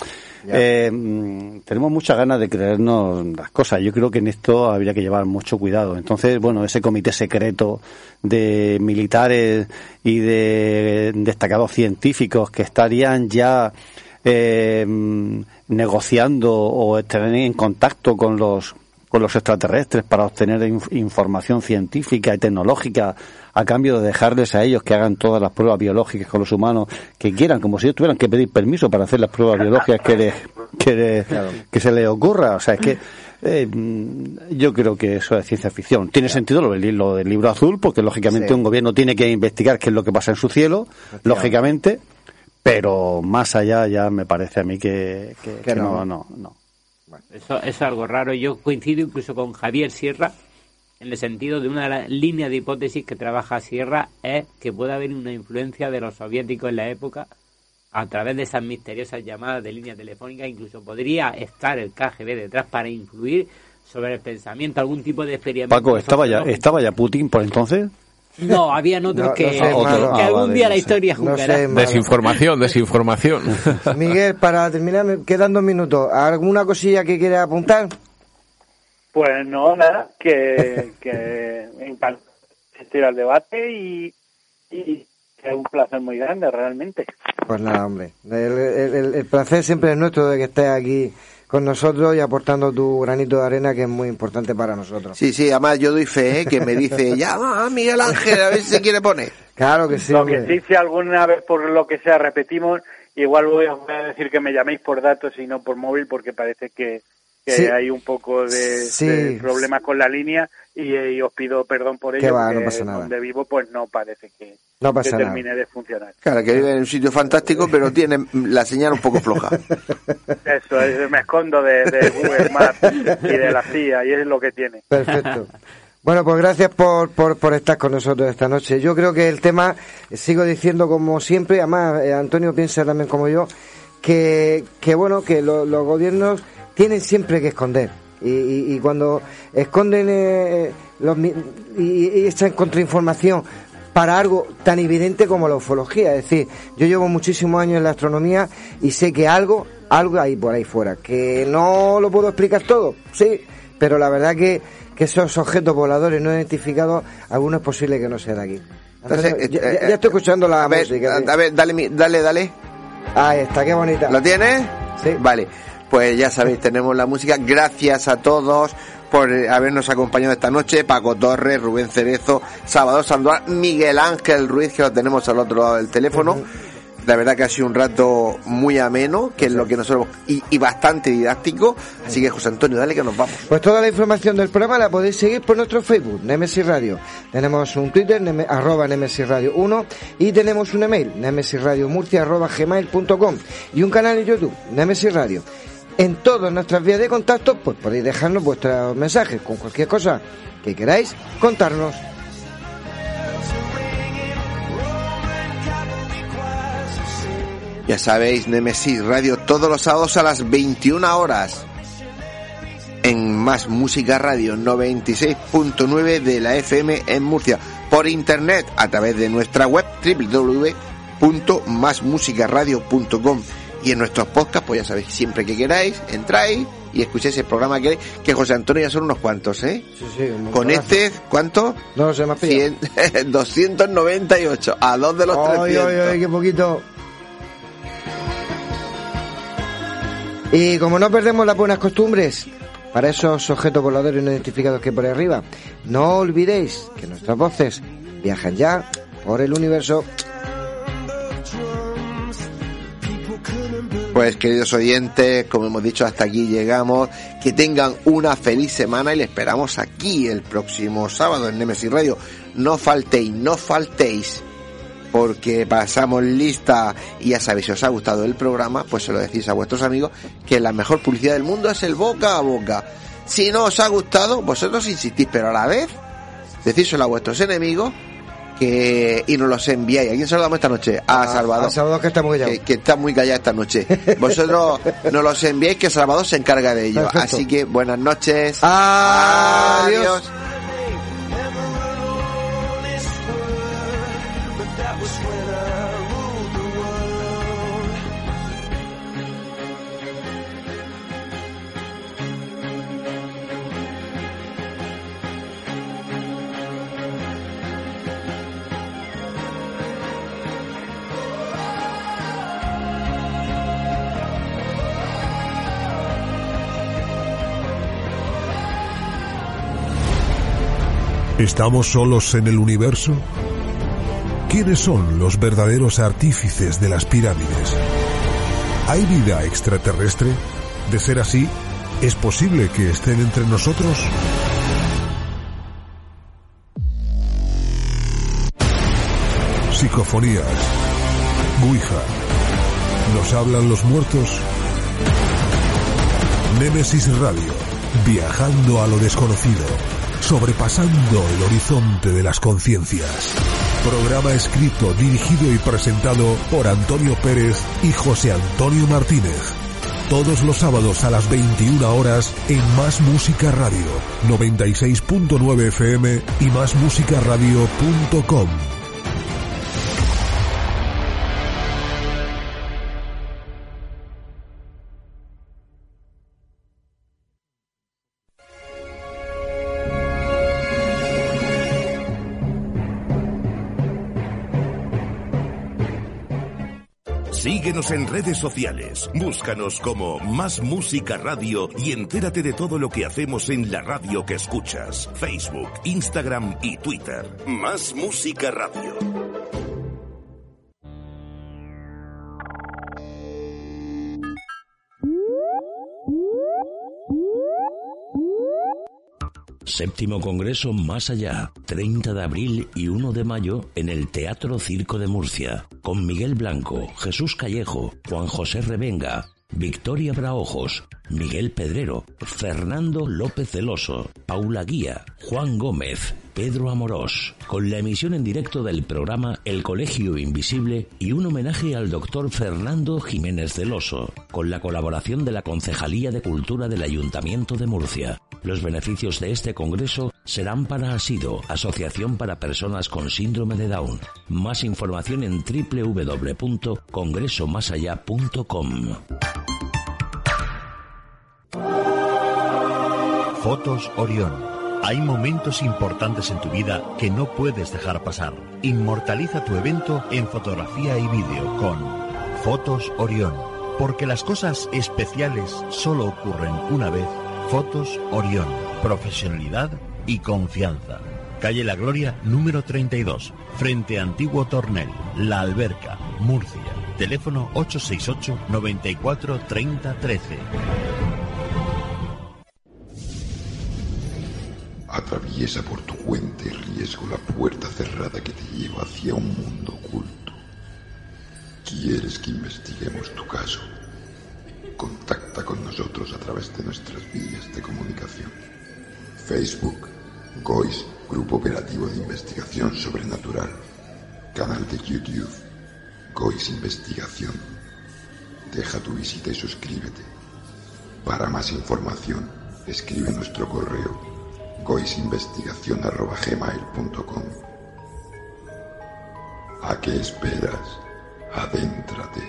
Eh, mm, tenemos muchas ganas de creernos las cosas. Yo creo que en esto habría que llevar mucho cuidado. Entonces, bueno, ese comité secreto de militares y de destacados científicos que estarían ya eh, mm, negociando o estarían en contacto con los con los extraterrestres para obtener información científica y tecnológica a cambio de dejarles a ellos que hagan todas las pruebas biológicas con los humanos que quieran, como si ellos tuvieran que pedir permiso para hacer las pruebas biológicas que, que, que se les ocurra. O sea, es que eh, yo creo que eso es ciencia ficción. Tiene sentido lo, lo, del libro azul, porque lógicamente un gobierno tiene que investigar qué es lo que pasa en su cielo, lógicamente, pero más allá ya me parece a mí que, no, no, no. Eso, eso es algo raro. Yo coincido incluso con Javier Sierra, en el sentido de una de las líneas de hipótesis que trabaja Sierra es que puede haber una influencia de los soviéticos en la época a través de esas misteriosas llamadas de línea telefónica, incluso podría estar el KGB detrás para influir sobre el pensamiento, algún tipo de experimento. Paco, ¿estaba ya, ¿estaba ya Putin por entonces? No, habían otros que, que, algún día la historia jugará. desinformación, desinformación. Miguel, para terminar, me quedan dos minutos. ¿Alguna cosilla que quieras apuntar? Pues no, nada, que, que asistir al debate y, y es un placer muy grande realmente. Pues nada, hombre, el, el, placer siempre es nuestro de que estés aquí con nosotros y aportando tu granito de arena que es muy importante para nosotros. Sí, sí, además yo doy fe, ¿eh? que me dice, ya Miguel Ángel, a ver si se quiere poner. Claro que sí. Lo que sí, si alguna vez por lo que sea repetimos, igual voy a decir que me llaméis por datos y no por móvil porque parece que, que hay un poco de, problemas con la línea y, os pido perdón por ello. Va, no pasa nada. donde vivo pues no parece que, no termine de funcionar. Claro, que vive en un sitio fantástico pero tiene la señal un poco floja. Eso, es, me escondo de, de Google Maps y de la CIA y es lo que tiene. Perfecto. Bueno, pues gracias por, por, por, estar con nosotros esta noche. Yo creo que el tema, sigo diciendo como siempre, además eh, Antonio piensa también como yo, que, que bueno, que los gobiernos tienen siempre que esconder. Y, y, cuando esconden eh, los, y, echan contrainformación para algo tan evidente como la ufología. Es decir, yo llevo muchísimos años en la astronomía y sé que algo, algo hay por ahí fuera. Que no lo puedo explicar todo, sí, pero la verdad que, que esos objetos voladores no identificados, algunos es posible que no sean de aquí. Eh, ya, eh, estoy escuchando la música. A ver, dale, dale, dale. Ahí está, qué bonita. ¿Lo tienes? Sí. Vale pues ya sabéis, tenemos la música. Gracias a todos por habernos acompañado esta noche. Paco Torres, Rubén Cerezo, Salvador Sandoval, Miguel Ángel Ruiz, que lo tenemos al otro lado del teléfono. La verdad que ha sido un rato muy ameno, que es lo que nosotros y, bastante didáctico. Así que José Antonio, dale que nos vamos. Pues toda la información del programa la podéis seguir por nuestro Facebook, Nemesis Radio. Tenemos un Twitter, arroba Nemesis Radio 1, y tenemos un email, nemesisradiomurcia arroba gmail.com, y un canal en YouTube, Nemesis Radio en todas nuestras vías de contacto, pues podéis dejarnos vuestros mensajes con cualquier cosa que queráis contarnos. Ya sabéis, Nemesis Radio todos los sábados a las 21 horas. En Más Música Radio 96.9 de la FM en Murcia. Por internet a través de nuestra web www.masmusicaradio.com y en nuestros podcasts, pues ya sabéis, siempre que queráis, entráis y escuchéis el programa que que José Antonio ya son unos cuantos, ¿eh? Sí, sí, Con este, ¿cuánto? No lo sé, más 298, a dos de los ay, 300. Ay, ay, qué poquito. Y como no perdemos las buenas costumbres, para esos objetos voladores no identificados que por ahí arriba, no olvidéis que nuestras voces viajan ya por el universo. Pues queridos oyentes, como hemos dicho, hasta aquí llegamos. Que tengan una feliz semana y le esperamos aquí el próximo sábado en Nemesis Radio. No faltéis, no faltéis, porque pasamos lista y ya sabéis, si os ha gustado el programa, pues se lo decís a vuestros amigos que la mejor publicidad del mundo es el boca a boca. Si no os ha gustado, vosotros insistís, pero a la vez decíselo a vuestros enemigos que y nos los enviáis. ¿A quién saludamos esta noche? A, Salvador. A Salvador que está muy callado. Que, está muy callado esta noche. Vosotros nos los enviáis que Salvador se encarga de ello. Así que buenas noches. Adiós. ¿Estamos solos en el universo? ¿Quiénes son los verdaderos artífices de las pirámides? ¿Hay vida extraterrestre? De ser así, ¿es posible que estén entre nosotros? Psicofonías. Ouija. ¿Nos hablan los muertos? Némesis Radio. Viajando a lo desconocido sobrepasando el horizonte de las conciencias. Programa escrito, dirigido y presentado por Antonio Pérez y José Antonio Martínez. Todos los sábados a las 21 horas en Más Música Radio, 96.9 FM y másmusicaradio.com. Síguenos en redes sociales. Búscanos como Más Música Radio y entérate de todo lo que hacemos en la radio que escuchas. Facebook, Instagram y Twitter. Más Música Radio. Séptimo Congreso Más Allá, 30 de abril y 1 de mayo en el Teatro Circo de Murcia, con Miguel Blanco, Jesús Callejo, Juan José Revenga, Victoria Braojos, Miguel Pedrero, Fernando López Celoso, Paula Guía, Juan Gómez, Pedro Amorós, con la emisión en directo del programa El Colegio Invisible y un homenaje al doctor Fernando Jiménez Celoso, con la colaboración de la Concejalía de Cultura del Ayuntamiento de Murcia. Los beneficios de este congreso serán para ASIDO, Asociación para Personas con Síndrome de Down. Más información en www.congresomasallá.com. Fotos Orión. Hay momentos importantes en tu vida que no puedes dejar pasar. Inmortaliza tu evento en fotografía y vídeo con Fotos Orión. Porque las cosas especiales solo ocurren una vez Fotos Orión, profesionalidad y confianza. Calle La Gloria, número 32, frente a Antiguo Tornel, La Alberca, Murcia. Teléfono 868 94 30 13. Atraviesa por tu cuenta y riesgo la puerta cerrada que te lleva hacia un mundo oculto. ¿Quieres que investiguemos tu caso? Contacta con nosotros a través de nuestras vías de comunicación. Facebook, GOIS, Grupo Operativo de Investigación Sobrenatural. Canal de YouTube, GOIS Investigación. Deja tu visita y suscríbete. Para más información, escribe nuestro correo goisinvestigación.gmail.com ¿A qué esperas? Adéntrate.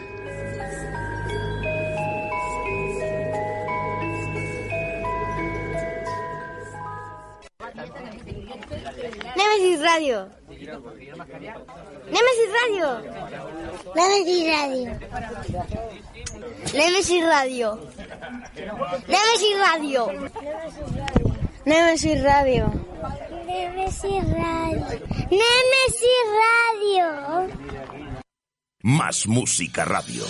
Nemesis Radio. Nemesis Radio. Nemesis Radio. Nemesis Radio. Nemesis Radio. Nemesis Radio. Nemesis Radio. Nemesis Radio. Más música radio.